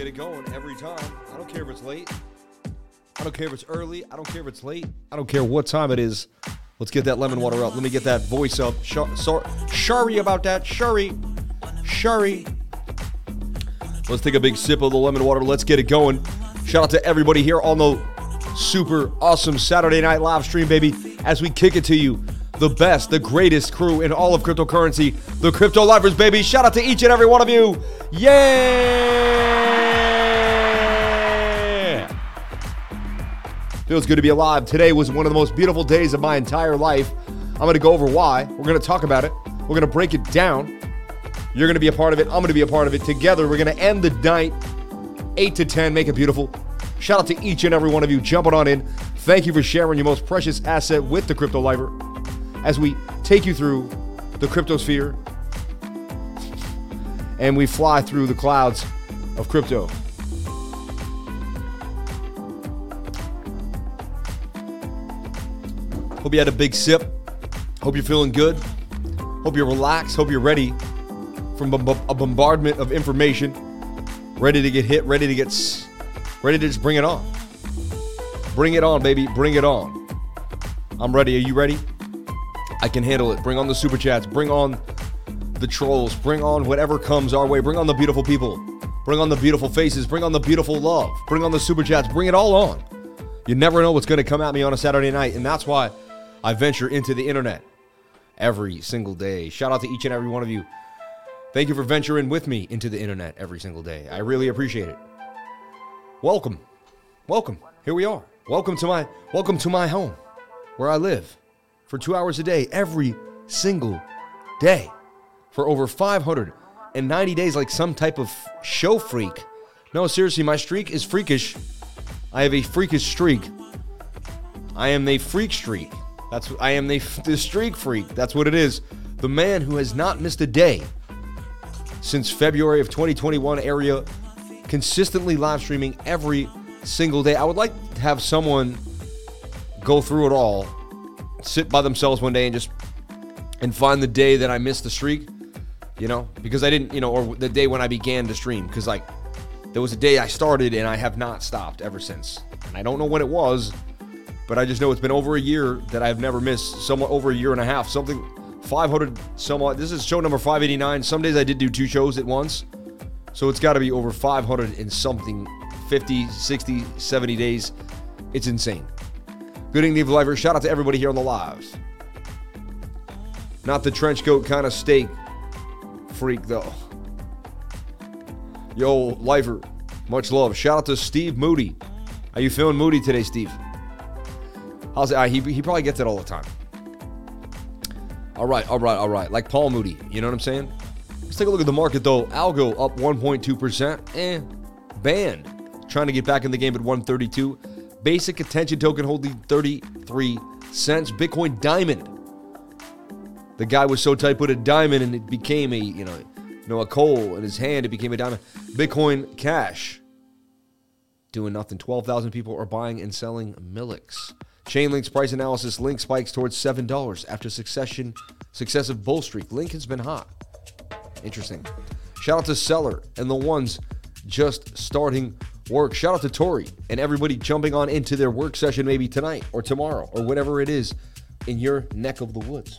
get it going every time. I don't care if it's late. I don't care if it's early. I don't care if it's late. I don't care what time it is. Let's get that lemon water up. Let me get that voice up. Sorry, about that. Sorry. Sorry. Let's take a big sip of the lemon water. Let's get it going. Shout out to everybody here on the super awesome Saturday night live stream, baby, as we kick it to you. The best, the greatest crew in all of cryptocurrency, the Crypto Lifers, baby. Shout out to each and every one of you. Yeah! Feels good to be alive. Today was one of the most beautiful days of my entire life. I'm going to go over why. We're going to talk about it. We're going to break it down. You're going to be a part of it. I'm going to be a part of it. Together, we're going to end the night 8 to 10. Make it beautiful. Shout out to each and every one of you jumping on in. Thank you for sharing your most precious asset with the Crypto Lifer as we take you through the cryptosphere and we fly through the clouds of crypto. Hope you had a big sip. Hope you're feeling good. Hope you're relaxed. Hope you're ready from a bombardment of information. Ready to get hit, ready to get ready to just bring it on. Bring it on, baby. Bring it on. I'm ready. Are you ready? I can handle it. Bring on the super chats. Bring on the trolls. Bring on whatever comes our way. Bring on the beautiful people. Bring on the beautiful faces. Bring on the beautiful love. Bring on the super chats. Bring it all on. You never know what's going to come at me on a Saturday night, and that's why I venture into the internet every single day. Shout out to each and every one of you. Thank you for venturing with me into the internet every single day. I really appreciate it. Welcome. Welcome. Here we are. Welcome to my welcome to my home where I live for 2 hours a day every single day for over 590 days like some type of show freak. No, seriously, my streak is freakish. I have a freakish streak. I am the freak streak. That's I am the, the streak freak. That's what it is. The man who has not missed a day since February of 2021 area consistently live streaming every single day. I would like to have someone go through it all, sit by themselves one day and just and find the day that I missed the streak, you know, because I didn't, you know, or the day when I began to stream because like there was a day I started and I have not stopped ever since. And I don't know when it was, but I just know it's been over a year that I've never missed, somewhat over a year and a half, something 500 somewhat. This is show number 589. Some days I did do two shows at once. So it's got to be over 500 and something 50, 60, 70 days. It's insane. Good evening, Lifer. Shout out to everybody here on the lives. Not the trench coat kind of steak freak, though. Yo, Lifer, much love. Shout out to Steve Moody. How you feeling moody today, Steve? How's it? Uh, he, he probably gets it all the time. All right, all right, all right. Like Paul Moody. You know what I'm saying? Let's take a look at the market, though. Algo up 1.2%. Eh, banned. Trying to get back in the game at 132. Basic attention token holding 33 cents. Bitcoin Diamond. The guy was so tight, put a diamond, and it became a you know, you know, a coal in his hand. It became a diamond. Bitcoin Cash. Doing nothing. 12,000 people are buying and selling Millix. Chainlink's price analysis. Link spikes towards seven dollars after succession successive bull streak. Link has been hot. Interesting. Shout out to Seller and the ones just starting work. Shout out to Tori and everybody jumping on into their work session maybe tonight or tomorrow or whatever it is in your neck of the woods.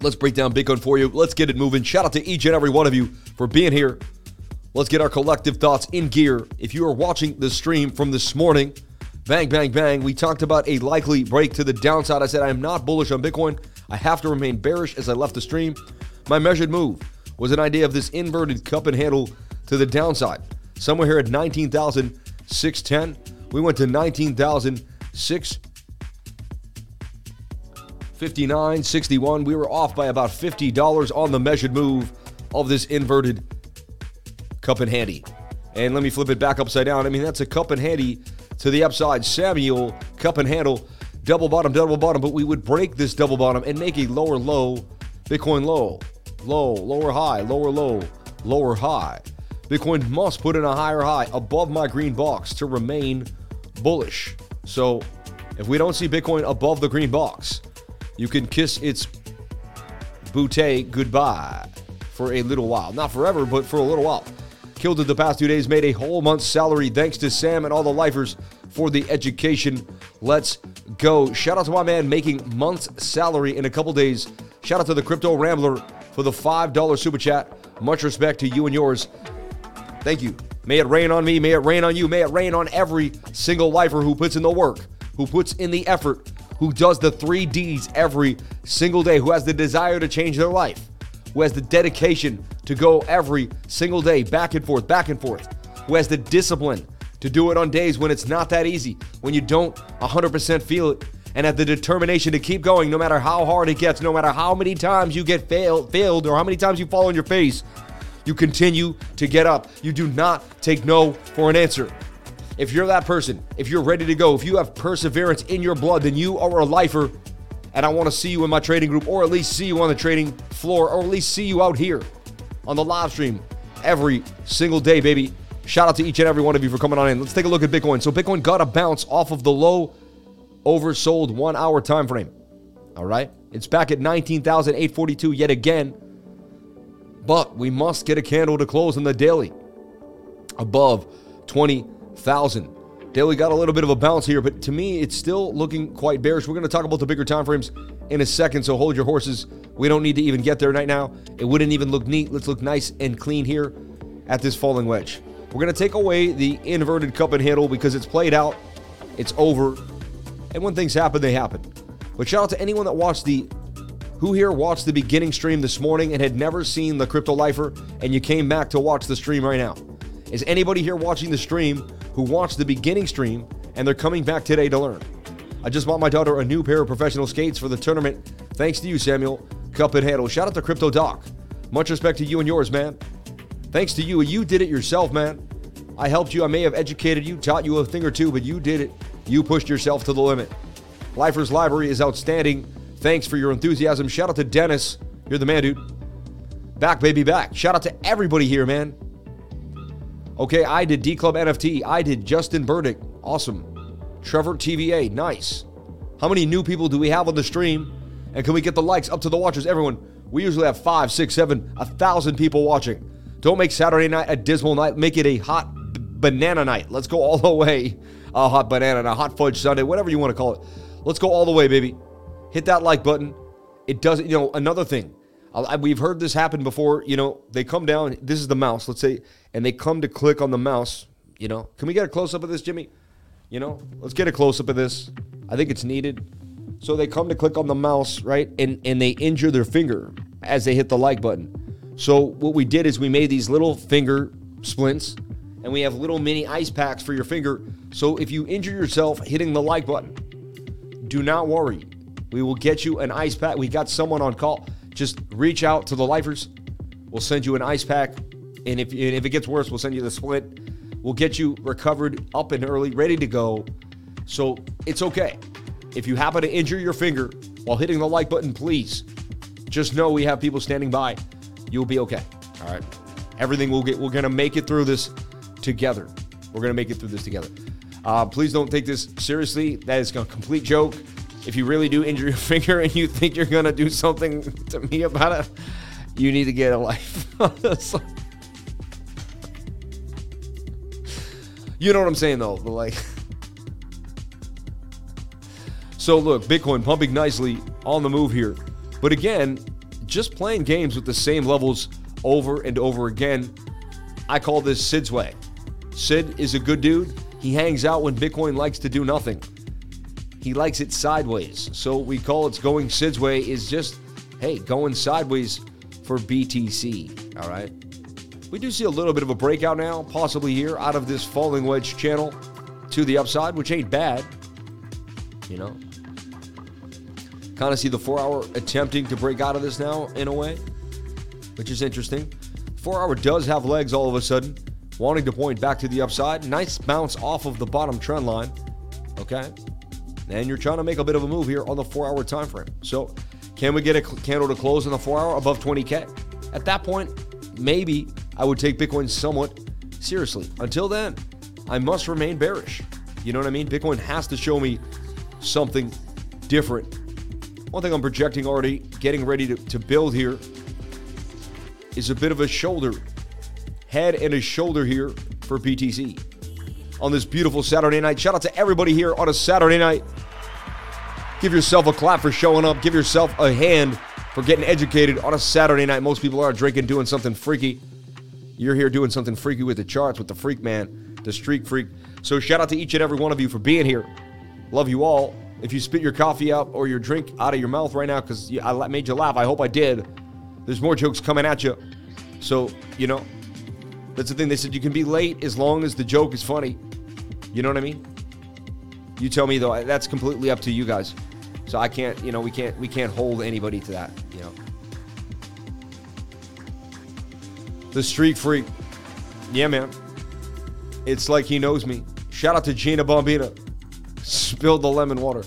Let's break down Bitcoin for you. Let's get it moving. Shout out to each and every one of you for being here. Let's get our collective thoughts in gear. If you are watching the stream from this morning, bang, bang, bang, we talked about a likely break to the downside. I said I am not bullish on Bitcoin. I have to remain bearish as I left the stream. My measured move was an idea of this inverted cup and handle to the downside. Somewhere here at 19,610. We went to 19,659, 61. We were off by about $50 on the measured move of this inverted cup and handy. And let me flip it back upside down. I mean, that's a cup and handy to the upside. Samuel, cup and handle, double bottom, double bottom. But we would break this double bottom and make a lower low, Bitcoin low, low, lower high, lower low, lower high. Bitcoin must put in a higher high above my green box to remain bullish. So if we don't see Bitcoin above the green box, you can kiss its Butte goodbye for a little while. Not forever, but for a little while. Killed it the past two days, made a whole month's salary. Thanks to Sam and all the lifers for the education. Let's go. Shout out to my man making month's salary in a couple days. Shout out to the Crypto Rambler for the $5 super chat. Much respect to you and yours. Thank you. May it rain on me. May it rain on you. May it rain on every single lifer who puts in the work, who puts in the effort, who does the three D's every single day, who has the desire to change their life, who has the dedication to go every single day back and forth, back and forth, who has the discipline to do it on days when it's not that easy, when you don't 100% feel it, and have the determination to keep going no matter how hard it gets, no matter how many times you get failed, failed or how many times you fall on your face. You continue to get up. You do not take no for an answer. If you're that person, if you're ready to go, if you have perseverance in your blood, then you are a lifer. And I want to see you in my trading group, or at least see you on the trading floor, or at least see you out here on the live stream every single day, baby. Shout out to each and every one of you for coming on in. Let's take a look at Bitcoin. So Bitcoin got a bounce off of the low oversold one hour time frame. All right. It's back at 19,842 yet again. But we must get a candle to close in the daily above 20,000. Daily got a little bit of a bounce here, but to me, it's still looking quite bearish. We're going to talk about the bigger time frames in a second, so hold your horses. We don't need to even get there right now. It wouldn't even look neat. Let's look nice and clean here at this falling wedge. We're going to take away the inverted cup and handle because it's played out, it's over, and when things happen, they happen. But shout out to anyone that watched the who here watched the beginning stream this morning and had never seen the Crypto Lifer and you came back to watch the stream right now? Is anybody here watching the stream who watched the beginning stream and they're coming back today to learn? I just bought my daughter a new pair of professional skates for the tournament. Thanks to you, Samuel. Cup and handle. Shout out to Crypto Doc. Much respect to you and yours, man. Thanks to you. You did it yourself, man. I helped you. I may have educated you, taught you a thing or two, but you did it. You pushed yourself to the limit. Lifer's Library is outstanding. Thanks for your enthusiasm. Shout out to Dennis. You're the man, dude. Back, baby, back. Shout out to everybody here, man. Okay, I did D Club NFT. I did Justin Burdick. Awesome. Trevor TVA. Nice. How many new people do we have on the stream? And can we get the likes up to the watchers? Everyone, we usually have five, six, seven, a thousand people watching. Don't make Saturday night a dismal night. Make it a hot b- banana night. Let's go all the way. A hot banana, and a hot fudge Sunday, whatever you want to call it. Let's go all the way, baby. Hit that like button. It doesn't, you know, another thing. I, we've heard this happen before. You know, they come down. This is the mouse, let's say, and they come to click on the mouse. You know, can we get a close up of this, Jimmy? You know, let's get a close up of this. I think it's needed. So they come to click on the mouse, right? And and they injure their finger as they hit the like button. So what we did is we made these little finger splints and we have little mini ice packs for your finger. So if you injure yourself hitting the like button, do not worry. We will get you an ice pack. We got someone on call. Just reach out to the lifers. We'll send you an ice pack. And if, and if it gets worse, we'll send you the split. We'll get you recovered up and early, ready to go. So it's okay. If you happen to injure your finger while hitting the like button, please just know we have people standing by. You'll be okay. All right. Everything will get, we're going to make it through this together. We're going to make it through this together. Uh, please don't take this seriously. That is a complete joke. If you really do injure your finger and you think you're going to do something to me about it, you need to get a life. you know what I'm saying, though. But like, so look, Bitcoin pumping nicely on the move here. But again, just playing games with the same levels over and over again. I call this Sid's way. Sid is a good dude. He hangs out when Bitcoin likes to do nothing. He likes it sideways. So we call it going Sid's way is just, hey, going sideways for BTC. All right. We do see a little bit of a breakout now, possibly here out of this falling wedge channel to the upside, which ain't bad. You know, kind of see the four hour attempting to break out of this now in a way, which is interesting. Four hour does have legs all of a sudden wanting to point back to the upside. Nice bounce off of the bottom trend line. Okay. And you're trying to make a bit of a move here on the four hour time frame. So, can we get a candle to close in the four hour above 20K? At that point, maybe I would take Bitcoin somewhat seriously. Until then, I must remain bearish. You know what I mean? Bitcoin has to show me something different One thing I'm projecting already, getting ready to, to build here, is a bit of a shoulder, head and a shoulder here for BTC on this beautiful Saturday night. Shout out to everybody here on a Saturday night. Give yourself a clap for showing up. Give yourself a hand for getting educated on a Saturday night. Most people are drinking, doing something freaky. You're here doing something freaky with the charts, with the freak man, the streak freak. So shout out to each and every one of you for being here. Love you all. If you spit your coffee out or your drink out of your mouth right now because I made you laugh, I hope I did. There's more jokes coming at you. So, you know, that's the thing. They said you can be late as long as the joke is funny. You know what I mean? You tell me though. That's completely up to you guys. So I can't, you know, we can't we can't hold anybody to that, you know. The streak freak. Yeah, man. It's like he knows me. Shout out to Gina Bombina. Spilled the lemon water.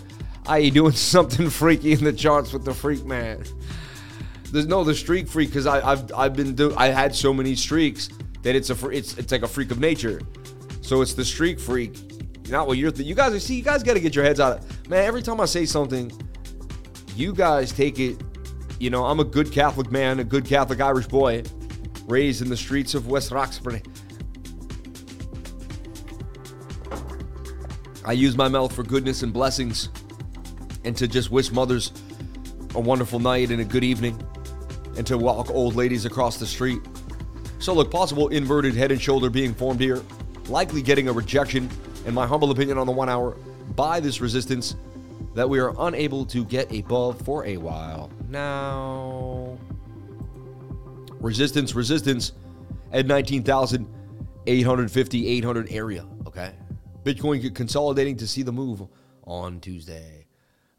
I you doing something freaky in the charts with the freak man. There's no the streak freak because I've I've been do I had so many streaks that it's a it's it's like a freak of nature. So it's the streak freak, not what you're. Th- you guys see, you guys got to get your heads out. of Man, every time I say something, you guys take it. You know, I'm a good Catholic man, a good Catholic Irish boy, raised in the streets of West Roxbury. I use my mouth for goodness and blessings, and to just wish mothers a wonderful night and a good evening, and to walk old ladies across the street. So, look, possible inverted head and shoulder being formed here likely getting a rejection, in my humble opinion, on the one hour by this resistance that we are unable to get above for a while. Now, resistance, resistance at 19,850, 800 area. Okay. Bitcoin consolidating to see the move on Tuesday.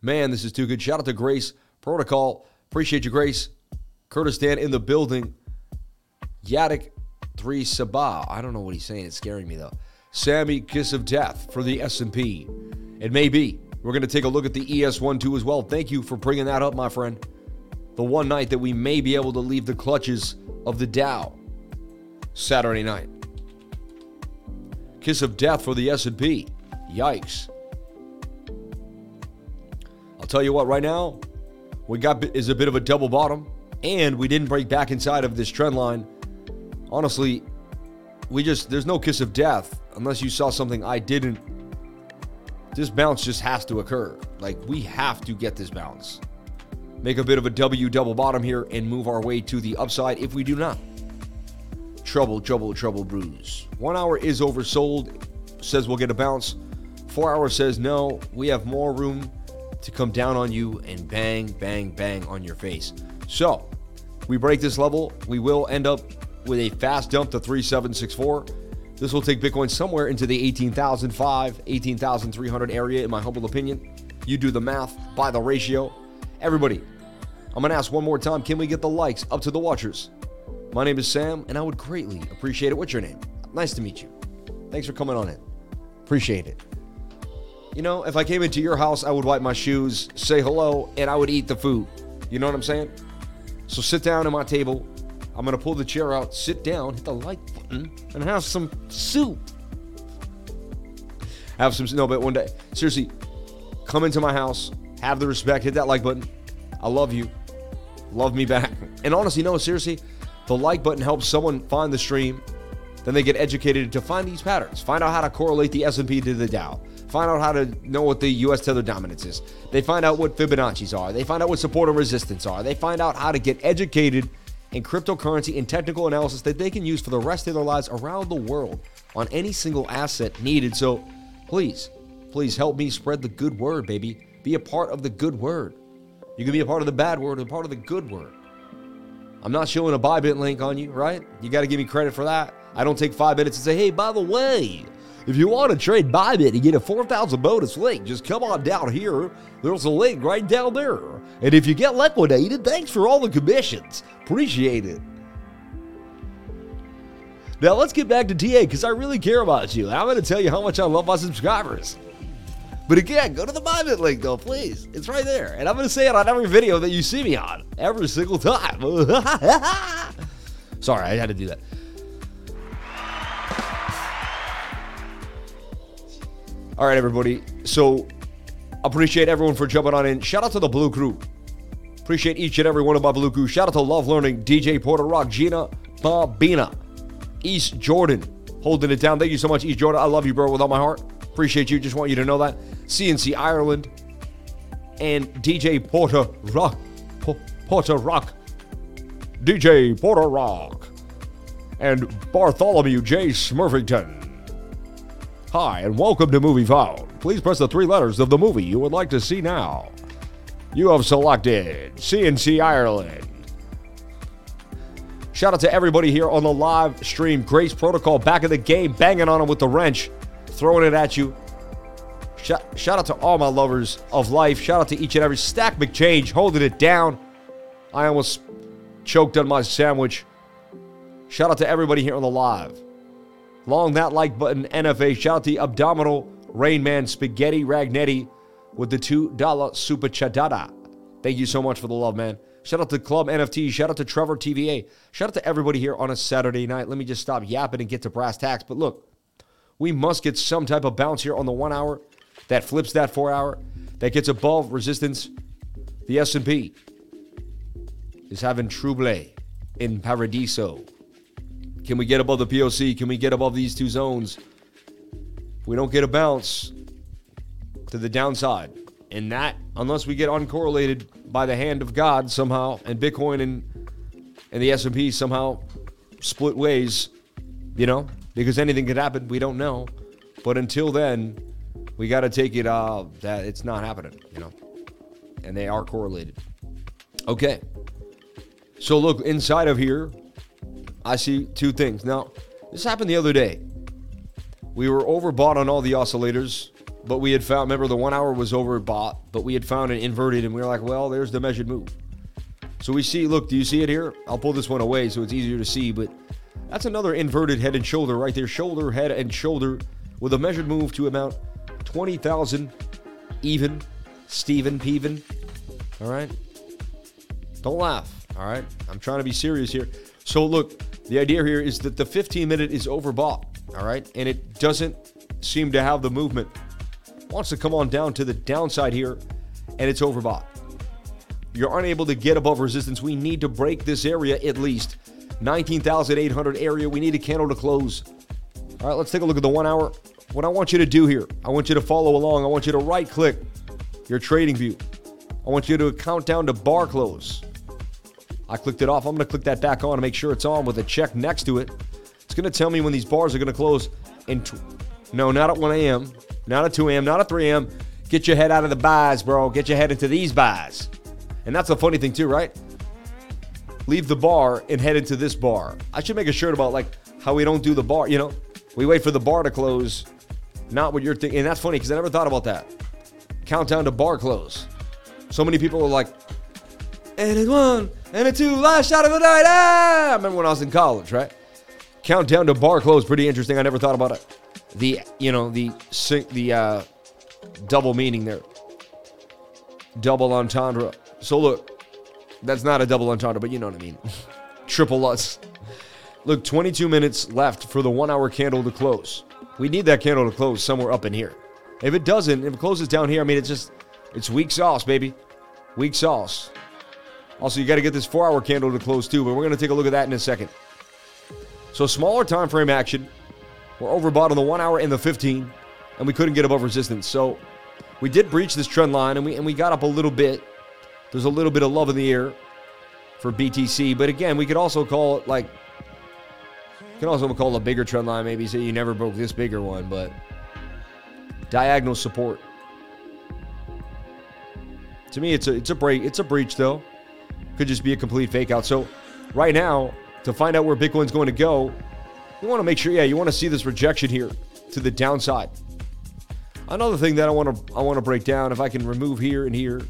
Man, this is too good. Shout out to Grace Protocol. Appreciate you, Grace. Kurdistan in the building. Yadik 3 Sabah. I don't know what he's saying. It's scaring me though. Sammy Kiss of Death for the S&P. It may be. We're going to take a look at the ES12 as well. Thank you for bringing that up, my friend. The one night that we may be able to leave the clutches of the Dow. Saturday night. Kiss of Death for the S&P. Yikes. I'll tell you what right now, we got is a bit of a double bottom and we didn't break back inside of this trend line honestly, we just there's no kiss of death unless you saw something I didn't. This bounce just has to occur. Like we have to get this bounce. Make a bit of a W double bottom here and move our way to the upside if we do not. Trouble, trouble, trouble bruise. One hour is oversold, says we'll get a bounce. Four hours says no, we have more room to come down on you and bang, bang, bang on your face. So, we break this level, we will end up with a fast dump to 3764. This will take Bitcoin somewhere into the 18,005, 18,300 area, in my humble opinion. You do the math by the ratio. Everybody, I'm going to ask one more time can we get the likes up to the watchers? My name is Sam, and I would greatly appreciate it. What's your name? Nice to meet you. Thanks for coming on in. Appreciate it. You know, if I came into your house, I would wipe my shoes, say hello, and I would eat the food. You know what I'm saying? So sit down at my table, I'm gonna pull the chair out, sit down, hit the like button, and have some soup. Have some no, but one day, seriously, come into my house, have the respect, hit that like button. I love you, love me back. And honestly, no, seriously, the like button helps someone find the stream. Then they get educated to find these patterns, find out how to correlate the S&P to the Dow, find out how to know what the U.S. tether dominance is. They find out what Fibonacci's are. They find out what support and resistance are. They find out how to get educated in cryptocurrency and technical analysis that they can use for the rest of their lives around the world on any single asset needed. So please, please help me spread the good word, baby. Be a part of the good word. You can be a part of the bad word, a part of the good word. I'm not showing a Bybit link on you, right? You got to give me credit for that. I don't take five minutes and say, hey, by the way, if you want to trade Bybit and get a 4,000 bonus link, just come on down here. There's a link right down there. And if you get liquidated, thanks for all the commissions. Appreciate it. Now let's get back to TA because I really care about you. I'm going to tell you how much I love my subscribers. But again, go to the Bybit link though, please. It's right there. And I'm going to say it on every video that you see me on. Every single time. Sorry, I had to do that. All right, everybody. So appreciate everyone for jumping on in. Shout out to the Blue Crew. Appreciate each and every one of my Blue Crew. Shout out to Love Learning, DJ Porter Rock, Gina Bobina, East Jordan, holding it down. Thank you so much, East Jordan. I love you, bro, with all my heart. Appreciate you. Just want you to know that. CNC Ireland and DJ Porter Rock. Porter Rock. DJ Porter Rock. And Bartholomew J. Smurfington. Hi, and welcome to Movie Phone. Please press the three letters of the movie you would like to see now. You have selected CNC Ireland. Shout out to everybody here on the live stream. Grace Protocol back in the game, banging on them with the wrench, throwing it at you. Shout, shout out to all my lovers of life. Shout out to each and every Stack McChange holding it down. I almost choked on my sandwich. Shout out to everybody here on the live. Long that like button, NFA. Shout out to Abdominal Rain Man Spaghetti Ragnetti with the $2 super chadada. Thank you so much for the love, man. Shout out to Club NFT. Shout out to Trevor TVA. Shout out to everybody here on a Saturday night. Let me just stop yapping and get to brass tacks. But look, we must get some type of bounce here on the one hour that flips that four hour, that gets above resistance. The S&P is having trouble in Paradiso. Can we get above the POC? Can we get above these two zones? If we don't get a bounce, to the downside. And that, unless we get uncorrelated by the hand of God somehow, and Bitcoin and and the S&P somehow split ways, you know, because anything could happen. We don't know. But until then, we got to take it uh, that it's not happening, you know, and they are correlated. Okay. So look inside of here, I see two things. Now, this happened the other day. We were overbought on all the oscillators but we had found, remember, the one hour was overbought, but we had found an inverted, and we were like, well, there's the measured move. So we see, look, do you see it here? I'll pull this one away so it's easier to see, but that's another inverted head and shoulder right there. Shoulder, head, and shoulder with a measured move to about 20,000 even. Stephen Peven. All right? Don't laugh. All right? I'm trying to be serious here. So look, the idea here is that the 15 minute is overbought. All right? And it doesn't seem to have the movement wants to come on down to the downside here, and it's overbought. You're unable to get above resistance. We need to break this area at least. 19,800 area. We need a candle to close. All right, let's take a look at the one hour. What I want you to do here, I want you to follow along. I want you to right click your trading view. I want you to count down to bar close. I clicked it off. I'm going to click that back on to make sure it's on with a check next to it. It's going to tell me when these bars are going to close in. Tw- no, not at 1 a.m. Not at 2 a.m., not at 3 a.m. Get your head out of the buys, bro. Get your head into these buys. And that's the funny thing, too, right? Leave the bar and head into this bar. I should make a shirt about like how we don't do the bar. You know, we wait for the bar to close, not what you're thinking. And that's funny because I never thought about that. Countdown to bar close. So many people are like, and it's one, and a two, last shot of the night. Ah! I remember when I was in college, right? Countdown to bar close, pretty interesting. I never thought about it the you know the the uh, double meaning there, double entendre. So look, that's not a double entendre, but you know what I mean. Triple us. Look, 22 minutes left for the one-hour candle to close. We need that candle to close somewhere up in here. If it doesn't, if it closes down here, I mean, it's just it's weak sauce, baby. Weak sauce. Also, you got to get this four-hour candle to close too, but we're going to take a look at that in a second. So smaller time frame action we're overbought on the one hour and the 15, and we couldn't get above resistance. So we did breach this trend line, and we and we got up a little bit. There's a little bit of love in the air for BTC, but again, we could also call it like you can also call a bigger trend line. Maybe say you never broke this bigger one, but diagonal support. To me, it's a it's a break. It's a breach though. Could just be a complete fake out. So right now, to find out where Bitcoin's going to go, you want to make sure, yeah, you want to see this rejection here to the downside. Another thing that I want to I want to break down, if I can remove here and here,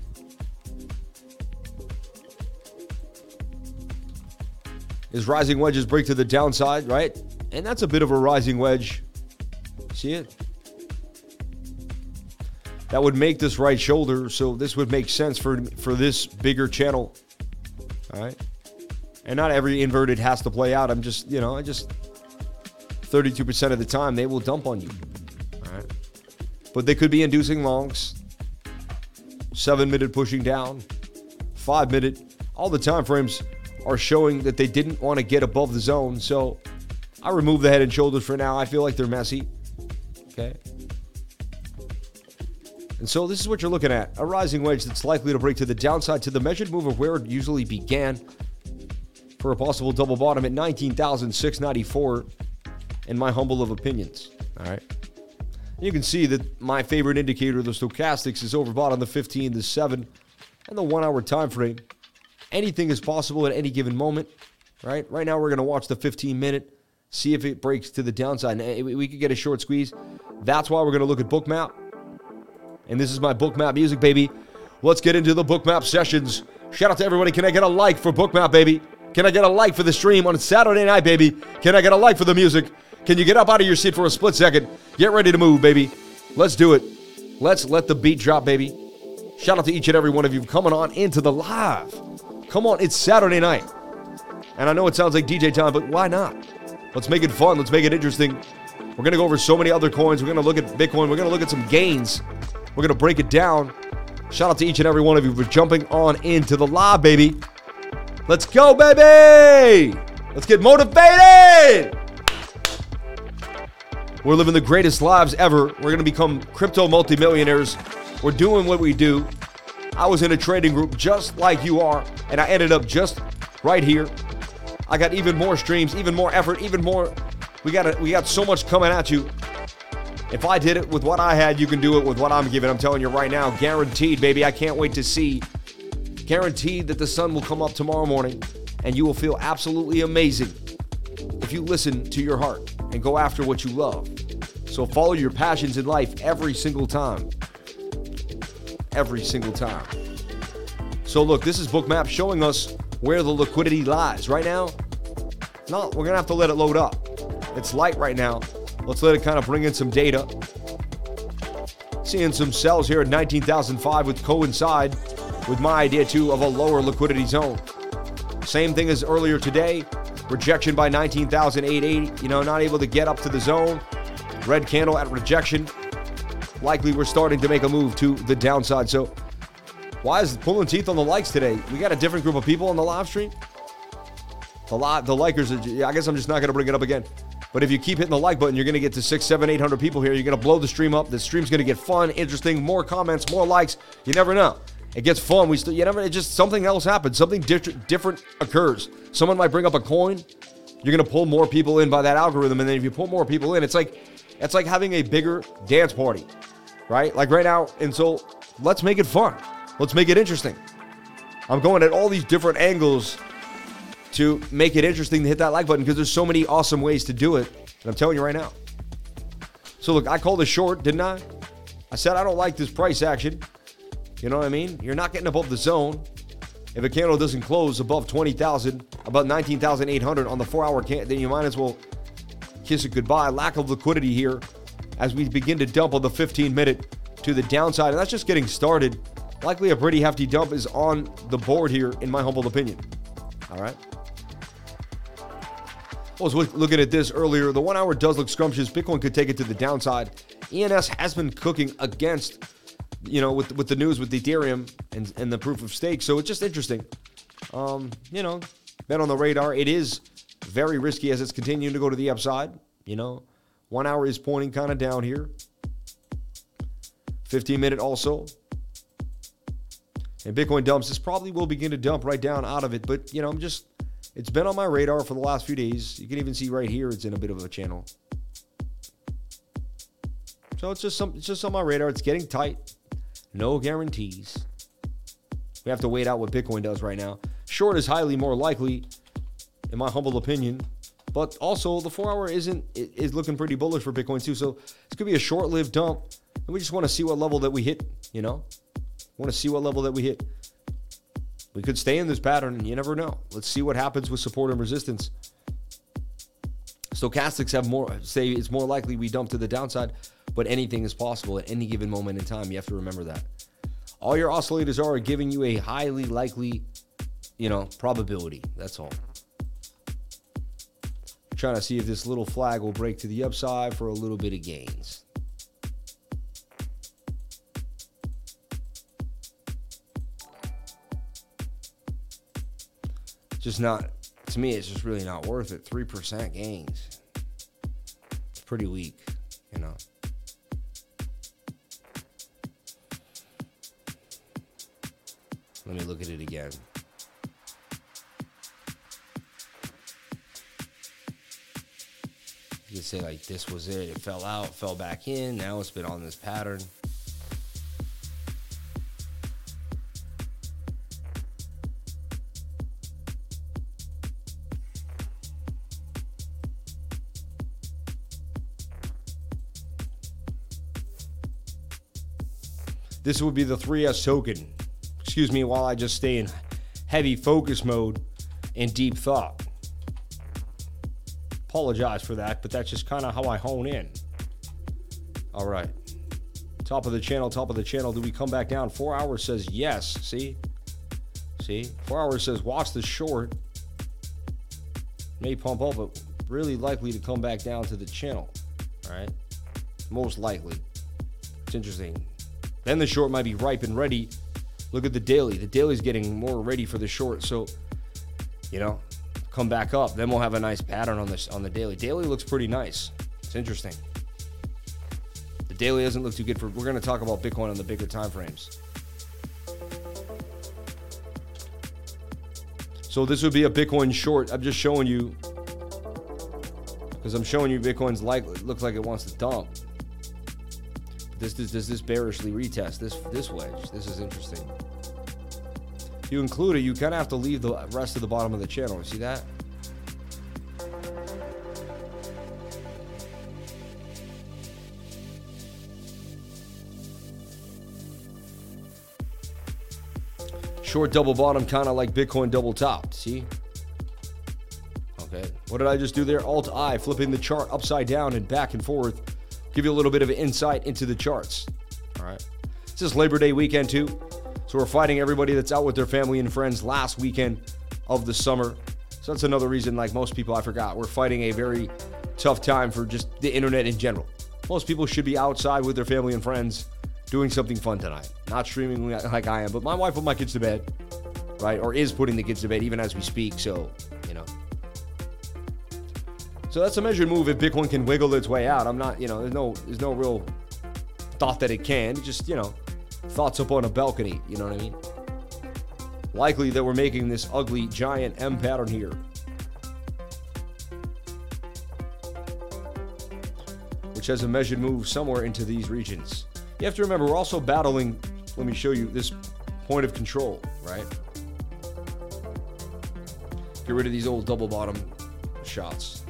is rising wedges break to the downside, right? And that's a bit of a rising wedge. See it? That would make this right shoulder, so this would make sense for for this bigger channel. All right? And not every inverted has to play out. I'm just, you know, I just 32% of the time, they will dump on you. All right. But they could be inducing longs, seven minute pushing down, five minute. All the time frames are showing that they didn't want to get above the zone. So I remove the head and shoulders for now. I feel like they're messy. Okay. And so this is what you're looking at a rising wedge that's likely to break to the downside to the measured move of where it usually began for a possible double bottom at 19,694 in my humble of opinions. All right. You can see that my favorite indicator, the stochastics, is overbought on the 15, the 7, and the 1 hour time frame. Anything is possible at any given moment, right? Right now, we're going to watch the 15 minute, see if it breaks to the downside. We could get a short squeeze. That's why we're going to look at Bookmap. And this is my Bookmap music, baby. Let's get into the Bookmap sessions. Shout out to everybody. Can I get a like for Bookmap, baby? Can I get a like for the stream on Saturday night, baby? Can I get a like for the music? Can you get up out of your seat for a split second? Get ready to move, baby. Let's do it. Let's let the beat drop, baby. Shout out to each and every one of you coming on into the live. Come on, it's Saturday night. And I know it sounds like DJ time, but why not? Let's make it fun. Let's make it interesting. We're going to go over so many other coins. We're going to look at Bitcoin. We're going to look at some gains. We're going to break it down. Shout out to each and every one of you for jumping on into the live, baby. Let's go, baby! Let's get motivated! We're living the greatest lives ever. We're going to become crypto multimillionaires. We're doing what we do. I was in a trading group just like you are, and I ended up just right here. I got even more streams, even more effort, even more. We got a, we got so much coming at you. If I did it with what I had, you can do it with what I'm giving. I'm telling you right now, guaranteed, baby. I can't wait to see. Guaranteed that the sun will come up tomorrow morning, and you will feel absolutely amazing if you listen to your heart and go after what you love. So follow your passions in life every single time. Every single time. So look, this is Bookmap showing us where the liquidity lies. Right now, no, we're gonna have to let it load up. It's light right now. Let's let it kind of bring in some data. Seeing some sells here at 19,005 with coincide with my idea too of a lower liquidity zone. Same thing as earlier today. Rejection by 19,880. You know, not able to get up to the zone. Red candle at rejection. Likely we're starting to make a move to the downside. So, why is pulling teeth on the likes today? We got a different group of people on the live stream. The lot, the likers. I guess I'm just not going to bring it up again. But if you keep hitting the like button, you're going to get to six, seven, eight hundred people here. You're going to blow the stream up. The stream's going to get fun, interesting, more comments, more likes. You never know. It gets fun. We still, you never, it just something else happens. Something different, different occurs. Someone might bring up a coin. You're gonna pull more people in by that algorithm, and then if you pull more people in, it's like, it's like having a bigger dance party, right? Like right now. And so let's make it fun. Let's make it interesting. I'm going at all these different angles to make it interesting to hit that like button because there's so many awesome ways to do it. And I'm telling you right now. So look, I called a short, didn't I? I said I don't like this price action. You know what I mean? You're not getting above the zone. If a candle doesn't close above 20,000, about 19,800 on the four hour candle, then you might as well kiss it goodbye. Lack of liquidity here as we begin to dump on the 15 minute to the downside. And that's just getting started. Likely a pretty hefty dump is on the board here, in my humble opinion. All right. I was looking at this earlier. The one hour does look scrumptious. Bitcoin could take it to the downside. ENS has been cooking against you know, with with the news with Ethereum and and the proof of stake. So it's just interesting. Um, you know, been on the radar. It is very risky as it's continuing to go to the upside. You know, one hour is pointing kind of down here. 15 minute also. And Bitcoin dumps. This probably will begin to dump right down out of it. But, you know, I'm just, it's been on my radar for the last few days. You can even see right here, it's in a bit of a channel. So it's just some, it's just on my radar. It's getting tight. No guarantees. We have to wait out what Bitcoin does right now. Short is highly more likely, in my humble opinion. But also, the four hour isn't is looking pretty bullish for Bitcoin too. So this could be a short lived dump. And we just want to see what level that we hit. You know, want to see what level that we hit. We could stay in this pattern. And you never know. Let's see what happens with support and resistance. Stochastics have more say it's more likely we dump to the downside but anything is possible at any given moment in time. You have to remember that. All your oscillators are giving you a highly likely, you know, probability. That's all. Trying to see if this little flag will break to the upside for a little bit of gains. just not to me. It's just really not worth it. Three percent gains. It's pretty weak, you know. Let me look at it again. Say like this was it. It fell out, fell back in. Now it's been on this pattern. This would be the 3S token. Excuse me while I just stay in heavy focus mode and deep thought. Apologize for that, but that's just kind of how I hone in. All right. Top of the channel, top of the channel. Do we come back down? Four hours says yes. See? See? Four hours says watch the short. May pump up, but really likely to come back down to the channel. All right. Most likely. It's interesting. Then the short might be ripe and ready. Look at the daily. The daily's getting more ready for the short. So, you know, come back up. Then we'll have a nice pattern on this on the daily. Daily looks pretty nice. It's interesting. The daily doesn't look too good for. We're going to talk about Bitcoin on the bigger time frames. So this would be a Bitcoin short. I'm just showing you because I'm showing you Bitcoin's like looks like it wants to dump. This does this, this bearishly retest this this wedge. This is interesting. You include it, you kind of have to leave the rest of the bottom of the channel. You see that? Short double bottom, kind of like Bitcoin double top. See? Okay. What did I just do there? Alt I, flipping the chart upside down and back and forth give you a little bit of insight into the charts. All right. This is Labor Day weekend, too. So we're fighting everybody that's out with their family and friends last weekend of the summer. So that's another reason, like most people, I forgot, we're fighting a very tough time for just the internet in general. Most people should be outside with their family and friends doing something fun tonight, not streaming like I am. But my wife put my kids to bed, right? Or is putting the kids to bed even as we speak. So, you know, so that's a measured move if Bitcoin can wiggle its way out. I'm not, you know, there's no there's no real thought that it can. Just, you know, thoughts up on a balcony, you know what I mean? Likely that we're making this ugly giant M pattern here. Which has a measured move somewhere into these regions. You have to remember we're also battling, let me show you this point of control, right? Get rid of these old double bottom shots.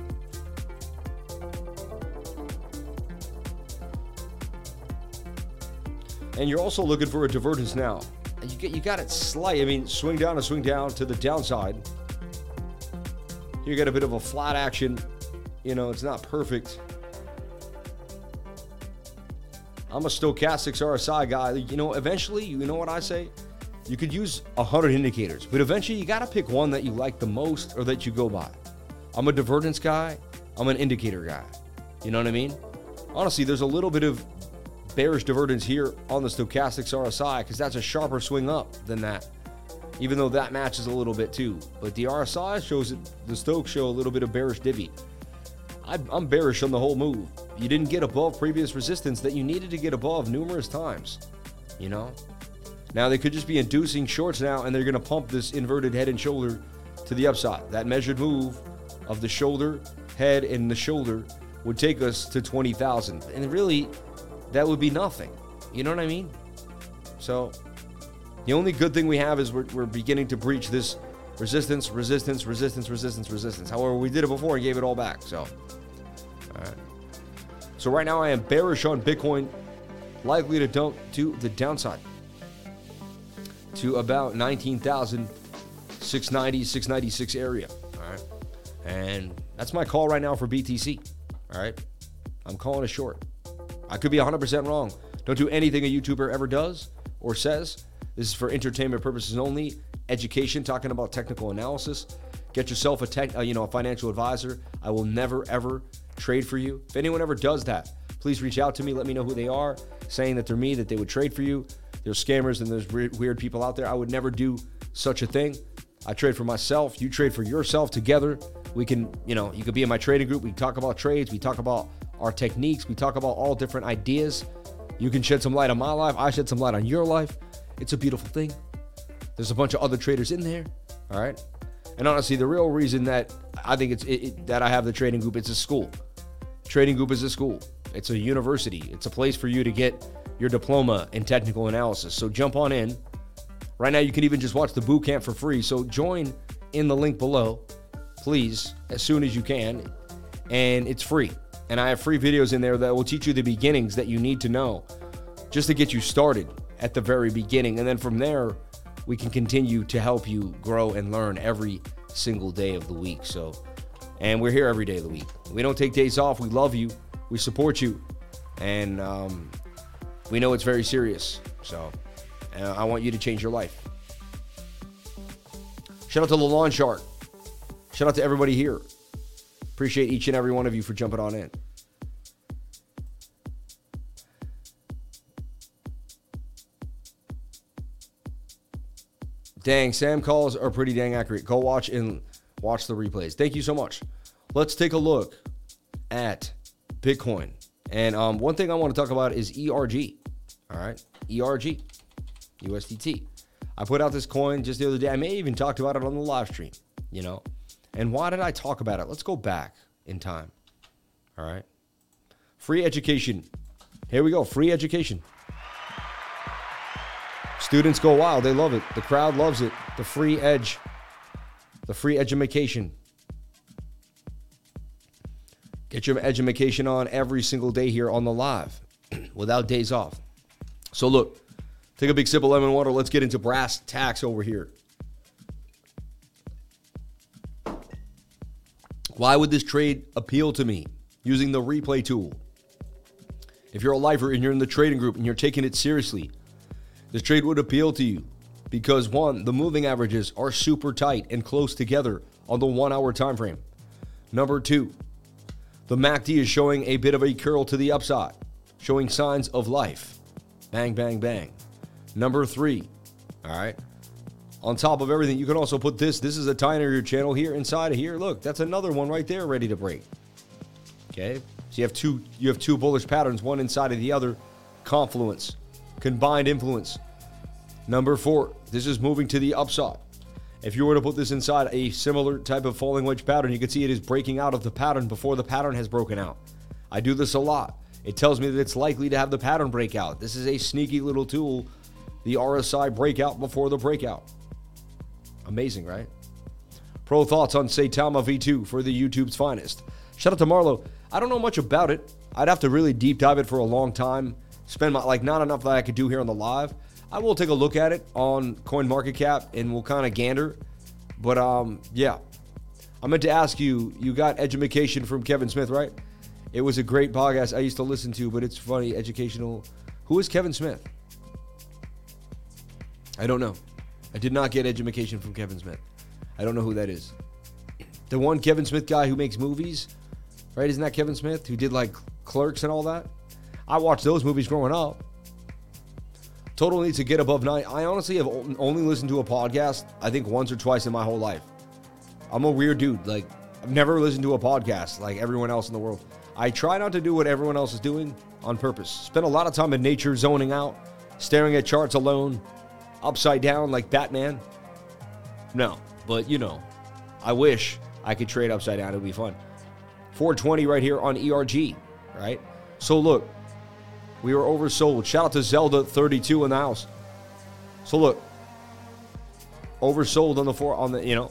And you're also looking for a divergence now. You get you got it slight. I mean, swing down and swing down to the downside. You get a bit of a flat action. You know, it's not perfect. I'm a stochastics RSI guy. You know, eventually, you know what I say? You could use 100 indicators, but eventually you got to pick one that you like the most or that you go by. I'm a divergence guy. I'm an indicator guy. You know what I mean? Honestly, there's a little bit of bearish divergence here on the stochastics RSI because that's a sharper swing up than that. Even though that matches a little bit too. But the RSI shows it, the Stokes show a little bit of bearish divvy. I'm bearish on the whole move. You didn't get above previous resistance that you needed to get above numerous times. You know? Now they could just be inducing shorts now and they're going to pump this inverted head and shoulder to the upside. That measured move of the shoulder, head, and the shoulder would take us to 20,000. And really, that would be nothing. You know what I mean? So the only good thing we have is we're, we're beginning to breach this resistance, resistance, resistance, resistance, resistance. However, we did it before and gave it all back. So, all right. So right now I am bearish on Bitcoin, likely to dump to the downside to about 19,690, 696 area. All right. And that's my call right now for BTC. All right. I'm calling it short. I could be 100% wrong. Don't do anything a YouTuber ever does or says. This is for entertainment purposes only. Education, talking about technical analysis. Get yourself a tech, uh, you know, a financial advisor. I will never ever trade for you. If anyone ever does that, please reach out to me. Let me know who they are, saying that they're me, that they would trade for you. There's scammers and there's weird people out there. I would never do such a thing. I trade for myself. You trade for yourself. Together, we can, you know, you could be in my trading group. We talk about trades. We talk about our techniques. We talk about all different ideas. You can shed some light on my life. I shed some light on your life. It's a beautiful thing. There's a bunch of other traders in there. All right. And honestly, the real reason that I think it's it, it, that I have the trading group, it's a school. Trading group is a school. It's a university. It's a place for you to get your diploma in technical analysis. So jump on in. Right now, you can even just watch the boot camp for free. So join in the link below, please, as soon as you can. And it's free. And I have free videos in there that will teach you the beginnings that you need to know just to get you started at the very beginning. And then from there, we can continue to help you grow and learn every single day of the week. So, and we're here every day of the week. We don't take days off. We love you. We support you. And um, we know it's very serious. So, uh, I want you to change your life. Shout out to the Lawn Shark. Shout out to everybody here. Appreciate each and every one of you for jumping on in. Dang, Sam calls are pretty dang accurate. Go watch and watch the replays. Thank you so much. Let's take a look at Bitcoin. And um, one thing I want to talk about is ERG. All right, ERG, USDT. I put out this coin just the other day. I may even talked about it on the live stream, you know. And why did I talk about it? Let's go back in time. All right. Free education. Here we go. Free education. Students go wild. They love it. The crowd loves it. The free edge, the free education. Get your education on every single day here on the live without days off. So, look, take a big sip of lemon water. Let's get into brass tacks over here. Why would this trade appeal to me using the replay tool? If you're a lifer and you're in the trading group and you're taking it seriously, this trade would appeal to you because one, the moving averages are super tight and close together on the one hour time frame. Number two, the MACD is showing a bit of a curl to the upside, showing signs of life. Bang, bang, bang. Number three, all right. On top of everything, you can also put this. This is a tinier channel here inside of here. Look, that's another one right there ready to break. Okay. So you have two you have two bullish patterns, one inside of the other. Confluence, combined influence. Number four, this is moving to the upside. If you were to put this inside a similar type of falling wedge pattern, you can see it is breaking out of the pattern before the pattern has broken out. I do this a lot. It tells me that it's likely to have the pattern breakout. This is a sneaky little tool, the RSI breakout before the breakout. Amazing, right? Pro thoughts on Saitama V2 for the YouTube's finest. Shout out to Marlo. I don't know much about it. I'd have to really deep dive it for a long time. Spend my like not enough that I could do here on the live. I will take a look at it on CoinMarketCap and we'll kind of gander. But um, yeah, I meant to ask you. You got education from Kevin Smith, right? It was a great podcast I used to listen to, but it's funny, educational. Who is Kevin Smith? I don't know. I did not get education from Kevin Smith. I don't know who that is. The one Kevin Smith guy who makes movies, right? Isn't that Kevin Smith who did like Clerks and all that? I watched those movies growing up. Total needs to get above nine. I honestly have only listened to a podcast, I think once or twice in my whole life. I'm a weird dude. Like, I've never listened to a podcast like everyone else in the world. I try not to do what everyone else is doing on purpose. Spend a lot of time in nature, zoning out, staring at charts alone, upside down like Batman. No, but you know, I wish I could trade upside down. It would be fun. 420 right here on ERG, right? So look, we were oversold. Shout out to Zelda32 in the house. So look, oversold on the four on the you know.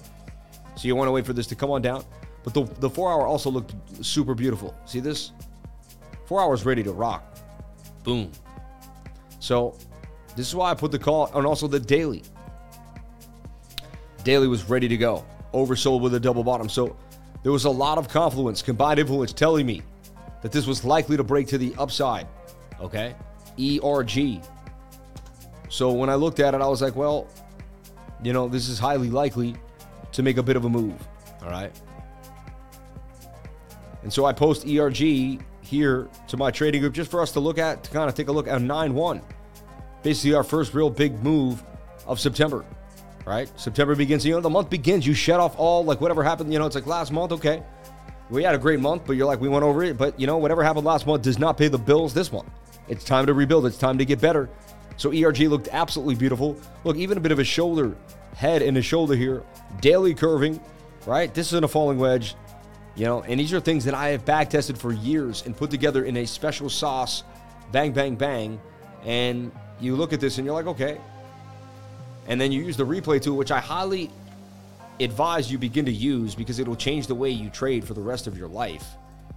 So you want to wait for this to come on down, but the the four hour also looked super beautiful. See this? Four hours ready to rock. Boom. So this is why I put the call and also the daily. Daily was ready to go. Oversold with a double bottom. So there was a lot of confluence, combined influence telling me that this was likely to break to the upside okay? ERG. So when I looked at it, I was like, well, you know, this is highly likely to make a bit of a move, all right? And so I post ERG here to my trading group just for us to look at, to kind of take a look at 9 1. Basically, our first real big move of September. right? September begins. You know, the month begins. You shut off all like whatever happened. You know, it's like last month. Okay, we had a great month, but you're like we went over it. But you know, whatever happened last month does not pay the bills this month. It's time to rebuild. It's time to get better. So ERG looked absolutely beautiful. Look, even a bit of a shoulder, head and a shoulder here, daily curving, right? This isn't a falling wedge, you know. And these are things that I have back tested for years and put together in a special sauce. Bang, bang, bang. And you look at this and you're like, okay, and then you use the replay tool, which I highly advise you begin to use because it'll change the way you trade for the rest of your life.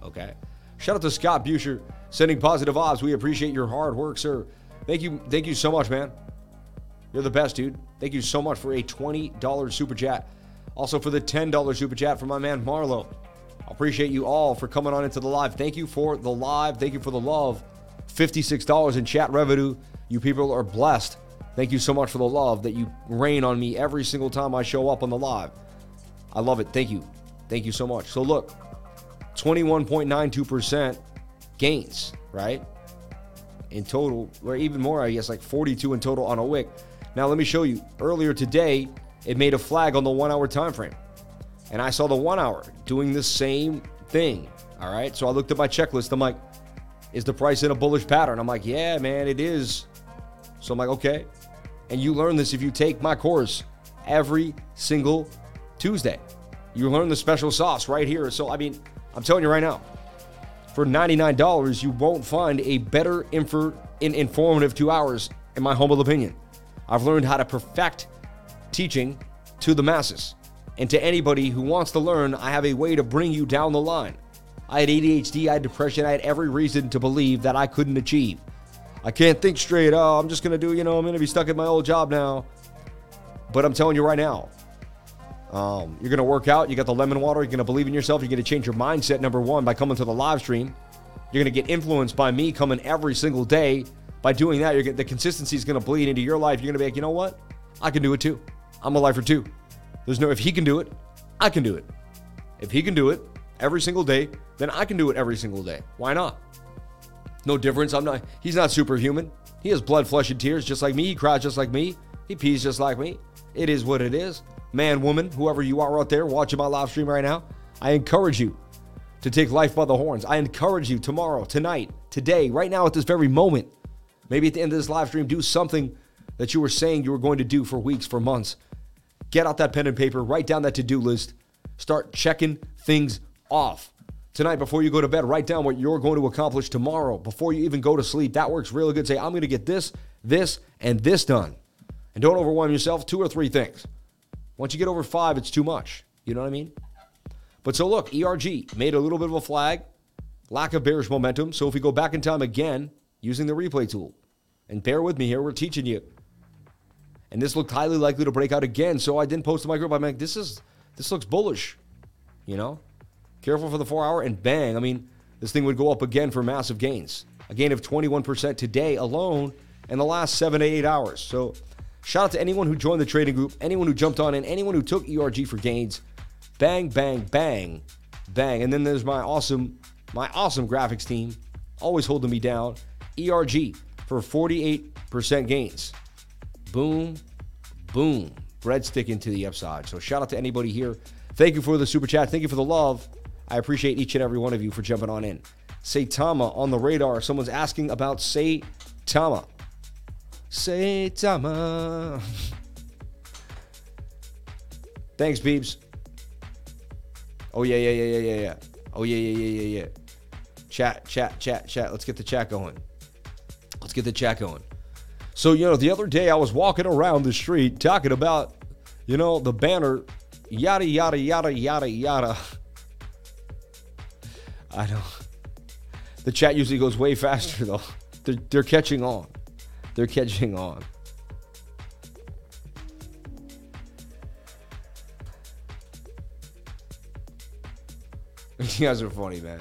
Okay. Shout out to Scott Busher sending positive odds. We appreciate your hard work, sir. Thank you. Thank you so much, man. You're the best, dude. Thank you so much for a $20 super chat. Also for the $10 super chat from my man Marlo. I appreciate you all for coming on into the live. Thank you for the live. Thank you for the love. $56 in chat revenue. You people are blessed. Thank you so much for the love that you rain on me every single time I show up on the live. I love it. Thank you. Thank you so much. So look, 21.92% gains, right? In total, or even more, I guess, like 42 in total on a wick. Now let me show you. Earlier today, it made a flag on the one hour time frame. And I saw the one hour doing the same thing. All right. So I looked at my checklist. I'm like, is the price in a bullish pattern? I'm like, yeah, man, it is. So I'm like, okay. And you learn this if you take my course every single Tuesday. You learn the special sauce right here. So, I mean, I'm telling you right now, for $99, you won't find a better infor- in informative two hours, in my humble opinion. I've learned how to perfect teaching to the masses. And to anybody who wants to learn, I have a way to bring you down the line. I had ADHD, I had depression, I had every reason to believe that I couldn't achieve. I can't think straight. Oh, I'm just going to do, you know, I'm going to be stuck at my old job now. But I'm telling you right now, um, you're going to work out. You got the lemon water. You're going to believe in yourself. You're going to change your mindset, number one, by coming to the live stream. You're going to get influenced by me coming every single day. By doing that, get, the consistency is going to bleed into your life. You're going to be like, you know what? I can do it too. I'm a lifer too. There's no, if he can do it, I can do it. If he can do it every single day, then I can do it every single day. Why not? No difference. I'm not. He's not superhuman. He has blood, flesh, and tears just like me. He cries just like me. He pees just like me. It is what it is. Man, woman, whoever you are out there watching my live stream right now, I encourage you to take life by the horns. I encourage you tomorrow, tonight, today, right now, at this very moment. Maybe at the end of this live stream, do something that you were saying you were going to do for weeks, for months. Get out that pen and paper, write down that to do list, start checking things off. Tonight, before you go to bed, write down what you're going to accomplish tomorrow before you even go to sleep. That works really good. Say, I'm going to get this, this, and this done. And don't overwhelm yourself. Two or three things. Once you get over five, it's too much. You know what I mean? But so look, ERG made a little bit of a flag, lack of bearish momentum. So if we go back in time again using the replay tool, and bear with me here, we're teaching you. And this looked highly likely to break out again. So I didn't post to my group. I'm like, this is this looks bullish. You know? Careful for the four hour, and bang. I mean, this thing would go up again for massive gains. A gain of 21% today alone in the last seven to eight hours. So, shout out to anyone who joined the trading group, anyone who jumped on in, anyone who took ERG for gains. Bang, bang, bang, bang. And then there's my awesome, my awesome graphics team, always holding me down. ERG for 48% gains. Boom, boom. Breadstick into the upside. So shout out to anybody here. Thank you for the super chat. Thank you for the love. I appreciate each and every one of you for jumping on in. Saitama on the radar. Someone's asking about Saitama. Saitama. Thanks, Beebs. Oh, yeah, yeah, yeah, yeah, yeah, yeah. Oh, yeah, yeah, yeah, yeah, yeah. Chat, chat, chat, chat. Let's get the chat going. Let's get the chat going. So, you know, the other day I was walking around the street talking about, you know, the banner, yada, yada, yada, yada, yada. I know. The chat usually goes way faster though. They're, they're catching on. They're catching on. You guys are funny, man.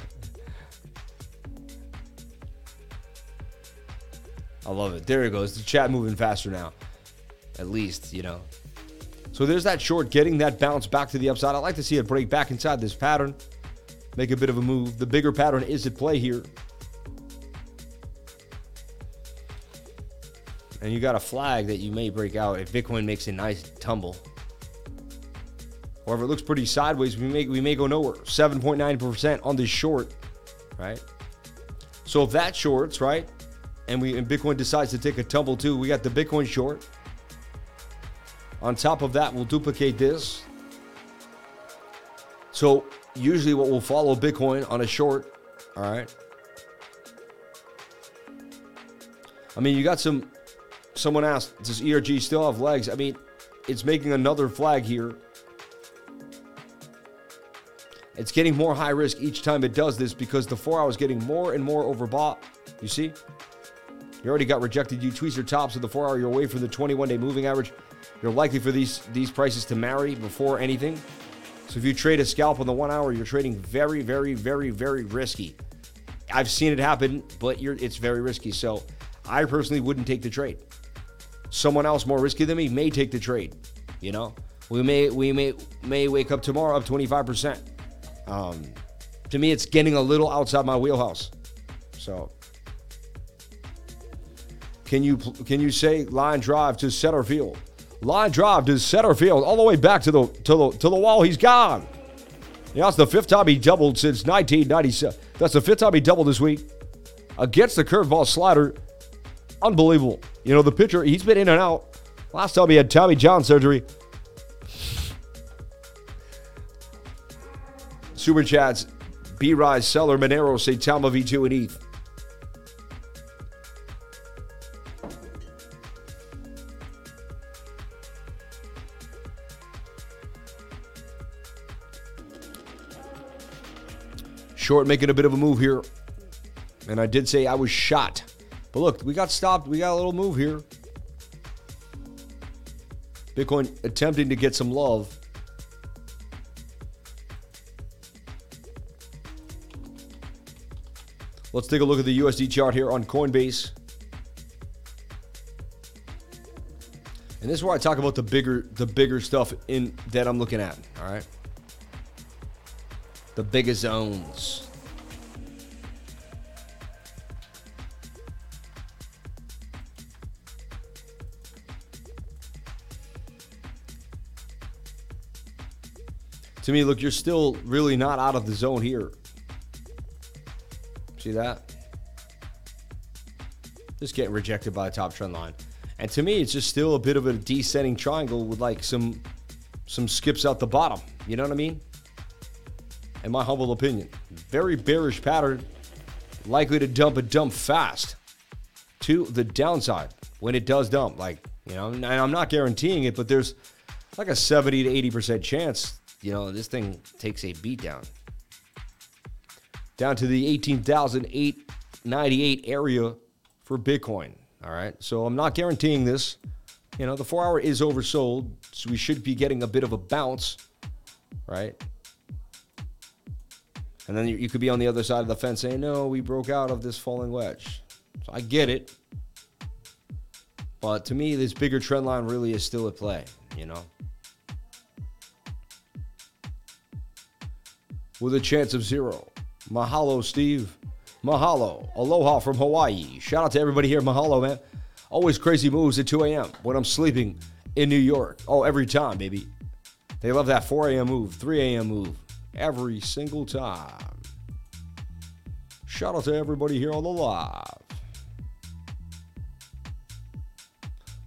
I love it. There it goes. The chat moving faster now. At least, you know. So there's that short getting that bounce back to the upside. I'd like to see it break back inside this pattern make a bit of a move. The bigger pattern is at play here. and you got a flag that you may break out if Bitcoin makes a nice tumble. However, it looks pretty sideways. We may we may go nowhere. 7.9% on this short, right? So if that shorts, right, and we and Bitcoin decides to take a tumble too, we got the Bitcoin short. On top of that, we'll duplicate this. So usually what will follow Bitcoin on a short, all right. I mean, you got some someone asked, does ERG still have legs? I mean, it's making another flag here. It's getting more high risk each time it does this because the four hours getting more and more overbought. You see? You already got rejected. You tweezer tops of the four hour. You're away from the 21 day moving average. You're likely for these these prices to marry before anything. If you trade a scalp on the one hour, you're trading very, very, very, very risky. I've seen it happen, but it's very risky. So I personally wouldn't take the trade. Someone else more risky than me may take the trade. You know, we may we may may wake up tomorrow up 25 percent. Um, to me, it's getting a little outside my wheelhouse. So, can you can you say line drive to center field? Line drive to center field, all the way back to the to the to the wall. He's gone. Yeah, that's the fifth time he doubled since 1997. That's the fifth time he doubled this week against the curveball slider. Unbelievable. You know the pitcher. He's been in and out. Last time he had Tommy John surgery. Super chats. B Rise, Celer, Monero, Saitama V2 and ETH. Short making a bit of a move here. And I did say I was shot. But look, we got stopped. We got a little move here. Bitcoin attempting to get some love. Let's take a look at the USD chart here on Coinbase. And this is where I talk about the bigger the bigger stuff in that I'm looking at, all right? The bigger zones. To me, look, you're still really not out of the zone here. See that? Just getting rejected by the top trend line. And to me, it's just still a bit of a descending triangle with like some some skips out the bottom. You know what I mean? In my humble opinion. Very bearish pattern, likely to dump a dump fast to the downside when it does dump. Like, you know, and I'm not guaranteeing it, but there's like a 70 to 80% chance, you know, this thing takes a beat down down to the 18,898 area for Bitcoin. All right. So I'm not guaranteeing this. You know, the four hour is oversold. So we should be getting a bit of a bounce, right? And then you could be on the other side of the fence saying, no, we broke out of this falling wedge. So I get it. But to me, this bigger trend line really is still at play, you know? With a chance of zero. Mahalo, Steve. Mahalo. Aloha from Hawaii. Shout out to everybody here. Mahalo, man. Always crazy moves at 2 a.m. when I'm sleeping in New York. Oh, every time, baby. They love that 4 a.m. move, 3 a.m. move. Every single time. Shout out to everybody here on the live.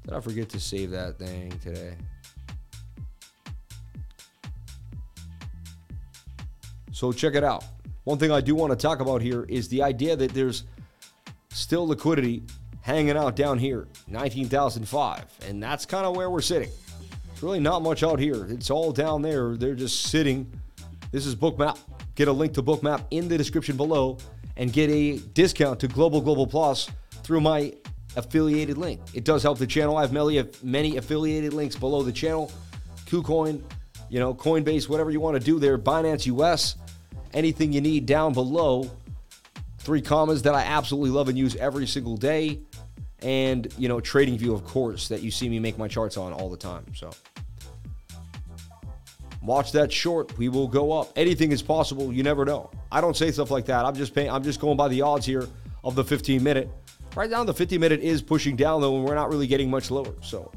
Did I forget to save that thing today? So check it out. One thing I do want to talk about here is the idea that there's still liquidity hanging out down here, 19,005. And that's kind of where we're sitting. It's really not much out here. It's all down there. They're just sitting. This is Bookmap. Get a link to Bookmap in the description below and get a discount to Global Global Plus through my affiliated link. It does help the channel. I have many, many affiliated links below the channel. KuCoin, you know, Coinbase, whatever you want to do there. Binance US, anything you need down below. 3Commas that I absolutely love and use every single day. And, you know, TradingView, of course, that you see me make my charts on all the time. So watch that short. We will go up. Anything is possible. You never know. I don't say stuff like that. I'm just paying, I'm just going by the odds here of the 15 minute. Right now, the 50 minute is pushing down, though, and we're not really getting much lower. So.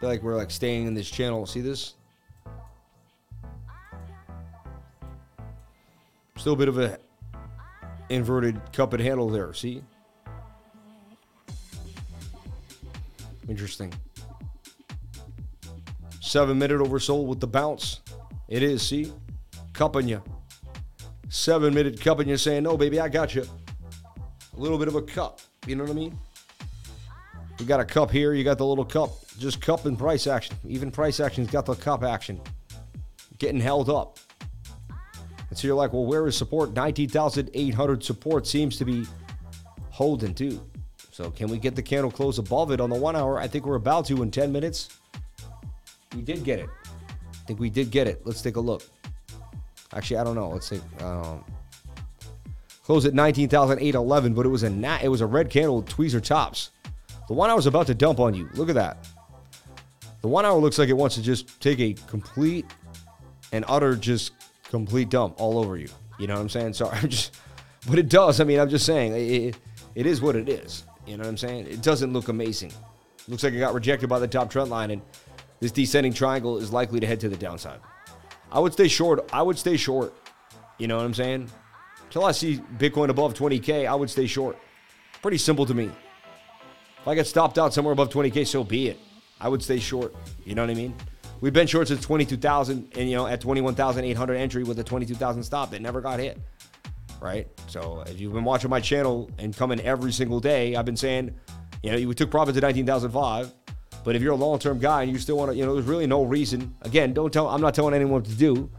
feel like we're like staying in this channel. See this? Still a bit of a inverted cup and handle there. See? Interesting. Seven minute oversold with the bounce. It is, see? Cupping you. Seven minute cupping you saying, no, baby, I got you. A little bit of a cup. You know what I mean? You got a cup here, you got the little cup. Just cup and price action. Even price action's got the cup action. Getting held up. And so you're like, well, where is support? 19,800 support seems to be holding too. So can we get the candle close above it on the one hour? I think we're about to in 10 minutes. We did get it. I think we did get it. Let's take a look. Actually, I don't know. Let's see. Um, close at 19,811, but it was a it was a red candle with tweezer tops. The one hour is about to dump on you. Look at that. The one hour looks like it wants to just take a complete and utter just complete dump all over you. You know what I'm saying? Sorry, I'm just, but it does. I mean, I'm just saying it, it is what it is. You know what I'm saying? It doesn't look amazing. Looks like it got rejected by the top trend line, and this descending triangle is likely to head to the downside. I would stay short. I would stay short. You know what I'm saying? Until I see Bitcoin above 20K, I would stay short. Pretty simple to me. If I get stopped out somewhere above 20K, so be it. I would stay short. You know what I mean? We've been short since 22,000 and, you know, at 21,800 entry with a 22,000 stop that never got hit. Right? So if you've been watching my channel and coming every single day, I've been saying, you know, we took profit to 19,005. But if you're a long-term guy and you still want to, you know, there's really no reason. Again, don't tell. I'm not telling anyone what to do,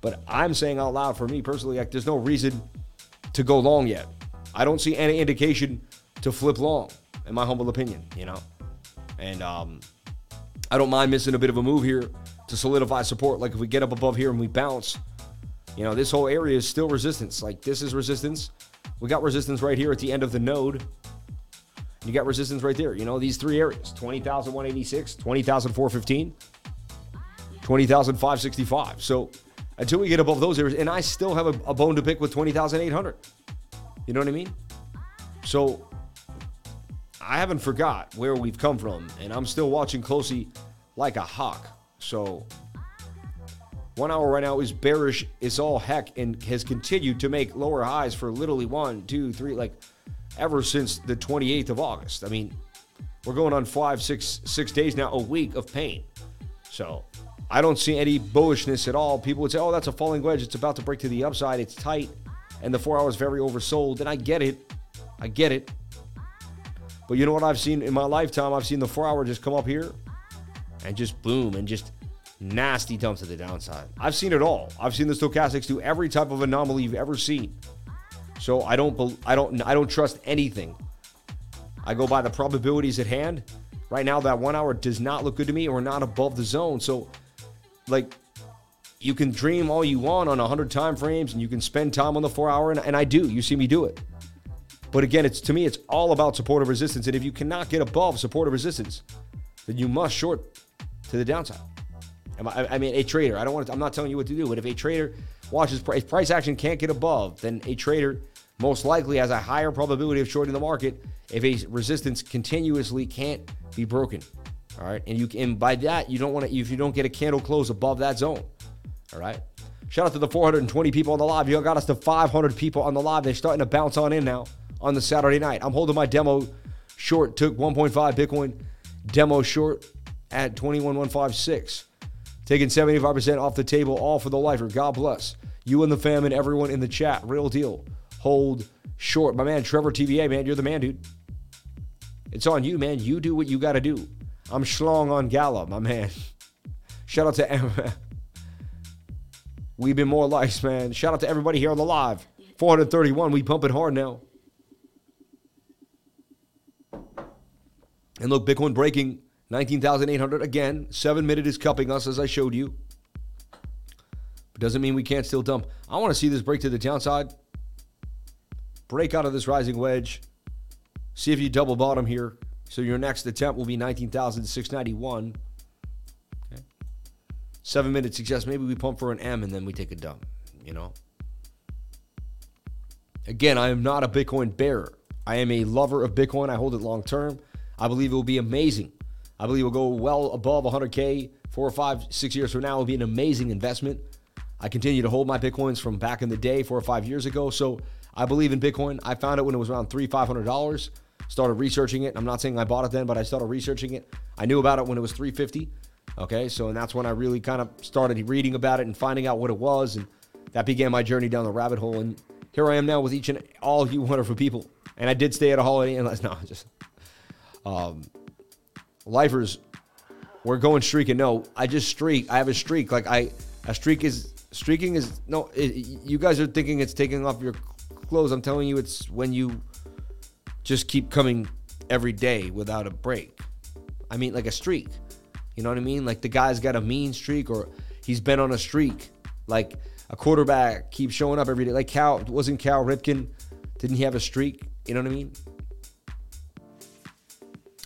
but I'm saying out loud for me personally, like there's no reason to go long yet. I don't see any indication to flip long in my humble opinion, you know. And um, I don't mind missing a bit of a move here to solidify support. Like if we get up above here and we bounce, you know, this whole area is still resistance. Like this is resistance. We got resistance right here at the end of the node. You got resistance right there. You know, these three areas 20,186, 20,415, 20,565. So until we get above those areas, and I still have a, a bone to pick with 20,800. You know what I mean? So I haven't forgot where we've come from, and I'm still watching closely like a hawk. So one hour right now is bearish. It's all heck and has continued to make lower highs for literally one, two, three, like ever since the 28th of August. I mean, we're going on five, six, six days now, a week of pain. So I don't see any bullishness at all. People would say, oh, that's a falling wedge. It's about to break to the upside. It's tight. And the four hours very oversold. And I get it. I get it. But you know what I've seen in my lifetime? I've seen the four hour just come up here and just boom and just nasty dump to the downside. I've seen it all. I've seen the stochastics do every type of anomaly you've ever seen. So I don't I don't I don't trust anything. I go by the probabilities at hand. Right now that 1 hour does not look good to me or not above the zone. So like you can dream all you want on 100 time frames and you can spend time on the 4 hour and, and I do. You see me do it. But again, it's to me, it's all about supportive resistance. And if you cannot get above supportive resistance, then you must short to the downside. I mean, a trader. I don't want. To, I'm not telling you what to do, but if a trader watches if price action can't get above, then a trader most likely has a higher probability of shorting the market if a resistance continuously can't be broken. All right, and you and by that you don't want to if you don't get a candle close above that zone. All right. Shout out to the 420 people on the live. You got us to 500 people on the live. They're starting to bounce on in now on the Saturday night. I'm holding my demo short, took 1.5 Bitcoin demo short at 21156. Taking 75% off the table, all for the lifer. God bless. You and the fam and everyone in the chat. Real deal. Hold short. My man, Trevor TVA, man, you're the man, dude. It's on you, man. You do what you got to do. I'm schlong on Gala, my man. Shout out to Emma. We've been more likes, man. Shout out to everybody here on the live. 431. We pumping hard now. And look, Bitcoin breaking 19,800 again. Seven minute is cupping us, as I showed you. But doesn't mean we can't still dump. I want to see this break to the downside. Break out of this rising wedge. See if you double bottom here. So your next attempt will be 19,691. Okay. Seven minutes suggests maybe we pump for an M and then we take a dump. you know. Again, I am not a Bitcoin bearer. I am a lover of Bitcoin. I hold it long term. I believe it will be amazing. I believe will go well above 100K four or five, six years from now. It will be an amazing investment. I continue to hold my Bitcoins from back in the day, four or five years ago. So I believe in Bitcoin. I found it when it was around three, five hundred dollars. Started researching it. I'm not saying I bought it then, but I started researching it. I knew about it when it was 350. Okay, so and that's when I really kind of started reading about it and finding out what it was, and that began my journey down the rabbit hole. And here I am now with each and all you wonderful people. And I did stay at a Holiday Inn. last. No, just um, lifers. We're going streaking. No, I just streak. I have a streak. Like I, a streak is streaking is no. It, you guys are thinking it's taking off your clothes. I'm telling you, it's when you just keep coming every day without a break. I mean, like a streak. You know what I mean? Like the guy's got a mean streak or he's been on a streak. Like a quarterback keeps showing up every day. Like Cal, wasn't Cal Ripken? Didn't he have a streak? You know what I mean?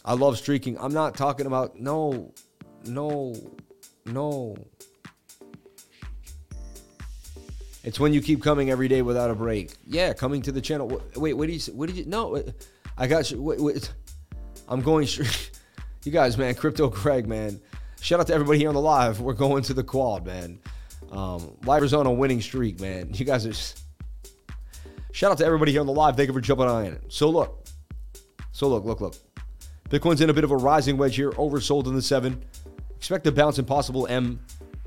I love streaking. I'm not talking about no, no, no. It's when you keep coming every day without a break. Yeah, coming to the channel. Wait, what did you? What did you? No, I got. Wait, wait. I'm going. You guys, man, Crypto Craig, man. Shout out to everybody here on the live. We're going to the quad, man. Um, Lifers on a winning streak, man. You guys are. Just... Shout out to everybody here on the live. Thank you for jumping on. So look, so look, look, look. Bitcoin's in a bit of a rising wedge here, oversold in the seven. Expect a bounce impossible M.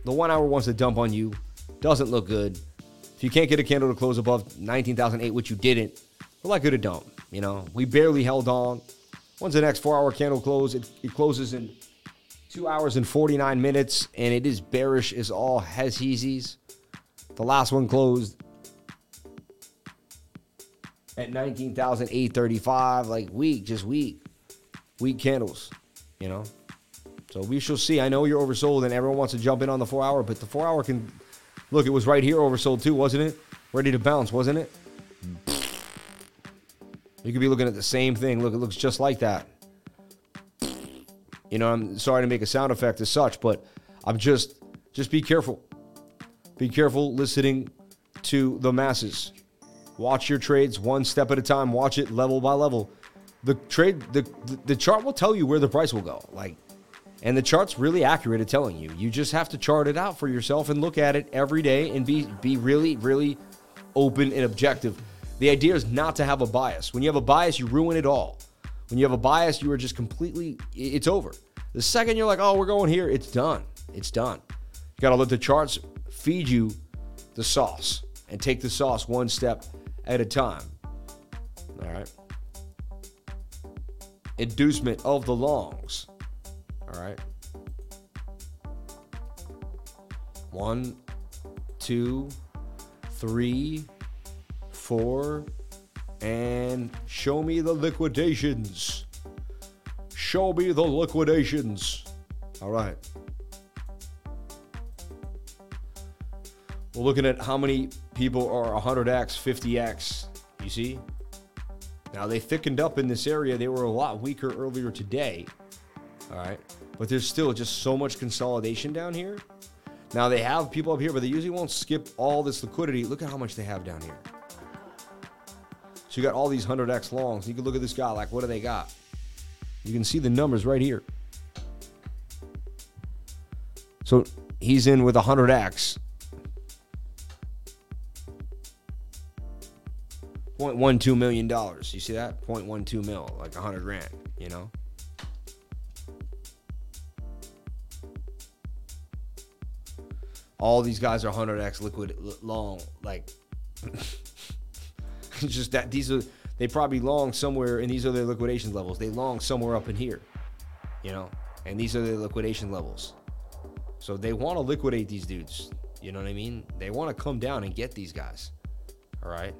The one hour wants to dump on you. Doesn't look good. If you can't get a candle to close above 19,008, which you didn't, we're likely to dump. You know, we barely held on. When's the next four hour candle close? It, it closes in two hours and 49 minutes, and it is bearish as all has heezies. The last one closed at 19,835. Like weak, just weak. Weak candles, you know? So we shall see. I know you're oversold and everyone wants to jump in on the four hour, but the four hour can look, it was right here oversold too, wasn't it? Ready to bounce, wasn't it? You could be looking at the same thing. Look, it looks just like that. You know, I'm sorry to make a sound effect as such, but I'm just just be careful. Be careful listening to the masses. Watch your trades one step at a time. Watch it level by level. The trade the the chart will tell you where the price will go. Like and the chart's really accurate at telling you. You just have to chart it out for yourself and look at it every day and be be really really open and objective the idea is not to have a bias. When you have a bias, you ruin it all. When you have a bias, you are just completely, it's over. The second you're like, oh, we're going here, it's done. It's done. You got to let the charts feed you the sauce and take the sauce one step at a time. All right. Inducement of the longs. All right. One, two, three, four, and show me the liquidations. Show me the liquidations. All right. We're looking at how many people are 100x, 50x. You see? Now they thickened up in this area. They were a lot weaker earlier today. All right. But there's still just so much consolidation down here. Now they have people up here, but they usually won't skip all this liquidity. Look at how much they have down here. So you got all these 100x longs. You can look at this guy, like, what do they got? You can see the numbers right here. So he's in with 100x. 0.12 million dollars. You see that? 0.12 mil, like 100 grand, you know? All these guys are 100x liquid long, like just that these are they probably long somewhere, and these are their liquidation levels. They long somewhere up in here, you know, and these are their liquidation levels. So they want to liquidate these dudes. You know what I mean? They want to come down and get these guys. All right.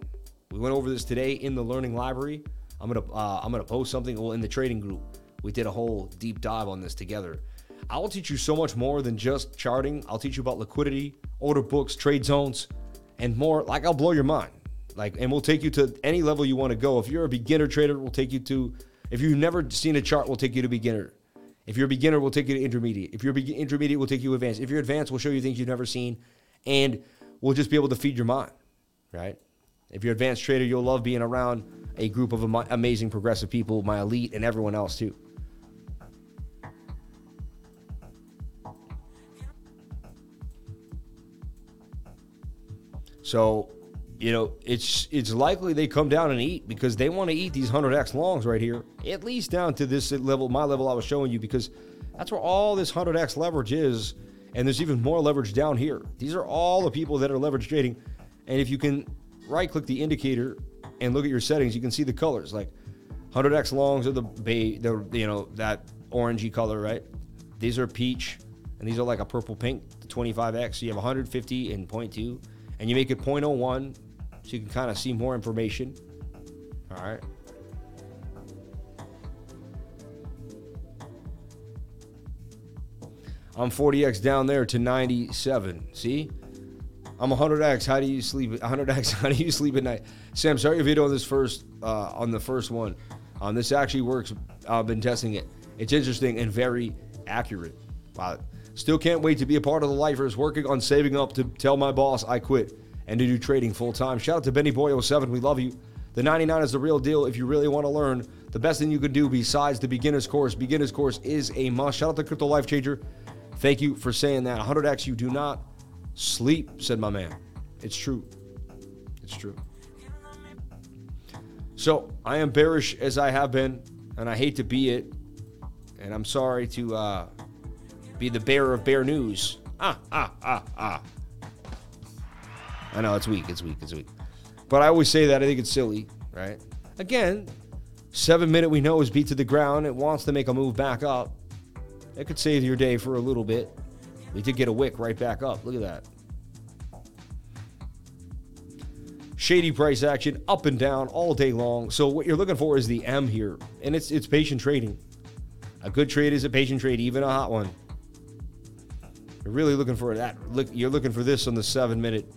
We went over this today in the learning library. I'm gonna uh, I'm gonna post something well in the trading group. We did a whole deep dive on this together. I will teach you so much more than just charting. I'll teach you about liquidity, order books, trade zones, and more. Like I'll blow your mind. Like, and we'll take you to any level you want to go. If you're a beginner trader, we'll take you to. If you've never seen a chart, we'll take you to beginner. If you're a beginner, we'll take you to intermediate. If you're be- intermediate, we'll take you advanced. If you're advanced, we'll show you things you've never seen, and we'll just be able to feed your mind, right? If you're an advanced trader, you'll love being around a group of am- amazing progressive people, my elite, and everyone else too. So, you know, it's it's likely they come down and eat because they want to eat these 100x longs right here, at least down to this level, my level I was showing you, because that's where all this 100x leverage is. And there's even more leverage down here. These are all the people that are leverage trading. And if you can right click the indicator and look at your settings, you can see the colors like 100x longs are the bay, the you know that orangey color, right? These are peach, and these are like a purple pink, the 25x. So you have 150 and 0.2, and you make it 0.01, so you can kind of see more information. All right. I'm 40x down there to 97. See? I'm 100x. How do you sleep? 100x. How do you sleep at night? Sam, sorry if you on this first uh, on the first one. Um, this actually works. I've been testing it. It's interesting and very accurate. Wow. Still can't wait to be a part of the lifers working on saving up to tell my boss I quit and to do trading full time. Shout out to Benny Boy 07. We love you. The 99 is the real deal if you really want to learn. The best thing you can do besides the beginner's course. Beginner's course is a must. Shout out to Crypto Life Changer. Thank you for saying that. 100x, you do not sleep, said my man. It's true. It's true. So I am bearish as I have been, and I hate to be it. And I'm sorry to uh, be the bearer of bear news. Ah, ah, ah, ah. I know it's weak, it's weak, it's weak. But I always say that. I think it's silly, right? Again, seven minute we know is beat to the ground. It wants to make a move back up. It could save your day for a little bit. We did get a wick right back up. Look at that. Shady price action up and down all day long. So what you're looking for is the M here, and it's it's patient trading. A good trade is a patient trade, even a hot one. You're really looking for that. Look, you're looking for this on the seven minute,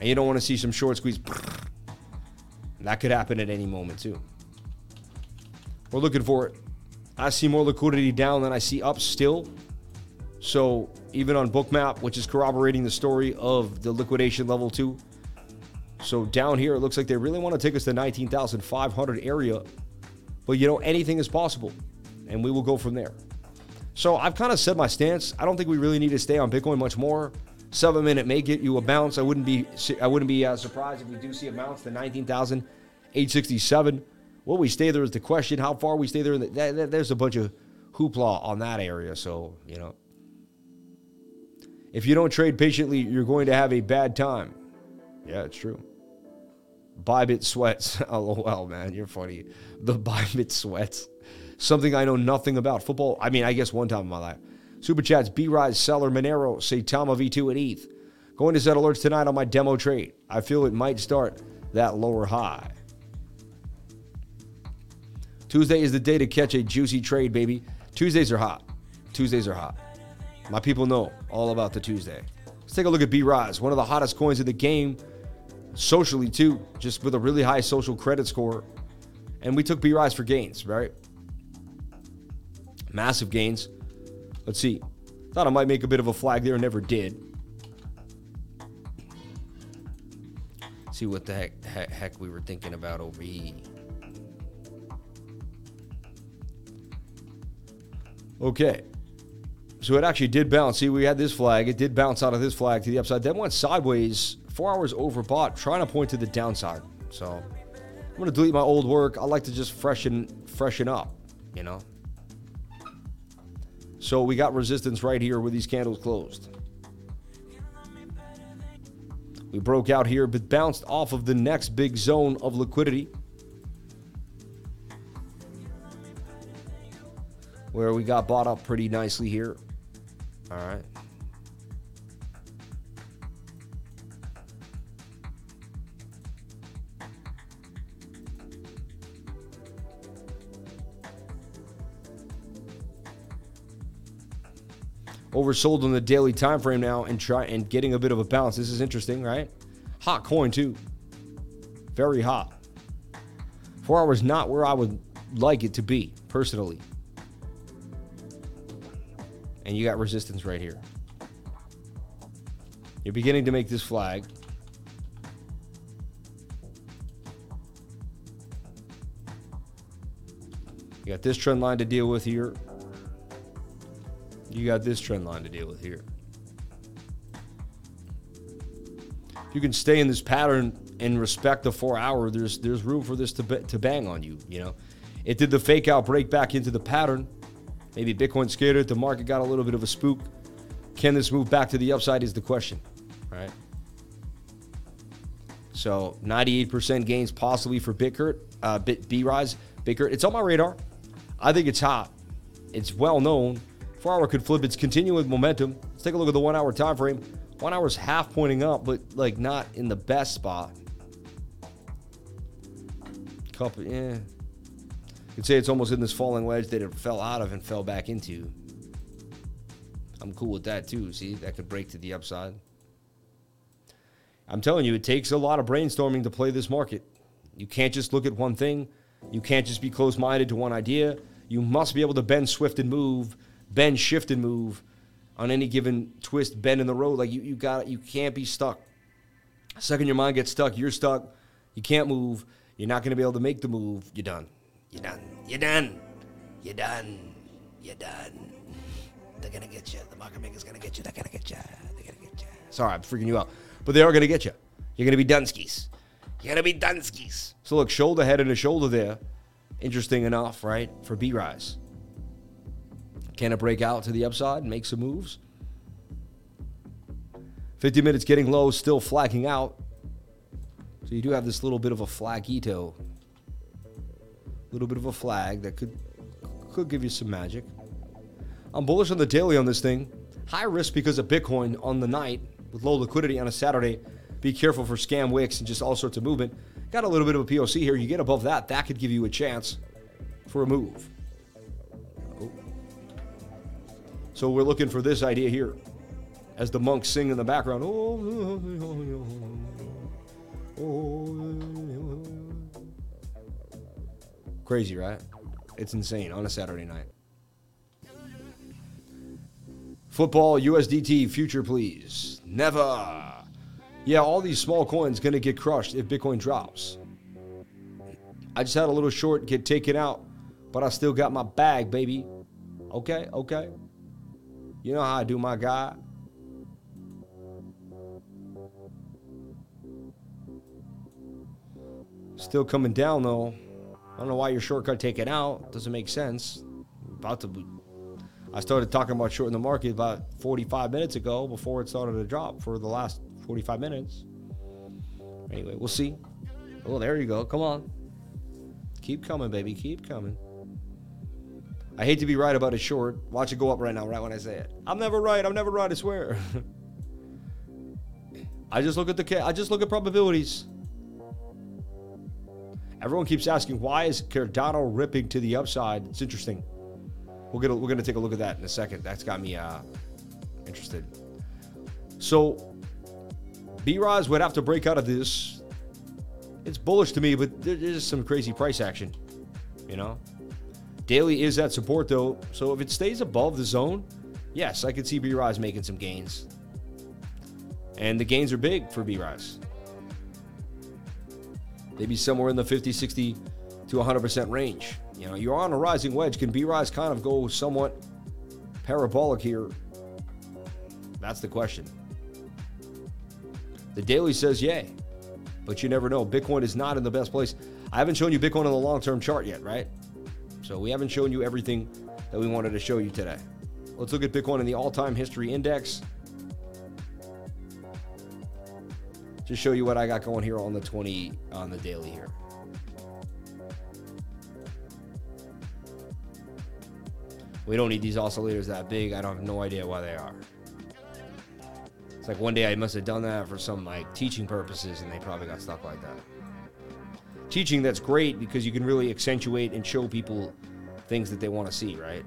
and you don't want to see some short squeeze. That could happen at any moment too. We're looking for it. I see more liquidity down than I see up still. So even on Bookmap, which is corroborating the story of the liquidation level two. So down here, it looks like they really want to take us to 19,500 area. But you know, anything is possible. And we will go from there. So I've kind of said my stance. I don't think we really need to stay on Bitcoin much more. Seven minute may get you a bounce. I wouldn't be I wouldn't be uh, surprised if we do see a bounce to 19,867. Will we stay there is the question. How far we stay there? The, there's a bunch of hoopla on that area. So you know, if you don't trade patiently, you're going to have a bad time. Yeah, it's true. Bybit sweats. LOL, man, you're funny. The Bybit sweats. Something I know nothing about. Football, I mean, I guess one time in my life. Super chats, B Rise, Celer, Monero, Say Saitama V2, and ETH. Going to set alerts tonight on my demo trade. I feel it might start that lower high. Tuesday is the day to catch a juicy trade, baby. Tuesdays are hot. Tuesdays are hot. My people know all about the Tuesday. Let's take a look at B Rise, one of the hottest coins in the game, socially too, just with a really high social credit score. And we took B Rise for gains, right? Massive gains. Let's see. Thought I might make a bit of a flag there, never did. See what the heck, heck, heck we were thinking about over here. Okay. So it actually did bounce. See, we had this flag. It did bounce out of this flag to the upside. Then went sideways. Four hours overbought, trying to point to the downside. So I'm gonna delete my old work. I like to just freshen freshen up, you know. So we got resistance right here with these candles closed. We broke out here, but bounced off of the next big zone of liquidity. Where we got bought up pretty nicely here. All right. oversold on the daily time frame now and try and getting a bit of a bounce. This is interesting, right? Hot coin too. Very hot. Four hours not where I would like it to be, personally. And you got resistance right here. You're beginning to make this flag. You got this trend line to deal with here. You got this trend line to deal with here. If you can stay in this pattern and respect the four hour, there's there's room for this to to bang on you. You know, it did the fake out break back into the pattern. Maybe Bitcoin scared it. The market got a little bit of a spook. Can this move back to the upside? Is the question, right? So 98% gains possibly for Bitgert, uh, B Rise, Bitgert. It's on my radar. I think it's hot. It's well known. Four hour could flip. It's continuing momentum. Let's take a look at the one hour time frame. One hour's half pointing up, but like not in the best spot. Couple, yeah. You could say it's almost in this falling wedge that it fell out of and fell back into. I'm cool with that too. See, that could break to the upside. I'm telling you, it takes a lot of brainstorming to play this market. You can't just look at one thing. You can't just be close minded to one idea. You must be able to bend, swift, and move, bend, shift, and move on any given twist, bend in the road. Like you, you got you can't be stuck. Second your mind gets stuck, you're stuck. You can't move. You're not going to be able to make the move. You're done. You're done. You're done. You're done. You're done. They're gonna get you. The market maker's gonna get you. They're gonna get you. They're gonna get you. Sorry, I'm freaking you out, but they are gonna get you. You're gonna be Dunskies. You're gonna be Dunskies. So look, shoulder head and a shoulder there. Interesting enough, right? For B Rise. Can it break out to the upside and make some moves? 50 minutes getting low, still flagging out. So you do have this little bit of a flagito. Little bit of a flag that could could give you some magic. I'm bullish on the daily on this thing. High risk because of Bitcoin on the night with low liquidity on a Saturday. Be careful for scam wicks and just all sorts of movement. Got a little bit of a POC here. You get above that, that could give you a chance for a move. Oh. So we're looking for this idea here as the monks sing in the background. Crazy, right? It's insane on a Saturday night. Football USDT future, please. Never. Yeah, all these small coins gonna get crushed if Bitcoin drops. I just had a little short get taken out, but I still got my bag, baby. Okay, okay. You know how I do, my guy. Still coming down though. I don't know why your shortcut taken out. Doesn't make sense. About to I started talking about shorting the market about 45 minutes ago before it started to drop for the last 45 minutes. Anyway, we'll see. Oh, there you go. Come on. Keep coming, baby. Keep coming. I hate to be right about a short. Watch it go up right now, right when I say it. I'm never right. I'm never right, I swear. I just look at the I just look at probabilities. Everyone keeps asking why is Cardano ripping to the upside? It's interesting. We're gonna we're gonna take a look at that in a second. That's got me uh, interested. So, B Rise would have to break out of this. It's bullish to me, but there's some crazy price action. You know, daily is at support though, so if it stays above the zone, yes, I could see B Rise making some gains. And the gains are big for B Rise. Maybe somewhere in the 50, 60 to 100% range. You know, you're on a rising wedge. Can B Rise kind of go somewhat parabolic here? That's the question. The daily says yay, but you never know. Bitcoin is not in the best place. I haven't shown you Bitcoin on the long term chart yet, right? So we haven't shown you everything that we wanted to show you today. Let's look at Bitcoin in the all time history index. Just show you what I got going here on the 20 on the daily here. We don't need these oscillators that big. I don't have no idea why they are. It's like one day I must have done that for some like teaching purposes and they probably got stuck like that. Teaching that's great because you can really accentuate and show people things that they want to see, right?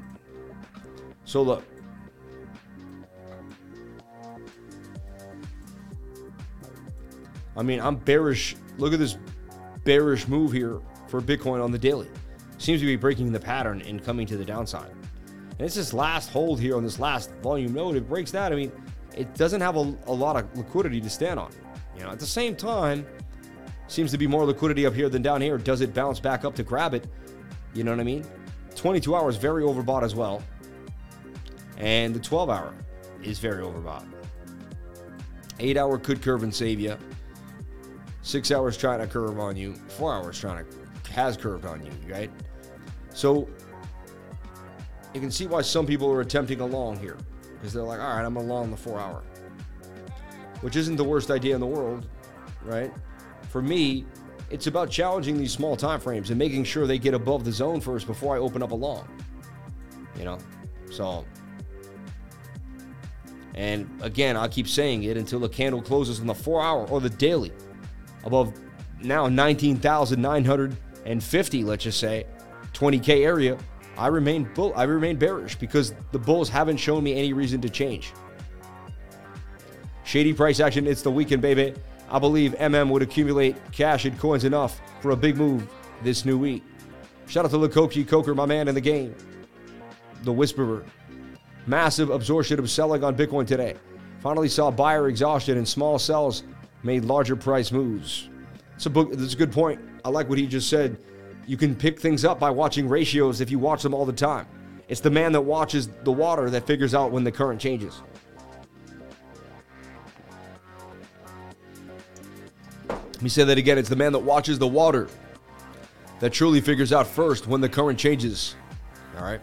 So look. I mean, I'm bearish. Look at this bearish move here for Bitcoin on the daily. Seems to be breaking the pattern and coming to the downside. And it's this last hold here on this last volume node. It breaks that. I mean, it doesn't have a, a lot of liquidity to stand on. You know, at the same time, seems to be more liquidity up here than down here. Does it bounce back up to grab it? You know what I mean? 22 hours very overbought as well. And the 12 hour is very overbought. 8 hour could curve and save you. 6 hours trying to curve on you. 4 hours trying to has curved on you, right? So you can see why some people are attempting a long here because they're like, all right, I'm along the 4 hour. Which isn't the worst idea in the world, right? For me, it's about challenging these small time frames and making sure they get above the zone first before I open up a long. You know? So and again, I'll keep saying it until the candle closes on the 4 hour or the daily above now 19,950, let's just say, 20k area. I remain bull I remain bearish because the bulls haven't shown me any reason to change. Shady price action, it's the weekend, baby. I believe MM would accumulate cash and coins enough for a big move this new week. Shout out to Lukoki Coker, my man in the game. The Whisperer. Massive absorption of selling on Bitcoin today. Finally saw buyer exhaustion and small sells made larger price moves. It's a book. That's a good point. I like what he just said. You can pick things up by watching ratios if you watch them all the time. It's the man that watches the water that figures out when the current changes. Let me say that again. It's the man that watches the water that truly figures out first when the current changes. All right.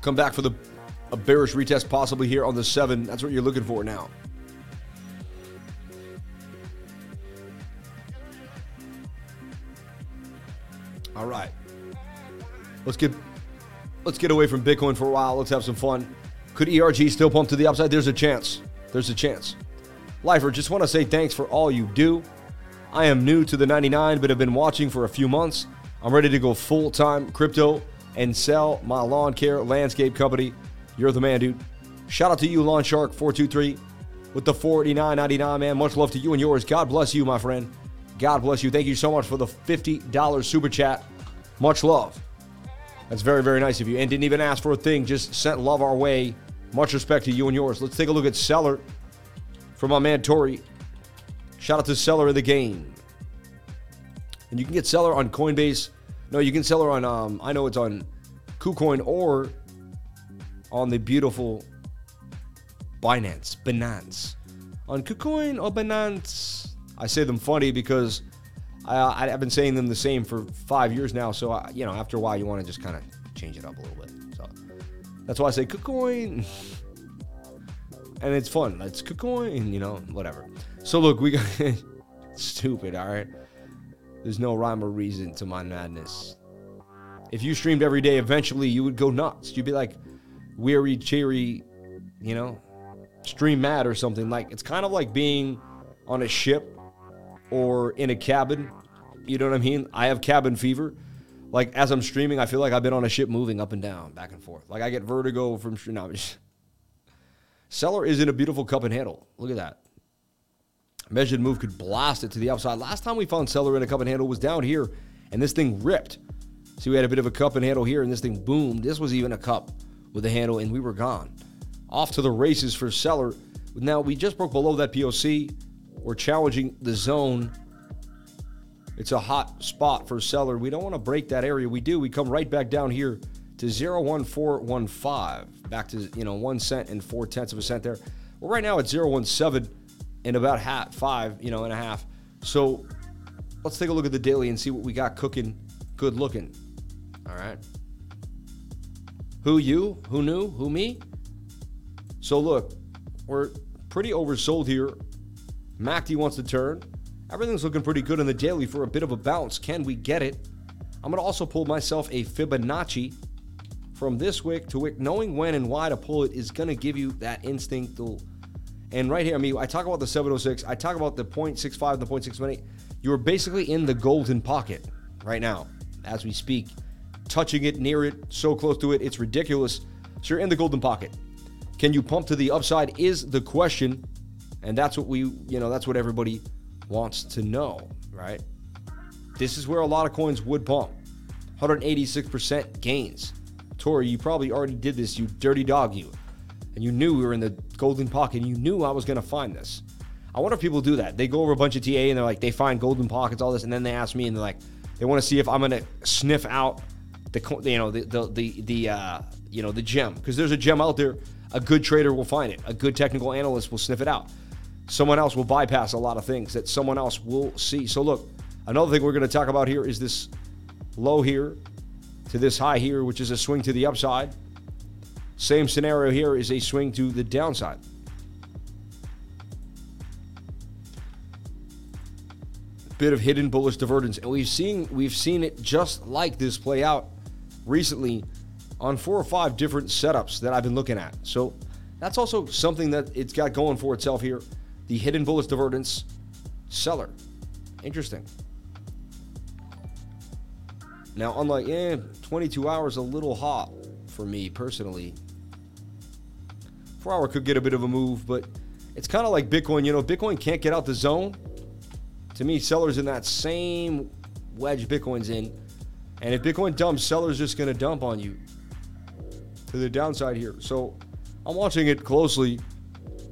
Come back for the a bearish retest possibly here on the seven. That's what you're looking for now. All right. Let's get let's get away from Bitcoin for a while. Let's have some fun. Could ERG still pump to the upside? There's a chance. There's a chance. Lifer, just want to say thanks for all you do. I am new to the 99, but have been watching for a few months. I'm ready to go full time crypto and sell my lawn care landscape company. You're the man, dude. Shout out to you, Lawn Shark 423 with the 49.99, man. Much love to you and yours. God bless you, my friend. God bless you. Thank you so much for the $50 super chat. Much love. That's very, very nice of you. And didn't even ask for a thing, just sent love our way. Much respect to you and yours. Let's take a look at Celer from my man Tori. Shout out to Celer of the game. And you can get Celer on Coinbase no, you can Celer on. Um, I know it's on KuCoin or on the beautiful Binance. Binance on KuCoin or Binance. I say them funny because I, I've been saying them the same for five years now. So I, you know, after a while, you want to just kind of change it up a little bit. So that's why I say KuCoin. and it's fun. It's KuCoin, you know, whatever. So look, we got stupid. All right. There's no rhyme or reason to my madness. If you streamed every day, eventually you would go nuts. You'd be like weary, cheery, you know, stream mad or something. Like it's kind of like being on a ship or in a cabin. You know what I mean? I have cabin fever. Like as I'm streaming, I feel like I've been on a ship moving up and down, back and forth. Like I get vertigo from streaming. Celer is in a beautiful cup and handle. Look at that. Measured move could blast it to the upside. Last time we found Celer in a cup and handle was down here, and this thing ripped. See, we had a bit of a cup and handle here, and this thing boomed. This was even a cup with the handle, and we were gone. Off to the races for Celer. Now, we just broke below that POC. We're challenging the zone. It's a hot spot for Celer. We don't want to break that area. We do. We come right back down here to 01415. Back to, you know, one cent and four tenths of a cent there. Well, right now at 017 and about half, five, you know, and a half. So let's take a look at the daily and see what we got cooking, good looking. All right. Who you? Who knew? Who me? So look, we're pretty oversold here. MACD wants to turn. Everything's looking pretty good in the daily for a bit of a bounce. Can we get it? I'm going to also pull myself a Fibonacci from this wick to wick. Knowing when and why to pull it is going to give you that instinctual and right here, I mean, I talk about the 706, I talk about the 0.65 and the 0.618. You're basically in the golden pocket right now as we speak, touching it, near it, so close to it, it's ridiculous. So you're in the golden pocket. Can you pump to the upside is the question. And that's what we, you know, that's what everybody wants to know, right? This is where a lot of coins would pump. 186% gains. Tori, you probably already did this, you dirty dog, you. and you knew we were in the golden pocket, you knew I was going to find this. I wonder if people do that. They go over a bunch of TA and they're like, they find golden pockets, all this, and then they ask me and they're like, they want to see if I'm going to sniff out the, you know, the the the, the uh, you know, the gem because there's a gem out there. A good trader will find it. A good technical analyst will sniff it out. Someone else will bypass a lot of things that someone else will see. So look, another thing we're going to talk about here is this low here to this high here, which is a swing to the upside. Same scenario here is a swing to the downside. Bit of hidden bullish divergence, and we've seen we've seen it just like this play out recently on four or five different setups that I've been looking at. So that's also something that it's got going for itself here. The hidden bullish divergence Celer. Interesting. Now, unlike, eh, 22 hours a little hot for me personally. Four hour could get a bit of a move, but it's kind of like Bitcoin. You know, Bitcoin can't get out the zone. To me, Celer's in that same wedge Bitcoin's in. And if Bitcoin dumps, Celer's just going to dump on you to the downside here. So I'm watching it closely,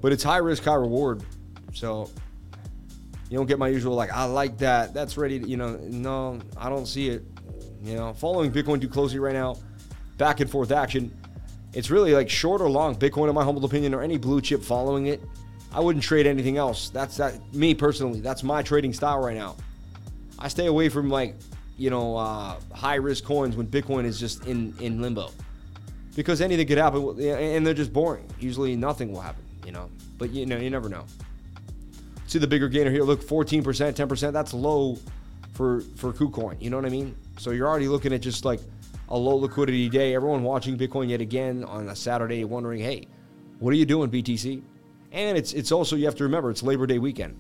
but it's high risk, high reward. So you don't get my usual like I like that. That's ready to, you know, no, I don't see it. You know, following Bitcoin too closely right now, back and forth action. It's really like short or long Bitcoin, in my humble opinion, or any blue chip following it. I wouldn't trade anything else. That's that me personally. That's my trading style right now. I stay away from like you know uh, high risk coins when Bitcoin is just in in limbo, because anything could happen, and they're just boring. Usually nothing will happen. You know, but you know you never know. See the bigger gainer here. Look, 14%, 10%. That's low for for KuCoin. You know what I mean? So you're already looking at just like a low liquidity day. Everyone watching Bitcoin yet again on a Saturday, wondering, hey, what are you doing, BTC? And it's it's also you have to remember it's Labor Day weekend.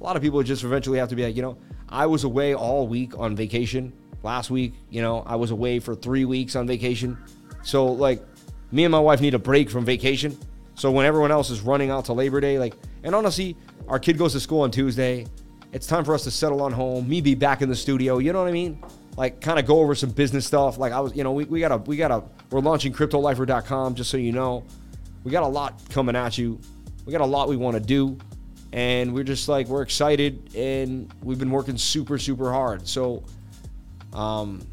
A lot of people just eventually have to be like, you know, I was away all week on vacation last week. You know, I was away for three weeks on vacation. So like, me and my wife need a break from vacation. So when everyone else is running out to Labor Day, like, and honestly, our kid goes to school on Tuesday. It's time for us to settle on home. Me be back in the studio. You know what I mean? Like, kind of go over some business stuff. Like I was, you know, we, we got a we got a we're launching CryptoLifer.com. Just so you know, we got a lot coming at you. We got a lot we want to do, and we're just like we're excited, and we've been working super super hard. So, um,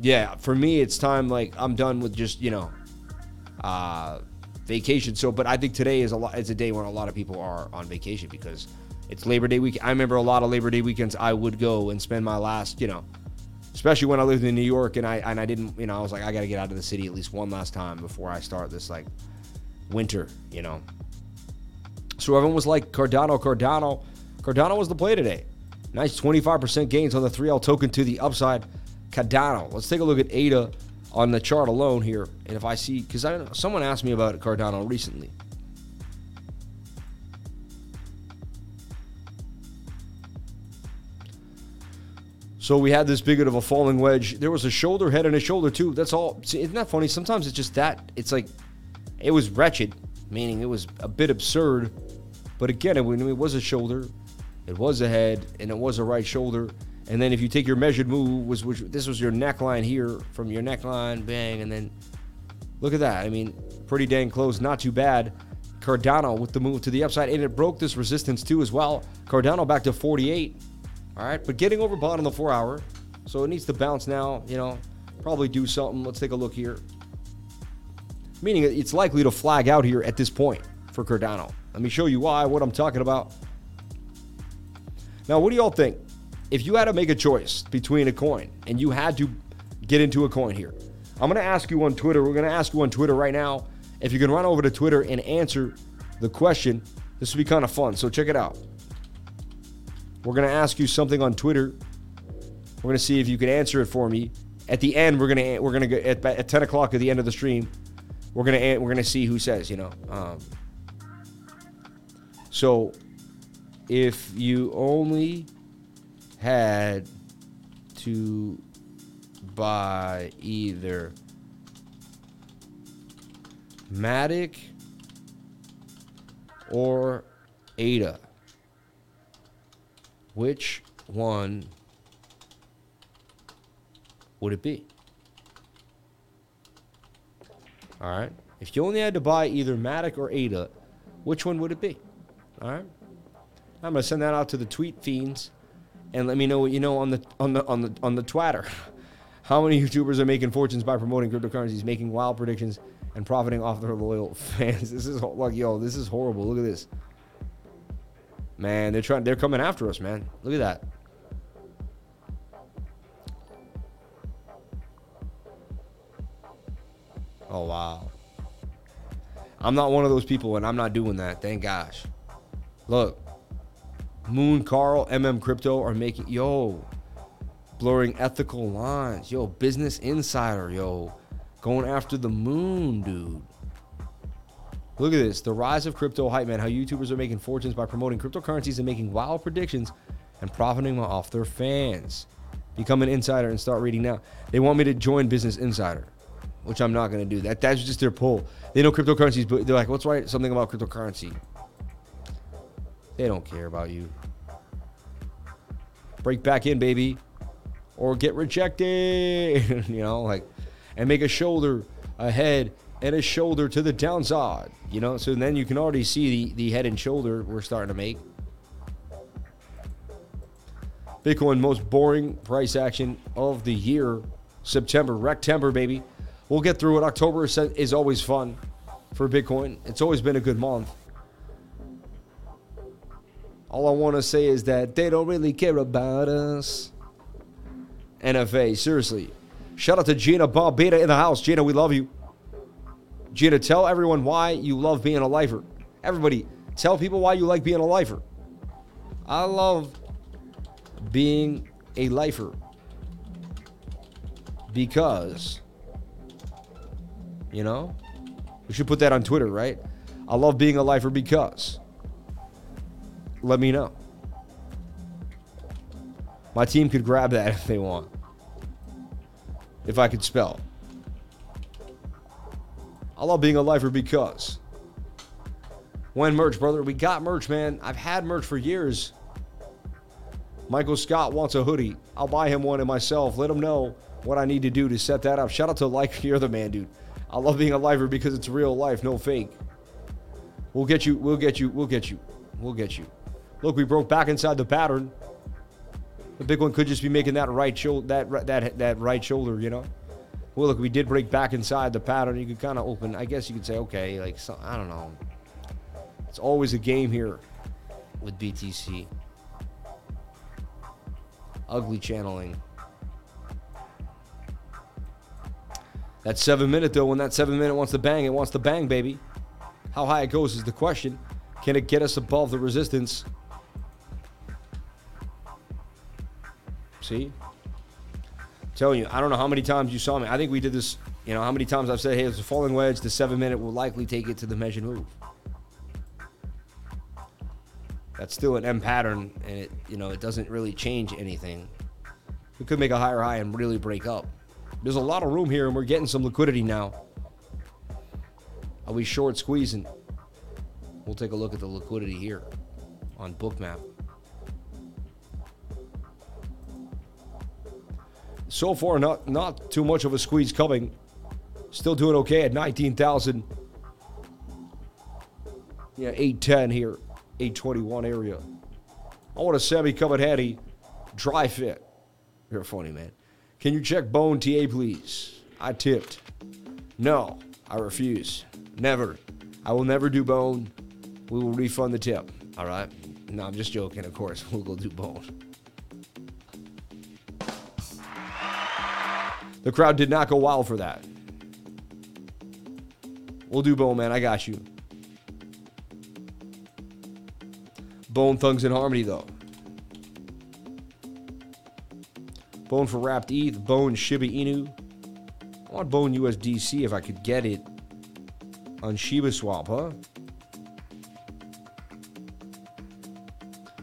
yeah, for me, it's time. Like I'm done with just you know, uh, vacation. So, but I think today is a lot. It's a day when a lot of people are on vacation because it's Labor Day week. I remember a lot of Labor Day weekends. I would go and spend my last, you know, especially when I lived in New York and I and I didn't, you know, I was like, I got to get out of the city at least one last time before I start this like winter, you know. So everyone was like Cardano, Cardano, Cardano was the play today. Nice 25% gains on the 3L token to the upside. Cardano. Let's take a look at ADA on the chart alone here. And if I see, because I someone asked me about Cardano recently. So we had this big of a falling wedge. There was a shoulder, head, and a shoulder too. That's all. See, isn't that funny? Sometimes it's just that. It's like it was wretched, meaning it was a bit absurd. But again, it, it was a shoulder, it was a head, and it was a right shoulder. And then if you take your measured move, was which this was your neckline here from your neckline, bang, and then look at that. I mean, pretty dang close, not too bad. Cardano with the move to the upside, and it broke this resistance too as well. Cardano back to 48. All right, but getting over bottom the four hour, so it needs to bounce now. You know, probably do something. Let's take a look here. Meaning it's likely to flag out here at this point for Cardano. Let me show you why. What I'm talking about. Now, what do y'all think? if you had to make a choice between a coin and you had to get into a coin here, I'm going to ask you on Twitter. We're going to ask you on Twitter right now. If you can run over to Twitter and answer the question, this would be kind of fun. So check it out. We're going to ask you something on Twitter. We're going to see if you can answer it for me. At the end, we're going to we're going to at, at 10 o'clock at the end of the stream. We're to we're to see who says. You know. Um, so if you only had to buy either Matic or Ada. Which one would it be? All right. If you only had to buy either Matic or Ada, which one would it be? All right. I'm gonna send that out to the tweet fiends, and let me know what you know on the on the on the on the Twitter. How many YouTubers are making fortunes by promoting cryptocurrencies, making wild predictions, and profiting off their loyal fans? This is like yo, this is horrible. Look at this. Man, they're trying. They're coming after us, man. Look at that. Oh wow. I'm not one of those people, and I'm not doing that. Thank gosh. Look, Moon, Carl, MM Crypto are making yo blurring ethical lines. Yo, Business Insider, yo, going after the moon, dude. Look at this. The rise of crypto hype, man. How YouTubers are making fortunes by promoting cryptocurrencies and making wild predictions and profiting off their fans. Become an insider and start reading now. They want me to join Business Insider, which I'm not going to do. That that's just their pull. They know cryptocurrencies, but they're like, "Let's write something about cryptocurrency." They don't care about you. Break back in, baby, or get rejected. you know, like, and make a shoulder, a head, and a shoulder to the downside. You know, so then you can already see the, the head and shoulder we're starting to make. Bitcoin most boring price action of the year, September, Rectember, baby. We'll get through it. October is always fun for Bitcoin. It's always been a good month. All I want to say is that they don't really care about us. NFA, seriously. Shout out to Gina Bob Beta in the house. Gina, we love you. Gina, tell everyone why you love being a lifer. Everybody, tell people why you like being a lifer. I love being a lifer because, you know, we should put that on Twitter, right? I love being a lifer because. Let me know. My team could grab that if they want. If I could spell. I love being a lifer because. When merch, brother? We got merch, man. I've had merch for years. Michael Scott wants a hoodie. I'll buy him one and myself. Let him know what I need to do to set that up. Shout out to like you're the man, dude. I love being a lifer because it's real life, no fake. We'll get you. We'll get you. We'll get you. We'll get you. Look, we broke back inside the pattern. The big one could just be making that right shoulder, that that that right shoulder, you know. Well, look, we did break back inside the pattern. You could kind of open. I guess you could say, okay, like so, I don't know. It's always a game here with BTC. Ugly channeling. That seven minute though, when that seven minute wants to bang, it wants to bang, baby. How high it goes is the question. Can it get us above the resistance? See? telling you, I don't know how many times you saw me. I think we did this, you know, how many times I've said, hey, it's a falling wedge. The seven minute will likely take it to the measured move. That's still an M pattern, and it, you know, it doesn't really change anything. We could make a higher high and really break up. There's a lot of room here, and we're getting some liquidity now. Are we short squeezing? We'll take a look at the liquidity here on Bookmap. So far, not not too much of a squeeze coming. Still doing okay at 19,000. Yeah, 810 here, 821 area. I want a semi-covered heady, dry fit. You're funny, man. Can you check Bone TA, please? I tipped. No, I refuse. Never. I will never do Bone. We will refund the tip. All right? No, I'm just joking, of course. We'll go do Bone. The crowd did not go wild for that. We'll do Bone Man. I got you. Bone Thugs-n-Harmony, though. Bone for Wrapped ETH. Bone Shiba Inu. I want Bone USDC if I could get it on Shiba Swap, huh?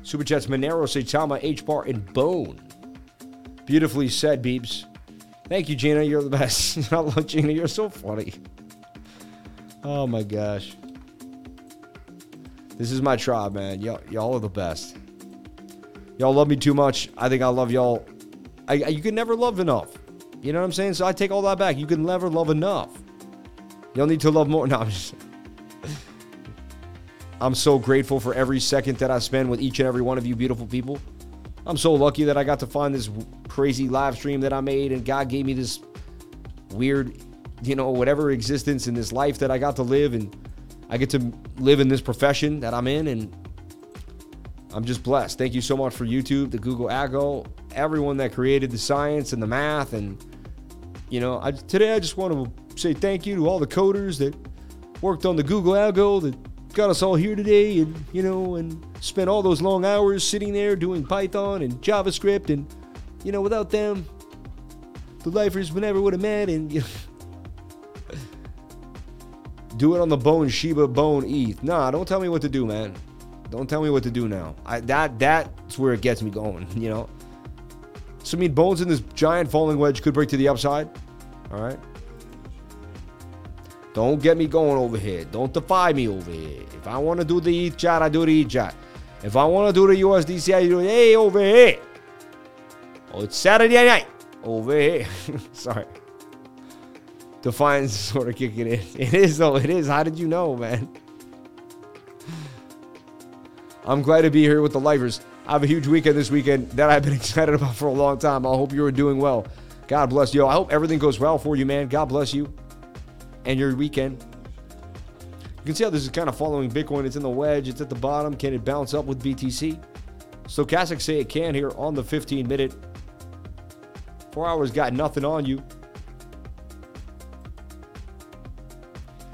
Super Chats Monero, Saitama, H Bar, and Bone. Beautifully said, Beeps. Thank you, Gina. You're the best. I love Gina. You're so funny. Oh my gosh. This is my tribe, man. Y'all, y'all are the best. Y'all love me too much. I think I love y'all. I, you can never love enough. You know what I'm saying? So I take all that back. You can never love enough. Y'all need to love more. No, I'm just. I'm so grateful for every second that I spend with each and every one of you beautiful people. I'm so lucky that I got to find this crazy live stream that I made, and God gave me this weird, you know, whatever existence in this life that I got to live, and I get to live in this profession that I'm in, and I'm just blessed. Thank you so much for YouTube, the Google Algo, everyone that created the science and the math, and you know, I, today I just want to say thank you to all the coders that worked on the Google Algo that got us all here today and, you know, and spent all those long hours sitting there doing Python and JavaScript. And, you know, without them, the lifers would never would have met. And, you know, do it on the bone, Shiba bone, ETH. Nah, don't tell me what to do, man. Don't tell me what to do now. I, that That's where it gets me going, you know? So, I mean, bones in this giant falling wedge could break to the upside. All right. Don't get me going over here. Don't defy me over here. If I want to do the ETH chat, I do the ETH chat. If I want to do the USDC, I do it. Hey, over here. Oh, it's Saturday night. Over here. Sorry. Defiance is sort of kicking in. It is, though. It is. How did you know, man? I'm glad to be here with the lifers. I have a huge weekend this weekend that I've been excited about for a long time. I hope you are doing well. God bless you. I hope everything goes well for you, man. God bless you and your weekend. You can see how this is kind of following Bitcoin. It's in the wedge, it's at the bottom. Can it bounce up with BTC? Stochastics say it can here on the 15 minute. Four hours got nothing on you.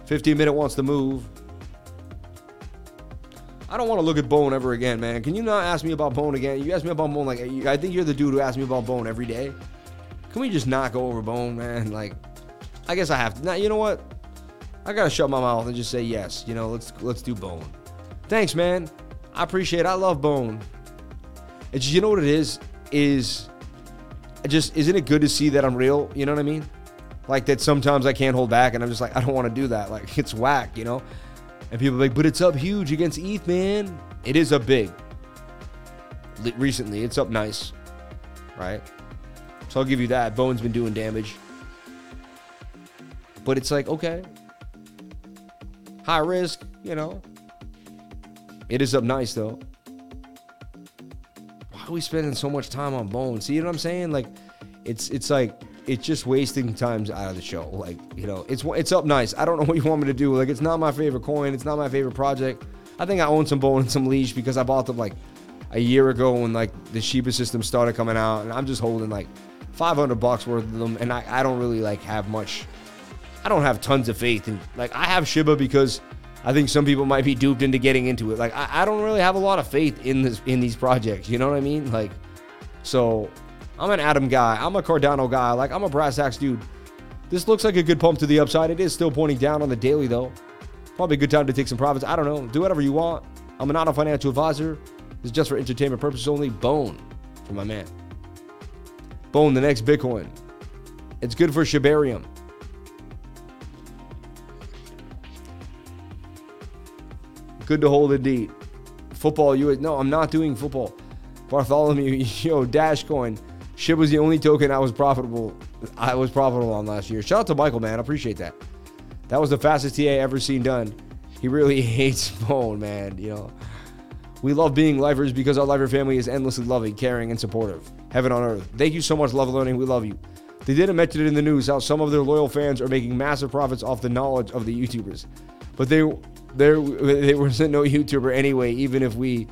15 minute wants to move. I don't want to look at Bone ever again, man. Can you not ask me about Bone again? You ask me about Bone like I think you're the dude who asks me about Bone every day. Can we just not go over Bone, man? Like I guess I have to. Now, you know what? I gotta shut my mouth and just say yes. You know, let's let's do Bone. Thanks, man. I appreciate. it. I love Bone. It's you know what it is is just isn't it good to see that I'm real? You know what I mean? Like that sometimes I can't hold back and I'm just like I don't want to do that. Like it's whack, you know? And people like, but it's up huge against ETH, man. It is up big. Recently, it's up nice, right? So I'll give you that. Bone's been doing damage. But it's like, okay, high risk, you know. It is up nice though. Why are we spending so much time on Bone? See what I'm saying? Like, it's it's like it's just wasting times out of the show. Like, you know, it's it's up nice. I don't know what you want me to do. Like, it's not my favorite coin. It's not my favorite project. I think I own some Bone and some Leash because I bought them like a year ago when like the Shiba system started coming out, and I'm just holding like 500 bucks worth of them, and I, I don't really like have much I don't have tons of faith in like I have Shiba because I think some people might be duped into getting into it. Like I, I don't really have a lot of faith in this in these projects. You know what I mean? Like, so I'm an Adam guy. I'm a Cardano guy. Like I'm a brass axe dude. This looks like a good pump to the upside. It is still pointing down on the daily though. Probably a good time to take some profits. I don't know. Do whatever you want. I'm not a financial advisor. This is just for entertainment purposes only. Bone for my man. Bone, the next Bitcoin. It's good for Shibarium. Good to hold indeed. Football, you no, I'm not doing football. Bartholomew, yo, Dashcoin. Shib was the only token I was profitable. I was profitable on last year. Shout out to Michael, man. I appreciate that. That was the fastest TA ever seen done. He really hates Bone, man. You know, we love being lifers because our lifer family is endlessly loving, caring, and supportive. Heaven on earth. Thank you so much, Love Learning. We love you. They didn't mention it in the news how some of their loyal fans are making massive profits off the knowledge of the YouTubers, but they there there wasn't no YouTuber anyway, even if we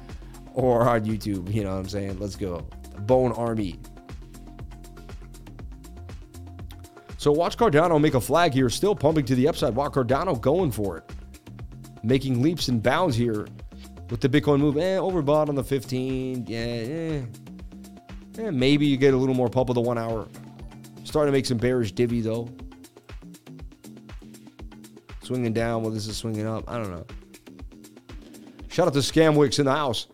or on YouTube. You know what I'm saying? Let's go. Bone Army. So watch Cardano make a flag here, still pumping to the upside. Watch Cardano going for it. Making leaps and bounds here with the Bitcoin move. Eh, overbought on the 15. Yeah, eh. eh. Maybe you get a little more pump of the one hour. Starting to make some bearish divvy though swinging down while this is swinging up. I don't know. Shout out to Scamwix in the house.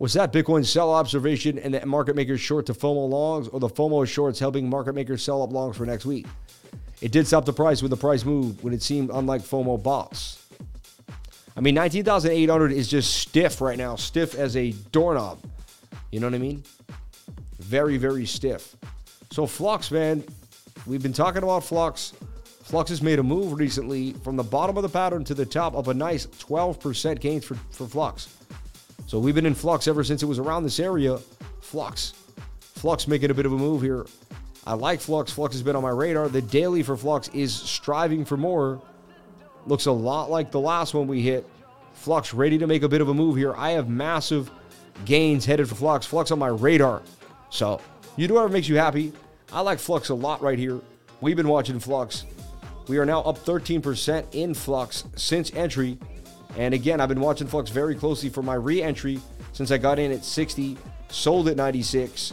Was that Bitcoin sell observation and the market makers short to FOMO longs, or the FOMO shorts helping market makers sell up longs for next week? It did stop the price with the price move when it seemed unlike FOMO bots. I mean, 19,800 is just stiff right now, stiff as a doorknob. You know what I mean? Very, very stiff. So, Flux, man, we've been talking about Flux Flux has made a move recently from the bottom of the pattern to the top of a nice 12% gains for, for Flux. So we've been in Flux ever since it was around this area. Flux. Flux making a bit of a move here. I like Flux. Flux has been on my radar. The daily for Flux is striving for more. Looks a lot like the last one we hit. Flux ready to make a bit of a move here. I have massive gains headed for Flux. Flux on my radar. So you do whatever makes you happy. I like Flux a lot right here. We've been watching Flux. We are now up 13% in Flux since entry. And again, I've been watching Flux very closely for my re entry since I got in at 60, sold at 96,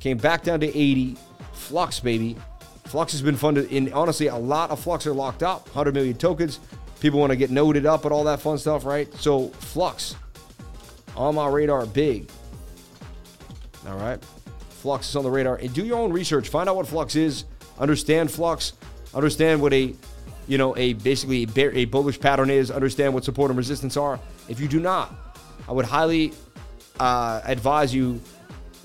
came back down to 80. Flux, baby. Flux has been fun to, in honestly, a lot of Flux are locked up, 100 million tokens. People want to get noted up and all that fun stuff, right? So, Flux on my radar, big. All right. Flux is on the radar. And do your own research. Find out what Flux is. Understand Flux. Understand what a, you know, a basically a, bear, a bullish pattern is. Understand what support and resistance are. If you do not, I would highly uh, advise you.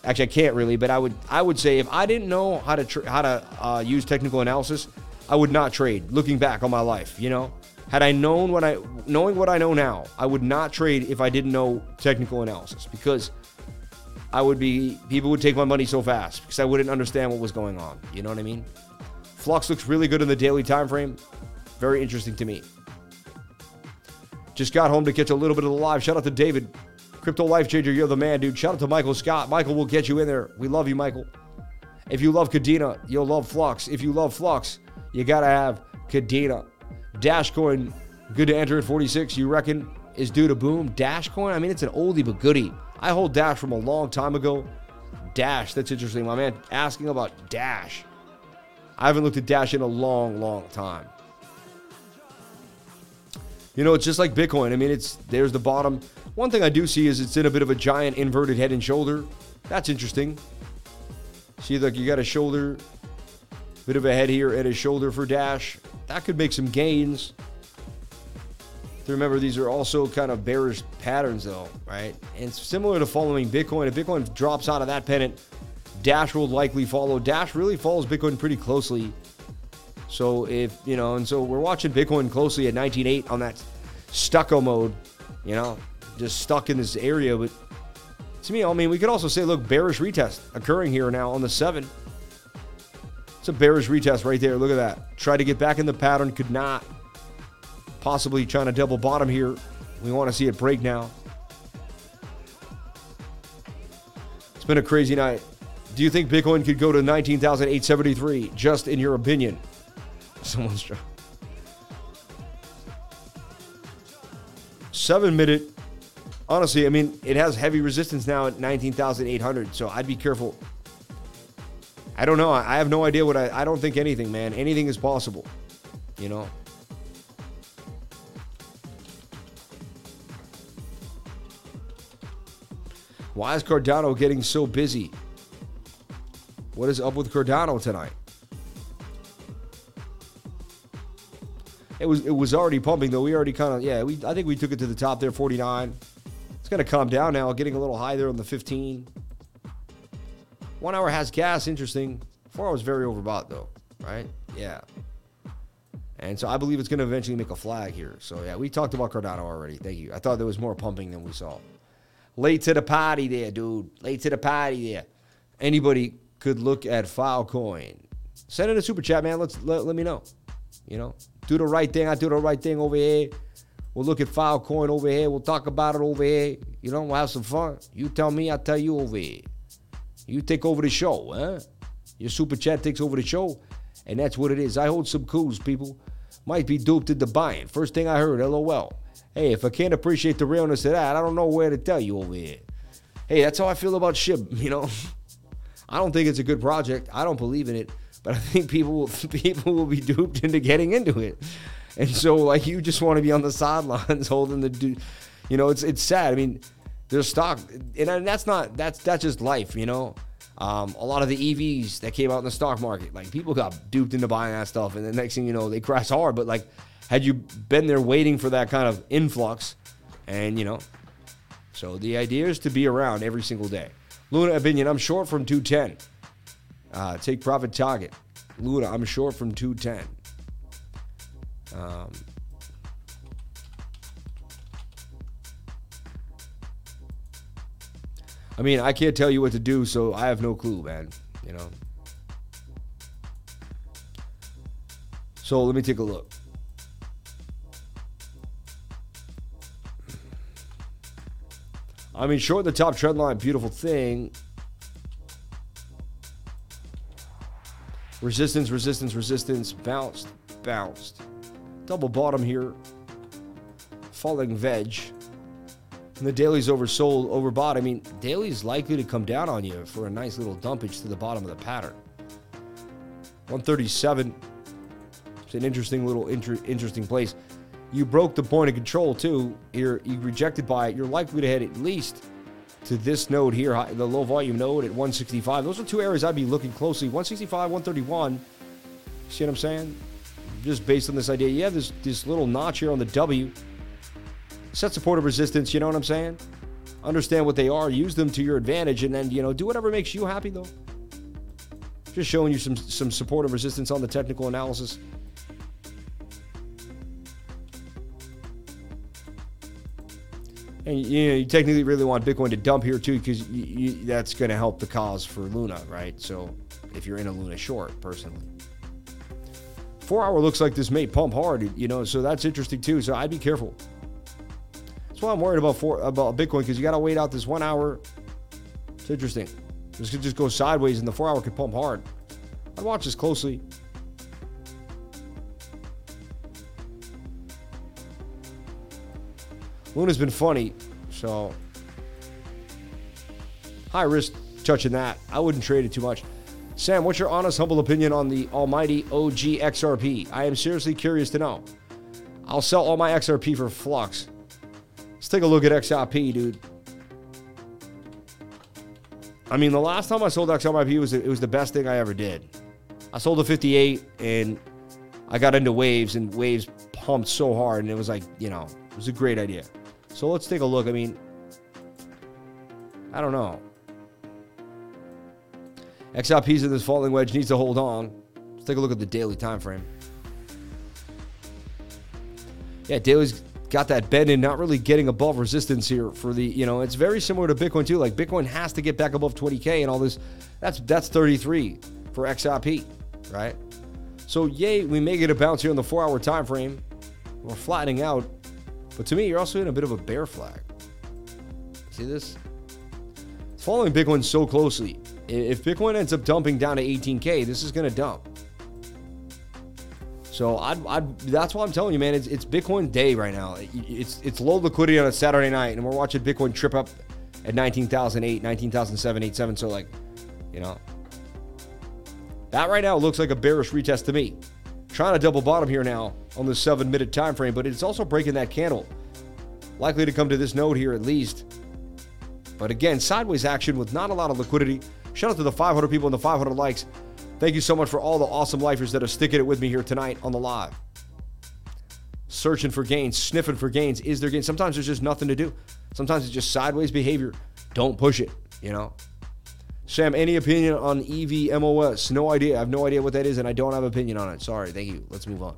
Actually, I can't really, but I would I would say if I didn't know how to tr- how to uh, use technical analysis, I would not trade. Looking back on my life, you know, had I known what I knowing what I know now, I would not trade if I didn't know technical analysis because I would be people would take my money so fast because I wouldn't understand what was going on. You know what I mean? Flux looks really good in the daily time frame. Very interesting to me. Just got home to catch a little bit of the live. Shout out to David. Crypto Life Changer, you're the man, dude. Shout out to Michael Scott. Michael will get you in there. We love you, Michael. If you love Kadena, you'll love Flux. If you love Flux, you gotta have Kadena. Dashcoin, good to enter at 46. You reckon is due to boom? Dashcoin, I mean, it's an oldie but goodie. I hold Dash from a long time ago. Dash, that's interesting. My man asking about Dash. I haven't looked at Dash in a long, long time. You know, it's just like Bitcoin. I mean, it's there's the bottom. One thing I do see is it's in a bit of a giant inverted head and shoulder. That's interesting. See, like you got a shoulder, bit of a head here and a shoulder for Dash. That could make some gains. To remember, these are also kind of bearish patterns, though, right? And similar to following Bitcoin. If Bitcoin drops out of that pennant, Dash will likely follow. Dash really follows Bitcoin pretty closely. So if you know, and so we're watching Bitcoin closely at 19.8 on that stucco mode, you know, just stuck in this area. But to me, I mean, we could also say, look, bearish retest occurring here now on the seven. It's a bearish retest right there. Look at that. Try to get back in the pattern, could not. Possibly trying to double bottom here. We want to see it break now. It's been a crazy night. Do you think Bitcoin could go to 19,873? Just in your opinion. Someone's. Seven minute. Honestly, I mean, it has heavy resistance now at 19,800, so I'd be careful. I don't know. I have no idea what I. I don't think anything, man. Anything is possible. You know. Why is Cardano getting so busy? What is up with Cardano tonight? It was it was already pumping though. We already kind of yeah. We I think we took it to the top there, 49. It's gonna calm down now, getting a little high there on the 15. One hour has gas, interesting. Four hours very overbought though, right? Yeah. And so I believe it's gonna eventually make a flag here. So yeah, we talked about Cardano already. Thank you. I thought there was more pumping than we saw. Late to the party there, dude. Late to the party there. Anybody could look at Filecoin. Send in a super chat, man. Let's let, let me know. You know, do the right thing. I do the right thing over here. We'll look at Filecoin over here. We'll talk about it over here. You know, we'll have some fun. You tell me, I tell you over here. You take over the show, huh? Your super chat takes over the show, and that's what it is. I hold some coups, people. Might be duped into buying. First thing I heard, LOL. Hey, if I can't appreciate the realness of that, I don't know where to tell you over here. Hey, that's how I feel about SHIB, you know? I don't think it's a good project. I don't believe in it, but I think people will people will be duped into getting into it. And so like you just want to be on the sidelines holding the dude. you know, it's it's sad. I mean, there's stock and that's not that's that's just life, you know. Um, a lot of the EVs that came out in the stock market, like people got duped into buying that stuff, and the next thing you know, they crash hard. But like, had you been there waiting for that kind of influx, and you know, so the idea is to be around every single day. Luna opinion, I'm short from 210. Uh, take profit target. Luna, I'm short from 210. Um, I mean, I can't tell you what to do, so I have no clue, man. You know. So let me take a look. I mean, short the top trend line, beautiful thing. Resistance, resistance, resistance. Bounced, bounced. Double bottom here. Falling wedge. And the daily's oversold, overbought. I mean, daily's likely to come down on you for a nice little dumpage to the bottom of the pattern. 137. It's an interesting little inter- interesting place. You broke the point of control too. You're you rejected by it. You're likely to head at least to this node here, the low volume node at 165. Those are two areas I'd be looking closely. 165, 131. See what I'm saying? Just based on this idea, you have this this little notch here on the W. Set supportive resistance. You know what I'm saying? Understand what they are. Use them to your advantage, and then you know do whatever makes you happy though. Just showing you some some support supportive resistance on the technical analysis. And you know, you technically really want Bitcoin to dump here too, because that's going to help the cause for Luna, right? So if you're in a Luna short, personally, four hour looks like this may pump hard, you know, so that's interesting too. So I'd be careful. That's why I'm worried about four about Bitcoin because you got to wait out this one hour. It's interesting. This could just go sideways, and the four hour could pump hard. I'd watch this closely. Luna's been funny, so high risk touching that. I wouldn't trade it too much. Sam, what's your honest, humble opinion on the almighty OG XRP? I am seriously curious to know. I'll sell all my XRP for flux. Let's take a look at XRP, dude. I mean, the last time I sold XRP was it was the best thing I ever did. I sold a 58 and I got into waves and waves pumped so hard and it was like, you know, it was a great idea. So let's take a look. I mean, I don't know. XRP's in this falling wedge needs to hold on. Let's take a look at the daily time frame. Yeah, daily's got that bend in, not really getting above resistance here for the, you know, it's very similar to Bitcoin too. Like Bitcoin has to get back above 20K and all this. That's that's 33 for XRP, right? So yay, we may get a bounce here on the four hour time frame. We're flattening out. But to me, you're also in a bit of a bear flag. See this? Following Bitcoin so closely. If Bitcoin ends up dumping down to 18K, this is going to dump. So I'd, I'd, that's why I'm telling you, man. It's, it's Bitcoin day right now. It's it's low liquidity on a Saturday night, and we're watching Bitcoin trip up at 19,008, 19,787. So like, you know, that right now looks like a bearish retest to me. Trying to double bottom here now on the seven minute time frame, but it's also breaking that candle. Likely to come to this node here at least. But again, sideways action with not a lot of liquidity. Shout out to the 500 people and the 500 likes. Thank you so much for all the awesome lifers that are sticking it with me here tonight on the live. Searching for gains, sniffing for gains. Is there gains? Sometimes there's just nothing to do. Sometimes it's just sideways behavior. Don't push it, you know? Sam, any opinion on Evmos? No idea. I have no idea what that is, and I don't have opinion on it. Sorry. Thank you. Let's move on.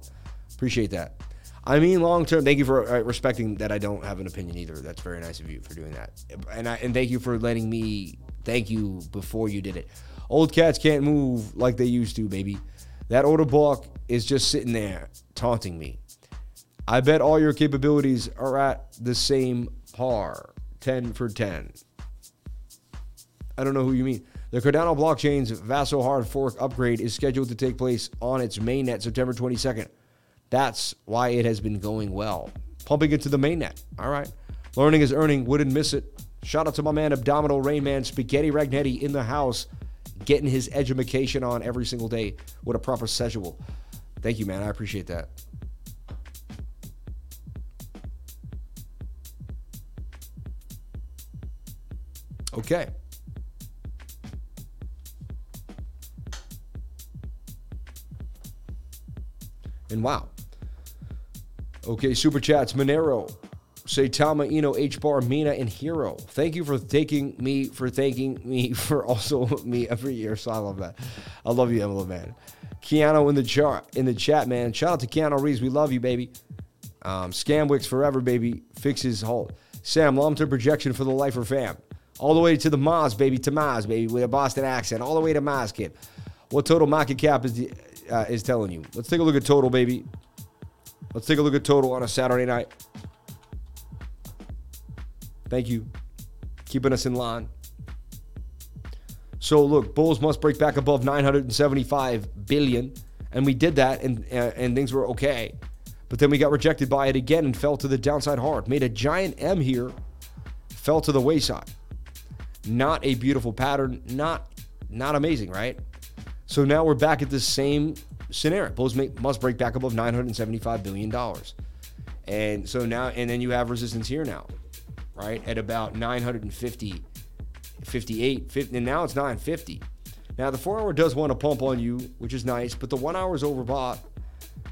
Appreciate that. I mean, long term. Thank you for uh, respecting that I don't have an opinion either. That's very nice of you for doing that, and I, and thank you for letting me. Thank you before you did it. Old cats can't move like they used to, baby. That order block is just sitting there taunting me. I bet all your capabilities are at the same par. 10 for 10. I don't know who you mean. The Cardano blockchain's Vasil hard fork upgrade is scheduled to take place on its mainnet September 22nd. That's why it has been going well. Pumping it to the mainnet. All right. Learning is earning. Wouldn't miss it. Shout out to my man Abdominal Rain Man Spaghetti Ragnetti in the house, getting his education on every single day with a proper schedule. Thank you, man. I appreciate that. Okay. And wow. Okay, super chats. Monero, Saitama, Eno, H Bar, Mina, and Hero. Thank you for thanking me for thanking me for also me every year. So I love that. I love you, Emily man. Keanu in the chart in the chat, man. Shout out to Keanu Reeves. We love you, baby. Um, Scamwix forever, baby. Fixes halt. Sam, long-term projection for the life Lifer fam. All the way to the Maz, baby, to Maz, baby, with a Boston accent. All the way to Maz, kid. What total market cap is the, uh, is telling you? Let's take a look at total, baby. Let's take a look at total on a Saturday night. Thank you. Keeping us in line. So look, Bulls must break back above 975 billion, and we did that, and uh, and things were okay. But then we got rejected by it again and fell to the downside hard. Made a giant M here, fell to the wayside. Not a beautiful pattern, not not amazing, right? So now we're back at the same scenario. Bulls must break back above 975 billion dollars. And so now and then you have resistance here now, right? At about 950 58, 50, and now it's 950. Now the four hour does want to pump on you, which is nice, but the one hour is overbought.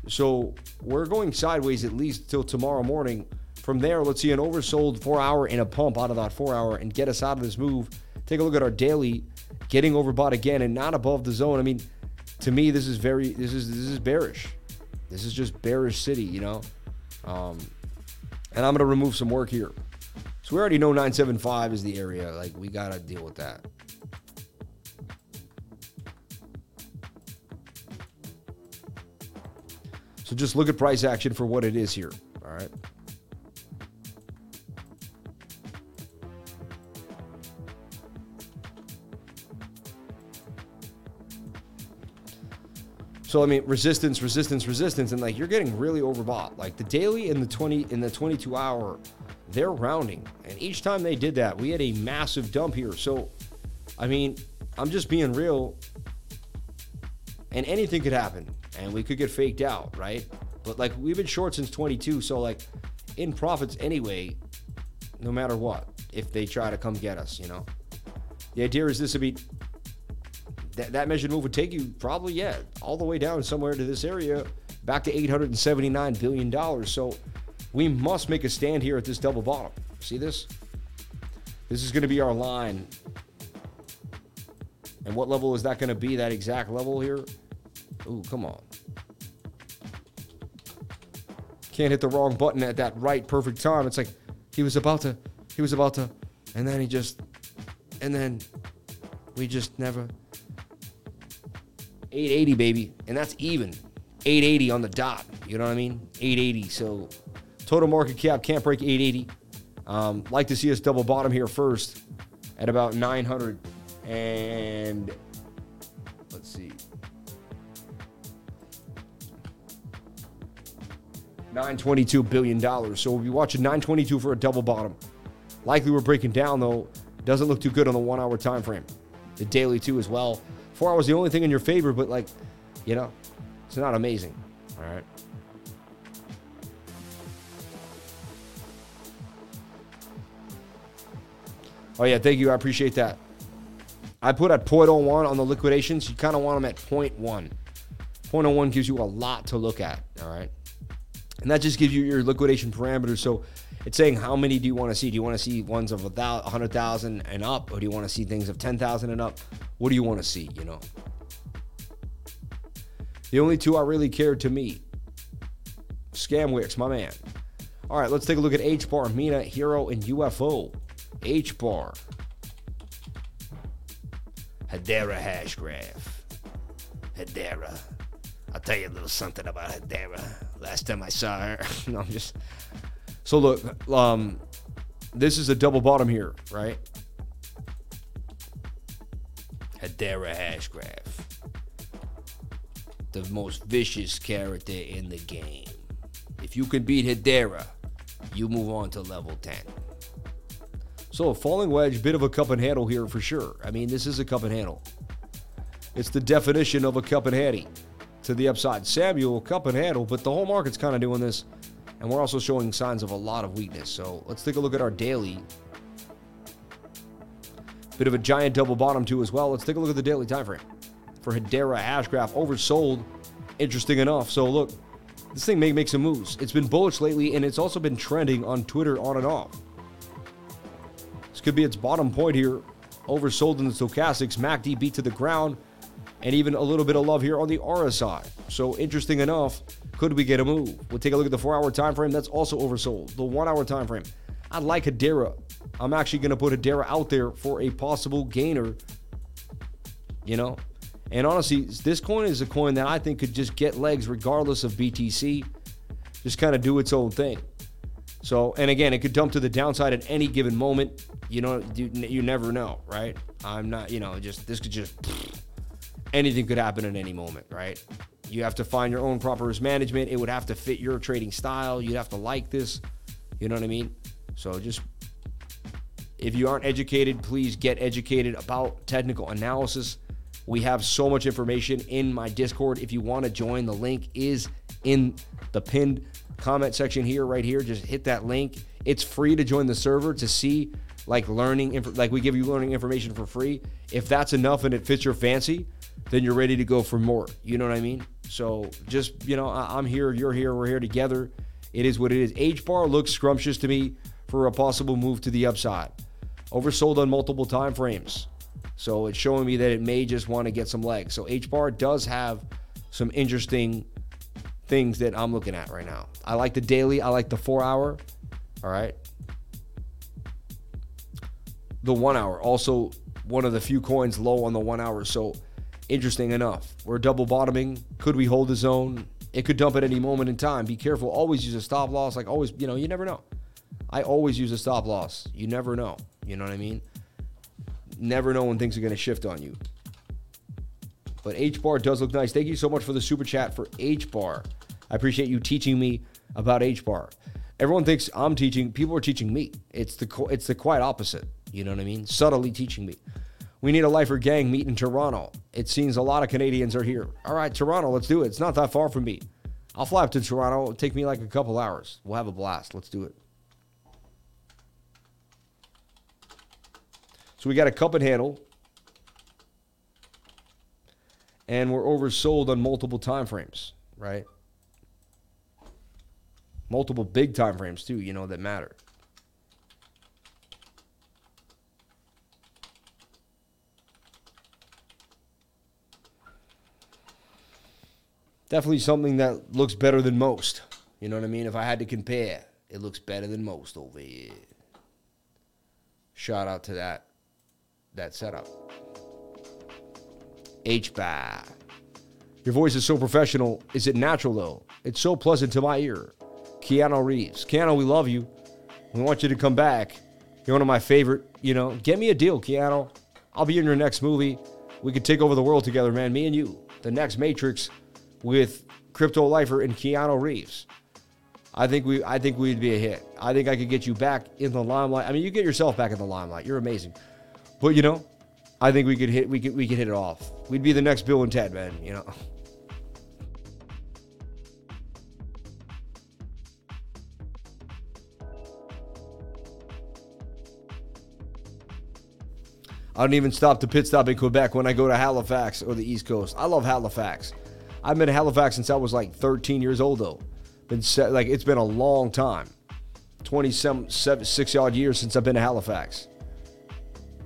So we're going sideways at least till tomorrow morning. From there, let's see an oversold four hour and a pump out of that four hour and get us out of this move. Take a look at our daily, getting overbought again and not above the zone. I mean, to me, this is very this is this is bearish. This is just bearish city, you know. Um, and I'm gonna remove some work here. So we already know 975 is the area. Like we gotta deal with that. So just look at price action for what it is here. All right. So I mean, resistance, resistance, resistance, and like you're getting really overbought. Like the daily and the 20 in the 22 hour, they're rounding, and each time they did that, we had a massive dump here. So, I mean, I'm just being real, and anything could happen and we could get faked out, right? But like we've been short since 22, so like in profits anyway, no matter what, if they try to come get us, you know. The idea is this would be that, that measured move would take you probably, yeah, all the way down somewhere to this area, back to $879 billion. So we must make a stand here at this double bottom. See this? This is going to be our line. And what level is that going to be? That exact level here? Ooh, come on. Can't hit the wrong button at that right perfect time. It's like he was about to, he was about to, and then he just, and then we just never. 880, baby. And that's even. 880 on the dot. You know what I mean? 880. So total market cap can't break 880. Um, like to see us double bottom here first at about 900 and let's see 922 billion dollars. So we'll be watching 922 for a double bottom. Likely we're breaking down though. Doesn't look too good on the one hour time frame. The daily too as well. Four hours the only thing in your favor, but like, you know, it's not amazing. All right. Oh yeah, thank you. I appreciate that. I put at 0.01 on the liquidations. You kind of want them at 0.1. 0.01 gives you a lot to look at. All right. And that just gives you your liquidation parameters. So it's saying how many do you want to see? Do you want to see ones of a 100,000 and up, or do you want to see things of 10,000 and up? What do you want to see, you know? The only two I really cared to meet Scamwix, my man. All right, let's take a look at H bar, Mina, Hero, and UFO. H bar. Hedera Hashgraph. Hedera. I'll tell you a little something about Hedera. Last time I saw her, no, I'm just. So look, um, this is a double bottom here, right? Hedera Hashgraph. The most vicious character in the game. If you can beat Hedera, you move on to level 10. So a falling wedge, bit of a cup and handle here for sure. I mean, this is a cup and handle. It's the definition of a cup and handy to the upside. Samuel, cup and handle, but the whole market's kind of doing this. And we're also showing signs of a lot of weakness. So let's take a look at our daily. Bit of a giant double bottom too as well. Let's take a look at the daily time frame. For Hedera Hashgraph, oversold. Interesting enough. So look, this thing may make some moves. It's been bullish lately, and it's also been trending on Twitter on and off. This could be its bottom point here. Oversold in the stochastics. MACD beat to the ground. And even a little bit of love here on the RSI. So interesting enough, could we get a move? We'll take a look at the four-hour time frame. That's also oversold. The one-hour time frame. I like Hedera. I'm actually going to put Hedera out there for a possible gainer. You know, and honestly, this coin is a coin that I think could just get legs regardless of BTC. Just kind of do its own thing. So, and again, it could dump to the downside at any given moment. You know, you, you never know, right? I'm not, you know, just this could just anything could happen at any moment, right? You have to find your own proper risk management. It would have to fit your trading style. You'd have to like this. You know what I mean? So just if you aren't educated, please get educated about technical analysis. We have so much information in my Discord. If you want to join, the link is in the pinned comment section here, right here. Just hit that link. It's free to join the server to see like learning, like we give you learning information for free. If that's enough and it fits your fancy, then you're ready to go for more. You know what I mean? So just, you know, I'm here, you're here, we're here together. It is what it is. H bar looks scrumptious to me for a possible move to the upside. Oversold on multiple time frames. So it's showing me that it may just want to get some legs. So H bar does have some interesting things that I'm looking at right now. I like the daily, I like the four hour. All right. The one hour, also one of the few coins low on the one hour. So interesting enough. We're double bottoming. Could we hold the zone? It could dump at any moment in time. Be careful. Always use a stop loss. Like always, you know, you never know. I always use a stop loss. You never know. You know what I mean? never know when things are going to shift on you. But H bar does look nice. Thank you so much for the super chat for H bar. I appreciate you teaching me about H bar. Everyone thinks I'm teaching. People are teaching me. It's the it's the quite opposite. You know what I mean? Subtly teaching me. We need a lifer gang meet in Toronto. It seems a lot of Canadians are here. All right, Toronto, let's do it. It's not that far from me. I'll fly up to Toronto. It'll take me like a couple hours. We'll have a blast. Let's do it. So we got a cup and handle. And we're oversold on multiple time frames, right? Multiple big time frames too, you know, that matter. Definitely something that looks better than most. You know what I mean? If I had to compare, it looks better than most over here. Shout out to that that setup. H bar. Your voice is so professional. Is it natural though? It's so pleasant to my ear. Keanu Reeves. Keanu, we love you. We want you to come back. You're one of my favorite. You know, get me a deal, Keanu. I'll be in your next movie. We could take over the world together, man. Me and you. The next Matrix with Crypto Lifer and Keanu Reeves. I think we I think we'd be a hit. I think I could get you back in the limelight. I mean, you get yourself back in the limelight. You're amazing. But you know, I think we could hit we could we could hit it off. We'd be the next Bill and Ted, man. You know. I don't even stop to pit stop in Quebec when I go to Halifax or the East Coast. I love Halifax. I've been to Halifax since I was like 13 years old, though. Been like it's been a long time, 27, six odd years since I've been to Halifax.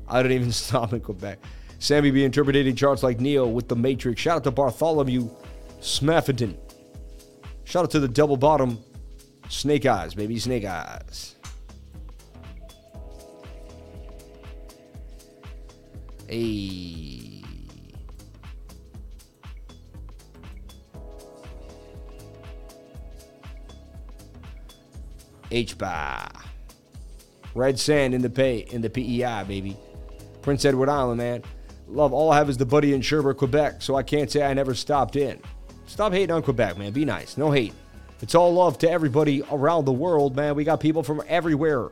I don't even stop in Quebec. Sammy be interpreting charts like Neo with the Matrix. Shout out to Bartholomew Smaffington. Shout out to the double bottom Snake Eyes, baby, Snake Eyes. Hey. H bar. Red sand in the pay in the PEI, baby. Prince Edward Island, man. Love, all I have is the buddy in Sherbrooke, Quebec, so I can't say I never stopped in. Stop hating on Quebec, man. Be nice. No hate. It's all love to everybody around the world, man. We got people from everywhere.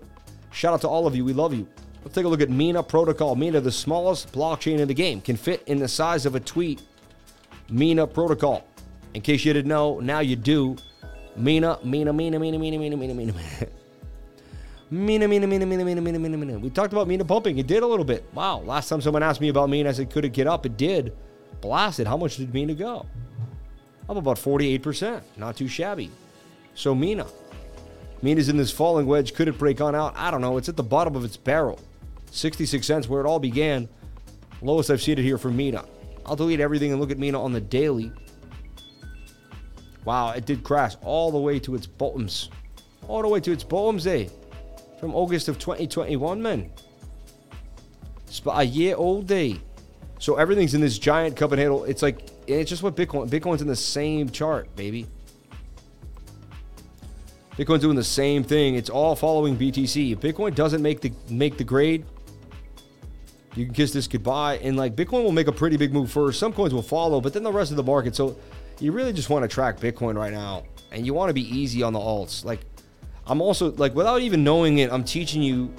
Shout out to all of you. We love you. Let's take a look at Mina Protocol. Mina, the smallest blockchain in the game, can fit in the size of a tweet. Mina Protocol. In case you didn't know, now you do. Mina, Mina, Mina, Mina, Mina, Mina, Mina, Mina. Mina, Mina, Mina, Mina, Mina, Mina, Mina, Mina. We talked about Mina pumping. It did a little bit. Wow. Last time someone asked me about Mina, I said, could it get up? It did. Blasted. How much did Mina go? Up about 48%. Not too shabby. So Mina. Mina's in this falling wedge. Could it break on out? I don't know. It's at the bottom of its barrel. 66 cents where it all began. Lowest I've seen it here for Mina. I'll delete everything and look at Mina on the daily. Wow, it did crash all the way to its bottoms. All the way to its bottoms, eh? From August of 2021, man. It's about a year old, eh? So everything's in this giant cup and handle. It's like, it's just what Bitcoin, Bitcoin's in the same chart, baby. Bitcoin's doing the same thing. It's all following BTC. If Bitcoin doesn't make the make the grade, you can kiss this goodbye. And like Bitcoin will make a pretty big move first. Some coins will follow, but then the rest of the market. So you really just want to track Bitcoin right now. And you want to be easy on the alts. Like I'm also like without even knowing it, I'm teaching you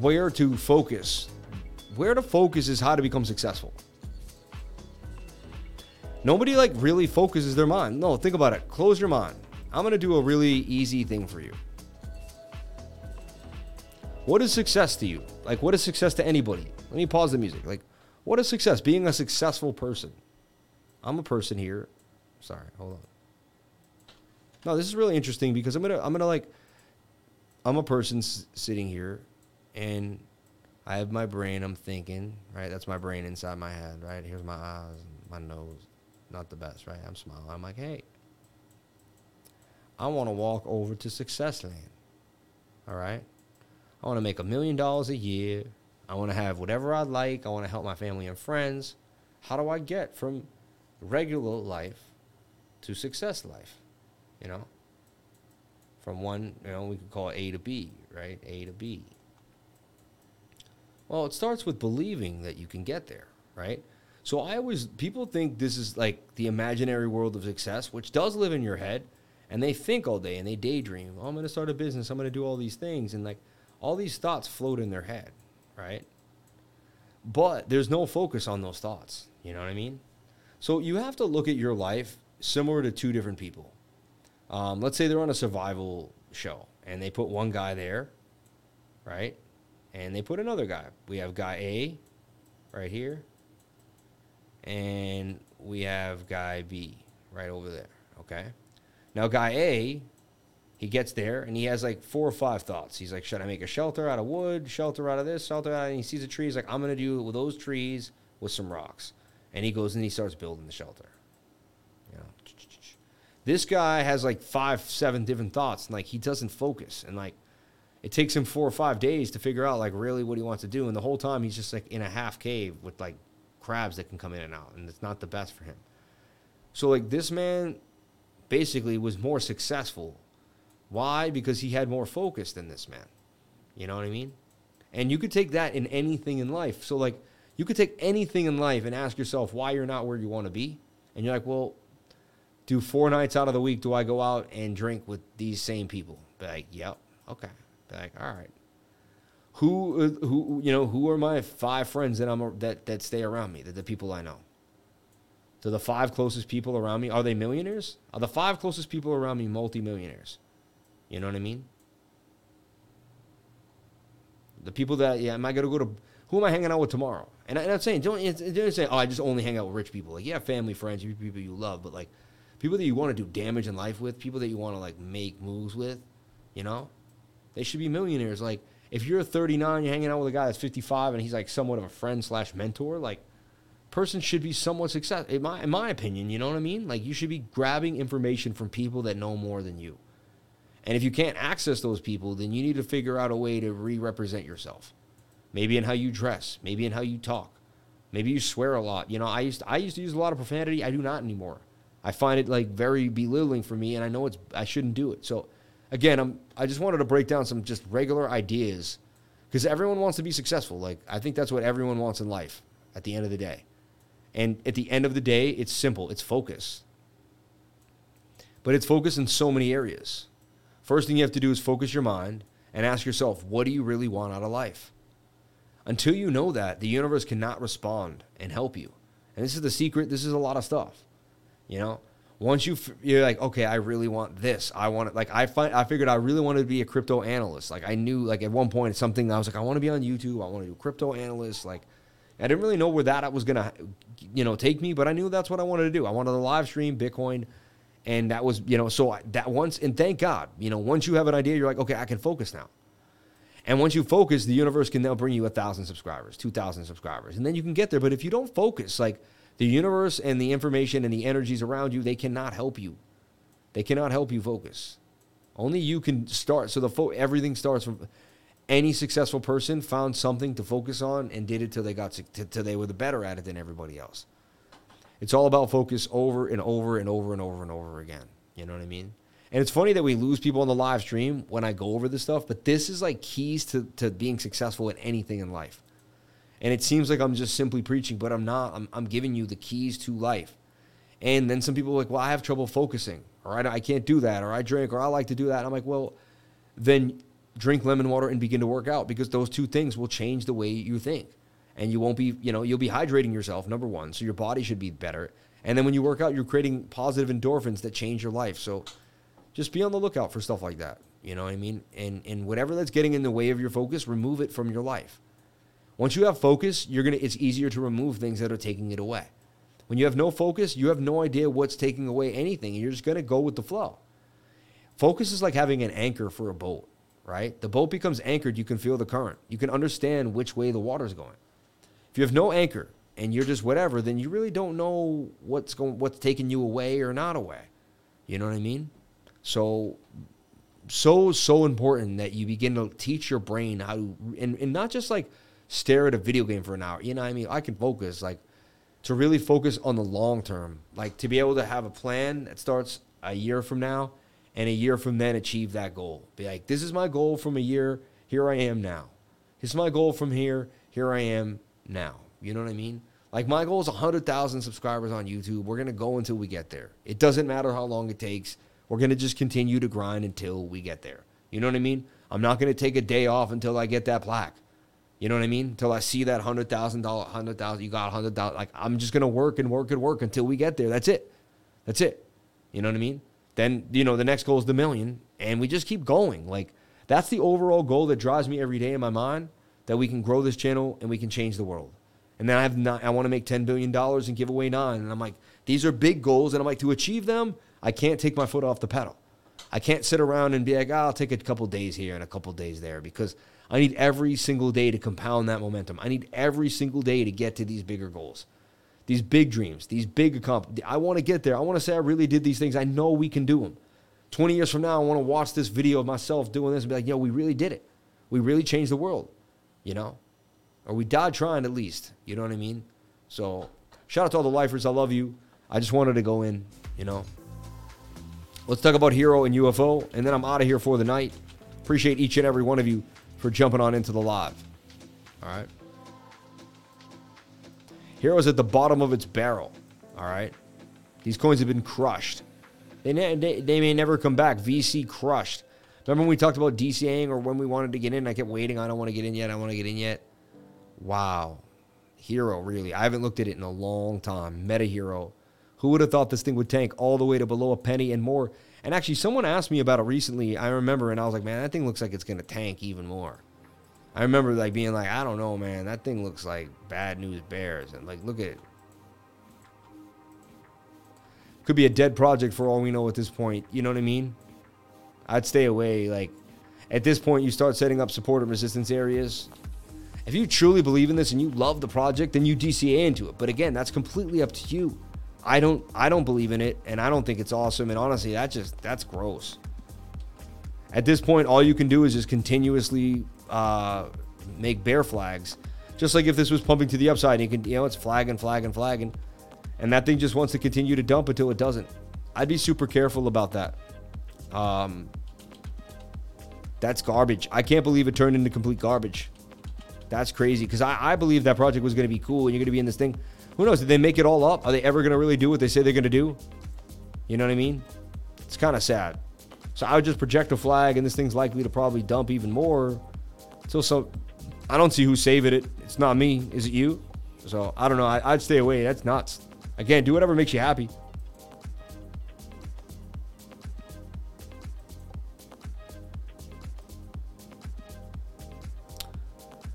where to focus. Where to focus is how to become successful. Nobody like really focuses their mind. No, think about it. Close your mind. I'm going to do a really easy thing for you. What is success to you? Like, what is success to anybody? Let me pause the music. Like, what is success? Being a successful person. I'm a person here. Sorry, hold on. No, this is really interesting because I'm gonna, I'm gonna like, I'm a person s- sitting here, and I have my brain. I'm thinking, right? That's my brain inside my head, right? Here's my eyes, my nose. Not the best, right? I'm smiling. I'm like, hey, I want to walk over to Success Land. All right? I want to make a million dollars a year. I want to have whatever I like. I want to help my family and friends. How do I get from regular life to success life? You know? From one, you know, we could call A to B, right? A to B. Well, it starts with believing that you can get there, right? So I always, people think this is like the imaginary world of success, which does live in your head and they think all day and they daydream. Oh, I'm going to start a business. I'm going to do all these things. And like all these thoughts float in their head, right? But there's no focus on those thoughts. You know what I mean? So you have to look at your life similar to two different people. Um, let's say they're on a survival show and they put one guy there, right? And they put another guy. We have guy A right here, and we have guy B right over there, okay? Now, guy A, he gets there and he has like four or five thoughts. He's like, should I make a shelter out of wood, shelter out of this, shelter out of, and he sees a tree. He's like, I'm going to do it with those trees with some rocks. And he goes and he starts building the shelter. You know, this guy has like five, seven different thoughts and like he doesn't focus. And like it takes him four or five days to figure out like really what he wants to do. And the whole time he's just like in a half cave with like crabs that can come in and out. And it's not the best for him. So like this man basically was more successful. Why? Because he had more focus than this man. You know what I mean? And you could take that in anything in life. So, like, you could take anything in life and ask yourself why you're not where you want to be. And you're like, well, do four nights out of the week do I go out and drink with these same people? Be like, yep, okay. Be like, all right. Who, uh, who, you know, who are my five friends that I'm that that stay around me? That the people I know. So the five closest people around me, are they millionaires? Are the five closest people around me multimillionaires? You know what I mean? The people that, yeah, am I to go to, who am I hanging out with tomorrow? And, I, am not saying, don't, don't say, oh, I just only hang out with rich people. Like, yeah, family, friends, people you love, but like people that you want to do damage in life with, people that you want to like make moves with, you know? They should be millionaires. Like, if you're 39, you're hanging out with a guy that's 55 and he's like somewhat of a friend slash mentor, like, person should be somewhat successful. In my, in my opinion, you know what I mean? Like you should be grabbing information from people that know more than you. And if you can't access those people, then you need to figure out a way to re-represent yourself. Maybe in how you dress, maybe in how you talk. Maybe you swear a lot. You know, I used to, I used to use a lot of profanity. I do not anymore. I find it like very belittling for me, and I know it's I shouldn't do it. So, again, I'm I just wanted to break down some just regular ideas because everyone wants to be successful. Like I think that's what everyone wants in life. At the end of the day, and at the end of the day, it's simple it's focus. But it's focus in so many areas. First thing you have to do is focus your mind and ask yourself, what do you really want out of life? Until you know that, the universe cannot respond and help you. And this is the secret. This is a lot of stuff. You know, once you you're like, okay, I really want this. I want it. Like I find, I figured I really wanted to be a crypto analyst. Like I knew, like at one point, something I was like, I want to be on YouTube. I want to do crypto analyst. Like I didn't really know where that was gonna, you know, take me, but I knew that's what I wanted to do. I wanted to live stream Bitcoin, and that was, you know, so that once and thank God, you know, once you have an idea, you're like, okay, I can focus now. And once you focus, the universe can now bring you a thousand subscribers, two thousand subscribers, and then you can get there. But if you don't focus, like the universe and the information and the energies around you, they cannot help you. They cannot help you focus. Only you can start. So the fo- everything starts from any successful person found something to focus on and did it till they got to, till they were the better at it than everybody else. It's all about focus over and over and over and over and over again. You know what I mean? And it's funny that we lose people on the live stream when I go over this stuff, but this is like keys to, to being successful in anything in life. And it seems like I'm just simply preaching, but I'm not. I'm, I'm giving you the keys to life. And then some people are like, well, I have trouble focusing, or I, I can't do that, or I drink, or I like to do that. And I'm like, well, then drink lemon water and begin to work out because those two things will change the way you think. And you won't be, you know, you'll be hydrating yourself, number one. So your body should be better. And then when you work out, you're creating positive endorphins that change your life. So just be on the lookout for stuff like that. You know what I mean? And and whatever that's getting in the way of your focus, remove it from your life. Once you have focus, you're gonna it's easier to remove things that are taking it away. When you have no focus, you have no idea what's taking away anything, you're just gonna go with the flow. Focus is like having an anchor for a boat, right? The boat becomes anchored, you can feel the current. You can understand which way the water's going. If you have no anchor and you're just whatever, then you really don't know what's going what's taking you away or not away. You know what I mean? So, so, so important that you begin to teach your brain how to, and, and not just like stare at a video game for an hour. You know what I mean? I can focus, like, to really focus on the long term, like to be able to have a plan that starts a year from now and a year from then achieve that goal. Be like, this is my goal from a year, here I am now. This is my goal from here, here I am now. You know what I mean? Like my goal is 100,000 subscribers on YouTube. We're going to go until we get there. It doesn't matter how long it takes. We're going to just continue to grind until we get there. You know what I mean? I'm not going to take a day off until I get that plaque. You know what I mean? Until I see that hundred thousand dollar, hundred thousand, you got hundred thousand. Like I'm just gonna work and work and work until we get there. That's it. That's it. You know what I mean? Then you know the next goal is the million, and we just keep going. Like that's the overall goal that drives me every day in my mind. That we can grow this channel and we can change the world. And then I have not, I want to make ten billion dollars and give away nine. And I'm like, these are big goals, and I'm like, to achieve them, I can't take my foot off the pedal. I can't sit around and be like, oh, I'll take a couple days here and a couple days there because I need every single day to compound that momentum. I need every single day to get to these bigger goals, these big dreams, these big accomplishments. I want to get there. I want to say I really did these things. I know we can do them. 20 years from now, I want to watch this video of myself doing this and be like, yo, we really did it. We really changed the world, you know? Or we died trying at least. You know what I mean? So shout out to all the lifers. I love you. I just wanted to go in, you know? Let's talk about Hero and UFO, and then I'm out of here for the night. Appreciate each and every one of you for jumping on into the live. All right. Hero's at the bottom of its barrel. All right. These coins have been crushed. They, ne- they, they may never come back. VC crushed. Remember when we talked about DCAing or when we wanted to get in? I kept waiting. I don't want to get in yet. I want to get in yet. Wow. Hero, really. I haven't looked at it in a long time. Meta Hero who would have thought this thing would tank all the way to below a penny and more? And actually, someone asked me about it recently. I remember, and I was like, man, that thing looks like it's going to tank even more. I remember like being like, I don't know, man. That thing looks like bad news bears. And like, look at it. Could be a dead project for all we know at this point. You know what I mean? I'd stay away. Like, at this point, you start setting up support and resistance areas. If you truly believe in this and you love the project, then you DCA into it. But again, that's completely up to you. I don't I don't believe in it and I don't think it's awesome and honestly that just that's gross. At this point all you can do is just continuously uh, make bear flags. Just like if this was pumping to the upside, you can you know it's flagging, flagging, flagging. And that thing just wants to continue to dump until it doesn't. I'd be super careful about that. Um, that's garbage. I can't believe it turned into complete garbage. That's crazy because I, I believe that project was going to be cool and you're going to be in this thing. Who knows? Did they make it all up? Are they ever going to really do what they say they're going to do? You know what I mean? It's kind of sad. So I would just project a flag, and this thing's likely to probably dump even more. So, so I don't see who's saving it. It's not me. Is it you? So I don't know. I, would stay away. That's nuts. Again, do whatever makes you happy.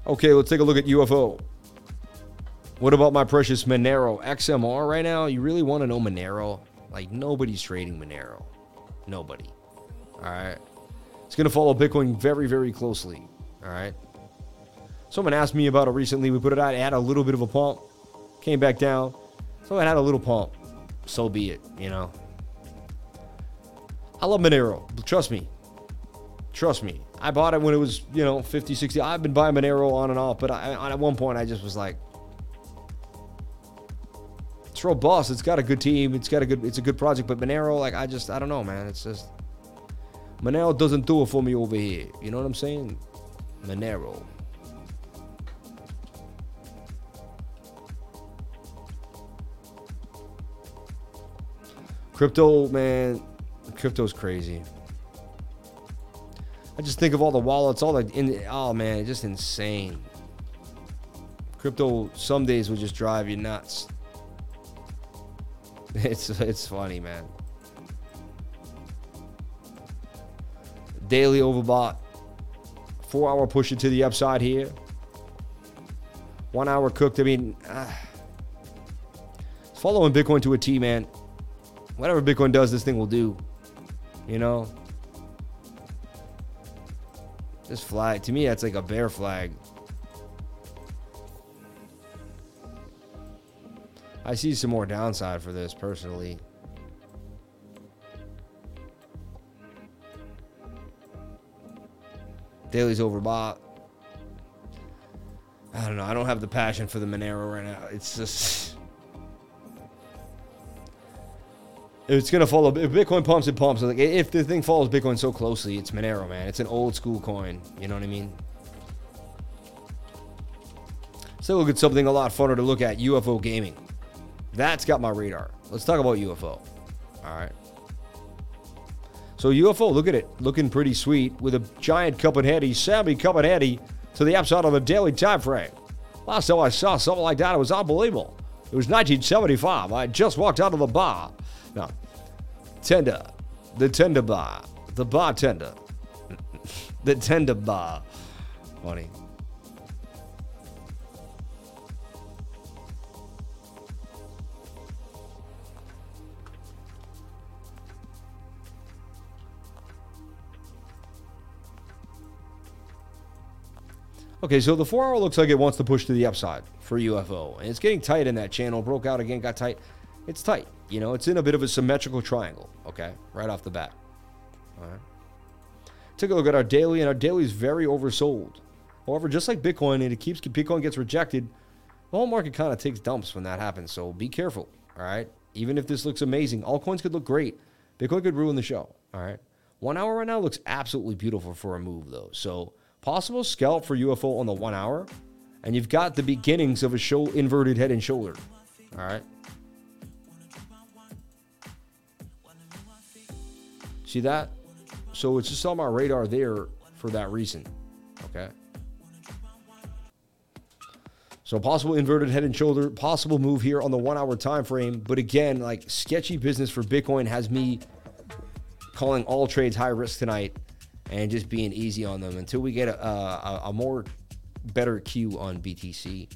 Okay, let's take a look at UFO. What about my precious Monero XMR right now? You really want to know Monero? Like nobody's trading Monero. Nobody. All right. It's going to follow Bitcoin very, very closely. All right. Someone asked me about it recently. We put it out. Had a little bit of a pump, came back down. So it had a little pump. So be it. You know. I love Monero. Trust me. Trust me. I bought it when it was, you know, 50, 60. I've been buying Monero on and off, but I, at one point I just was like, it's robust. It's got a good team. It's got a good. It's a good project. But Monero, like I just, I don't know, man. It's just Monero doesn't do it for me over here. You know what I'm saying? Monero. Crypto, man, crypto's crazy. I just think of all the wallets, all the in, oh man, just insane. Crypto some days will just drive you nuts. It's it's funny, man. Daily overbought. Four hour push it to the upside here. One hour cooked. I mean, uh, following Bitcoin to a T, man. Whatever Bitcoin does, this thing will do. You know? This flag, to me, that's like a bear flag. I see some more downside for this personally. Daily's overbought. I don't know. I don't have the passion for the Monero right now. It's just. It's gonna follow. If Bitcoin pumps, it pumps. Like if the thing follows Bitcoin so closely, it's Monero, man. It's an old school coin. You know what I mean? So look at something a lot funner to look at: UFO gaming. That's got my radar. Let's talk about UFO. All right. So UFO, look at it, looking pretty sweet with a giant cup and heady, Sammy cup and heady to the upside of the daily time frame. Last time I saw something like that, it was unbelievable. It was 1975. I just walked out of the bar. Now, tender, the tender bar, the bartender, the tender bar. Funny. Okay, so the four hour looks like it wants to push to the upside for UFO. And it's getting tight in that channel. Broke out again, got tight. It's tight. You know, it's in a bit of a symmetrical triangle. Okay, right off the bat. All right. Take a look at our daily, and our daily is very oversold. However, just like Bitcoin, and it keeps Bitcoin gets rejected, the whole market kind of takes dumps when that happens. So be careful. All right. Even if this looks amazing, all coins could look great. Bitcoin could ruin the show. All right. One hour right now looks absolutely beautiful for a move, though. So Possible scalp for UFO on the one hour. And you've got the beginnings of a show inverted head and shoulder. All right. See that? So it's just on my radar there for that reason. Okay. So possible inverted head and shoulder, possible move here on the one hour time frame. But again, like sketchy business for Bitcoin has me calling all trades high risk tonight and just being easy on them until we get a, a, a more better cue on BTC.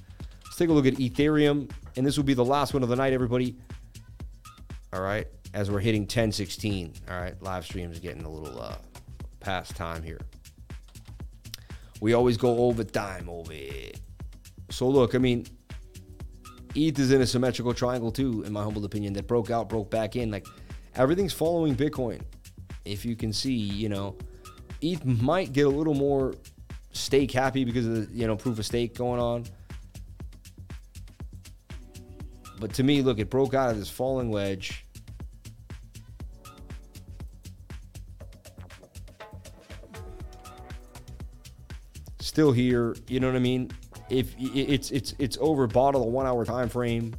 Let's take a look at Ethereum, and this will be the last one of the night, everybody. All right, as we're hitting 1016. All right, live stream is getting a little uh, past time here. We always go over time over it. So look, I mean, ETH is in a symmetrical triangle too, in my humble opinion, that broke out, broke back in. Like everything's following Bitcoin. If you can see, you know, ETH might get a little more stake happy because of the, you know proof of stake going on. But to me, look, it broke out of this falling wedge. Still here, you know what I mean? If it's it's it's over bottle a one hour time frame.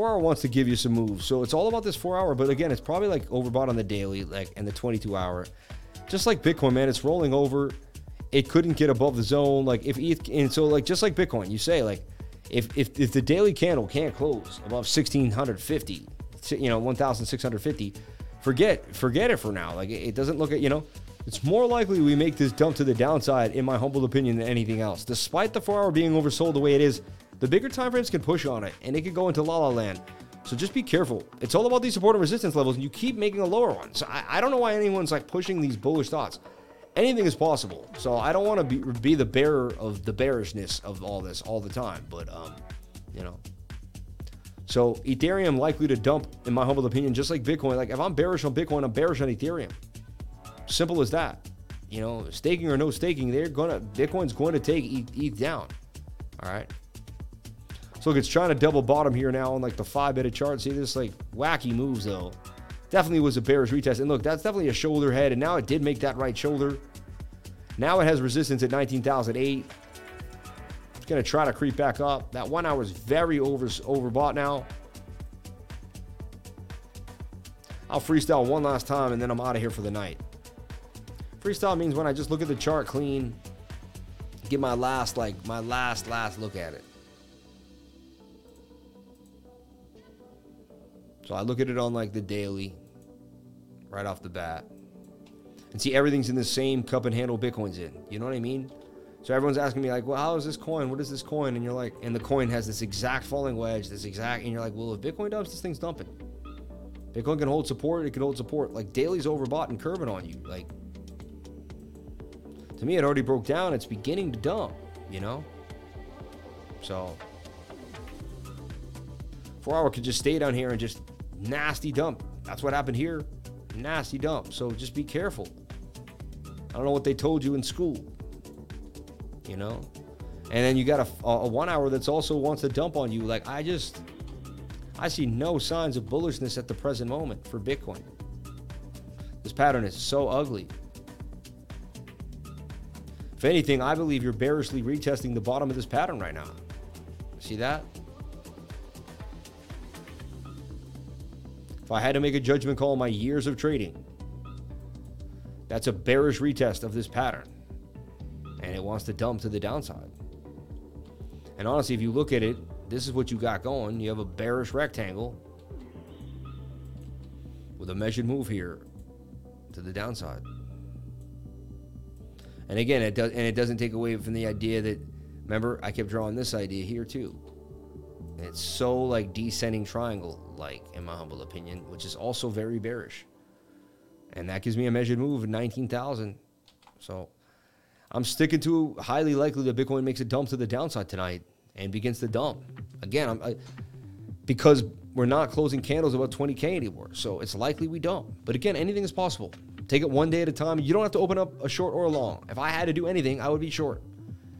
Four hour wants to give you some moves. So it's all about this four hour, but again, it's probably like overbought on the daily, like and the 22 hour. Just like Bitcoin, man, it's rolling over. It couldn't get above the zone. Like if ETH and so like just like Bitcoin, you say like if if, if the daily candle can't close above 1650, you know, 1650, forget forget it for now. Like it doesn't look at, you know, it's more likely we make this dump to the downside, in my humble opinion, than anything else. Despite the four hour being oversold the way it is, the bigger time frames can push on it and it can go into la la land. So just be careful. It's all about these support and resistance levels, and you keep making a lower one. So I, I don't know why anyone's like pushing these bullish thoughts. anything is possible. So I don't want to be, be the bearer of the bearishness of all this all the time, but um, you know. So Ethereum likely to dump, in my humble opinion, just like Bitcoin. Like if I'm bearish on Bitcoin, I'm bearish on Ethereum. Simple as that. You know, staking or no staking, they're gonna Bitcoin's going to take ETH down. All right. So look, it's trying to double bottom here now on like the five minute chart. See this like wacky moves though. Definitely was a bearish retest. And look, that's definitely a shoulder head. And now it did make that right shoulder. Now it has resistance at 19,008. It's going to try to creep back up. That one hour is very over, overbought now. I'll freestyle one last time and then I'm out of here for the night. Freestyle means when I just look at the chart clean, get my last, like, my last, last look at it. So I look at it on like the daily, right off the bat, and see everything's in the same cup and handle Bitcoin's in. You know what I mean? So everyone's asking me like, well, how is this coin? What is this coin? And you're like, and the coin has this exact falling wedge, this exact, and you're like, well, if Bitcoin dumps, this thing's dumping. Bitcoin can hold support, it can hold support. Like daily's overbought and curving on you. Like to me, it already broke down. It's beginning to dump, you know? So four hour could just stay down here and just nasty dump. That's what happened here. Nasty dump. So just be careful. I don't know what they told you in school. You know? And then you got a, a one hour that's also wants to dump on you. Like, I just, I see no signs of bullishness at the present moment for Bitcoin. This pattern is so ugly. If anything, I believe you're bearishly retesting the bottom of this pattern right now. See that? If I had to make a judgment call on my years of trading, that's a bearish retest of this pattern. And it wants to dump to the downside. And honestly, if you look at it, this is what you got going. You have a bearish rectangle with a measured move here to the downside. And again, it does and it doesn't take away from the idea that remember I kept drawing this idea here too. it's so like descending triangle like, in my humble opinion, which is also very bearish. And that gives me a measured move of 19,000. So I'm sticking to highly likely that Bitcoin makes a dump to the downside tonight and begins to dump. Again, I, because we're not closing candles above 20K anymore. So it's likely we dump. But again, anything is possible. Take it one day at a time. You don't have to open up a short or a long. If I had to do anything, I would be short.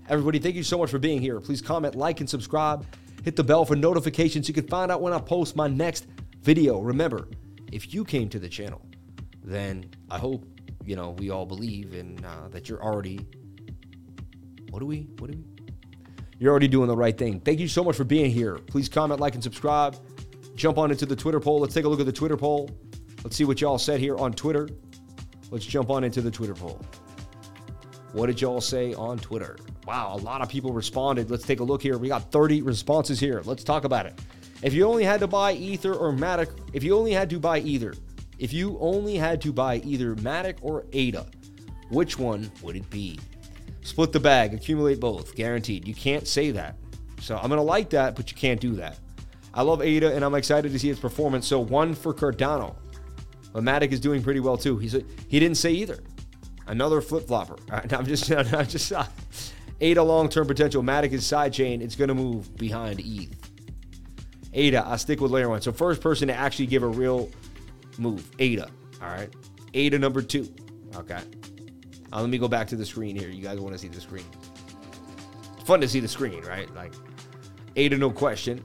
Everybody, thank you so much for being here. Please comment, like, and subscribe. Hit the bell for notifications so you can find out when I post my next video. Remember, if you came to the channel, then I hope you know we all believe in uh, that you're already. What do we? What do we? You're already doing the right thing. Thank you so much for being here. Please comment, like, and subscribe. Jump on into the Twitter poll. Let's take a look at the Twitter poll. Let's see what y'all said here on Twitter. Let's jump on into the Twitter poll. What did y'all say on Twitter? Wow, a lot of people responded. Let's take a look here. We got 30 responses here. Let's talk about it. If you only had to buy Ether or Matic, if you only had to buy either, if you only had to buy either Matic or ADA, which one would it be? Split the bag, accumulate both, guaranteed. You can't say that. So I'm gonna like that, but you can't do that. I love ADA and I'm excited to see its performance. So one for Cardano. But Matic is doing pretty well too. He's a, he didn't say either another flip flopper. Right, I'm just, I'm just uh, ADA long term potential. Matic is sidechain. It's going to move behind ETH. ADA, I stick with layer one. So first person to actually give a real move. ADA. All right. ADA number two. Okay. Uh, let me go back to the screen here. You guys want to see the screen? Fun to see the screen, right? Like ADA, no question.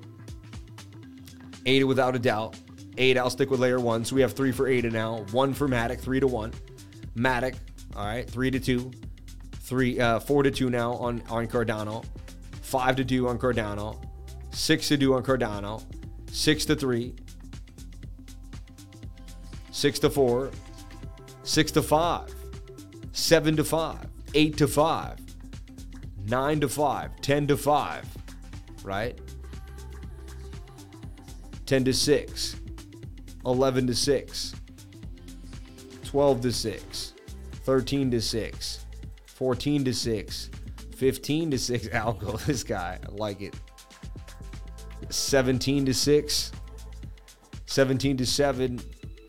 ADA without a doubt. ADA, I'll stick with layer one. So we have three for ADA now. One for Matic, three to one. Matic, all right, three to two, three, uh, four to two now on on Cardano, five to two on Cardano, six to two on Cardano, six to three, six to four, six to five, seven to five, eight to five, nine to five, ten to five, right? 10 to 6, 11 to 6, 12 to 6, 13 to 6, 14 to 6, 15 to 6. Algo, this guy, I like it. 17 to 6, 17 to 7,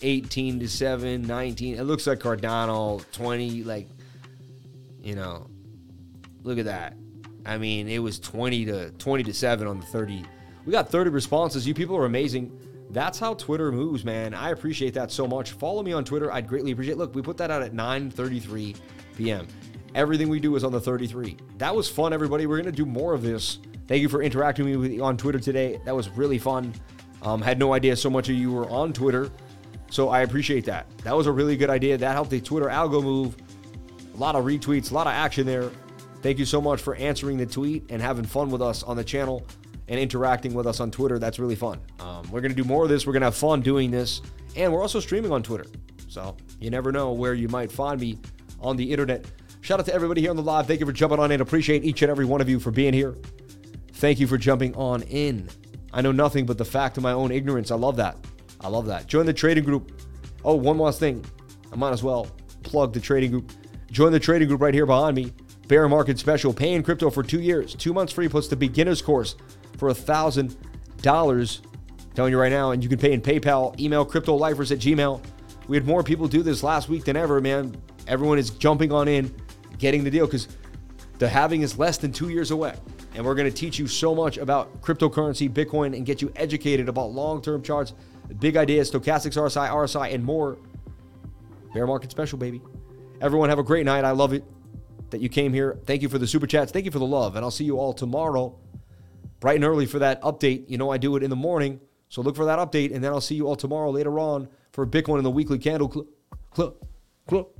18 to 7, 19. It looks like Cardano 20, like you know, look at that. I mean, it was 20 to 20 to 7 on the 30. We got 30 responses. You people are amazing. That's how Twitter moves, man. I appreciate that so much. Follow me on Twitter. I'd greatly appreciate. Look, we put that out at 9:33 p.m. Everything we do is on the 33. That was fun, everybody. We're gonna do more of this. Thank you for interacting with me on Twitter today. That was really fun. Um, had no idea so much of you were on Twitter, so I appreciate that. That was a really good idea. That helped the Twitter algo move. A lot of retweets, a lot of action there. Thank you so much for answering the tweet and having fun with us on the channel and interacting with us on Twitter. That's really fun. Um, we're going to do more of this. We're going to have fun doing this. And we're also streaming on Twitter. So you never know where you might find me on the internet. Shout out to everybody here on the live. Thank you for jumping on in. Appreciate each and every one of you for being here. Thank you for jumping on in. I know nothing but the fact of my own ignorance. I love that. I love that. Join the trading group. Oh, one last thing. I might as well plug the trading group. Join the trading group right here behind me. Bear market special. Paying crypto for two years, two months free, plus the beginner's course for a thousand dollars. Telling you right now, and you can pay in PayPal, email cryptolifers at Gmail. We had more people do this last week than ever, man. Everyone is jumping on in, getting the deal because the halving is less than two years away. And we're going to teach you so much about cryptocurrency, Bitcoin, and get you educated about long term charts, big ideas, stochastics, RSI, RSI, and more. Bear market special, baby. Everyone have a great night. I love it that you came here. Thank you for the super chats. Thank you for the love. And I'll see you all tomorrow bright and early for that update. You know, I do it in the morning. So look for that update. And then I'll see you all tomorrow later on for Bitcoin in the weekly candle club. Cl- cl-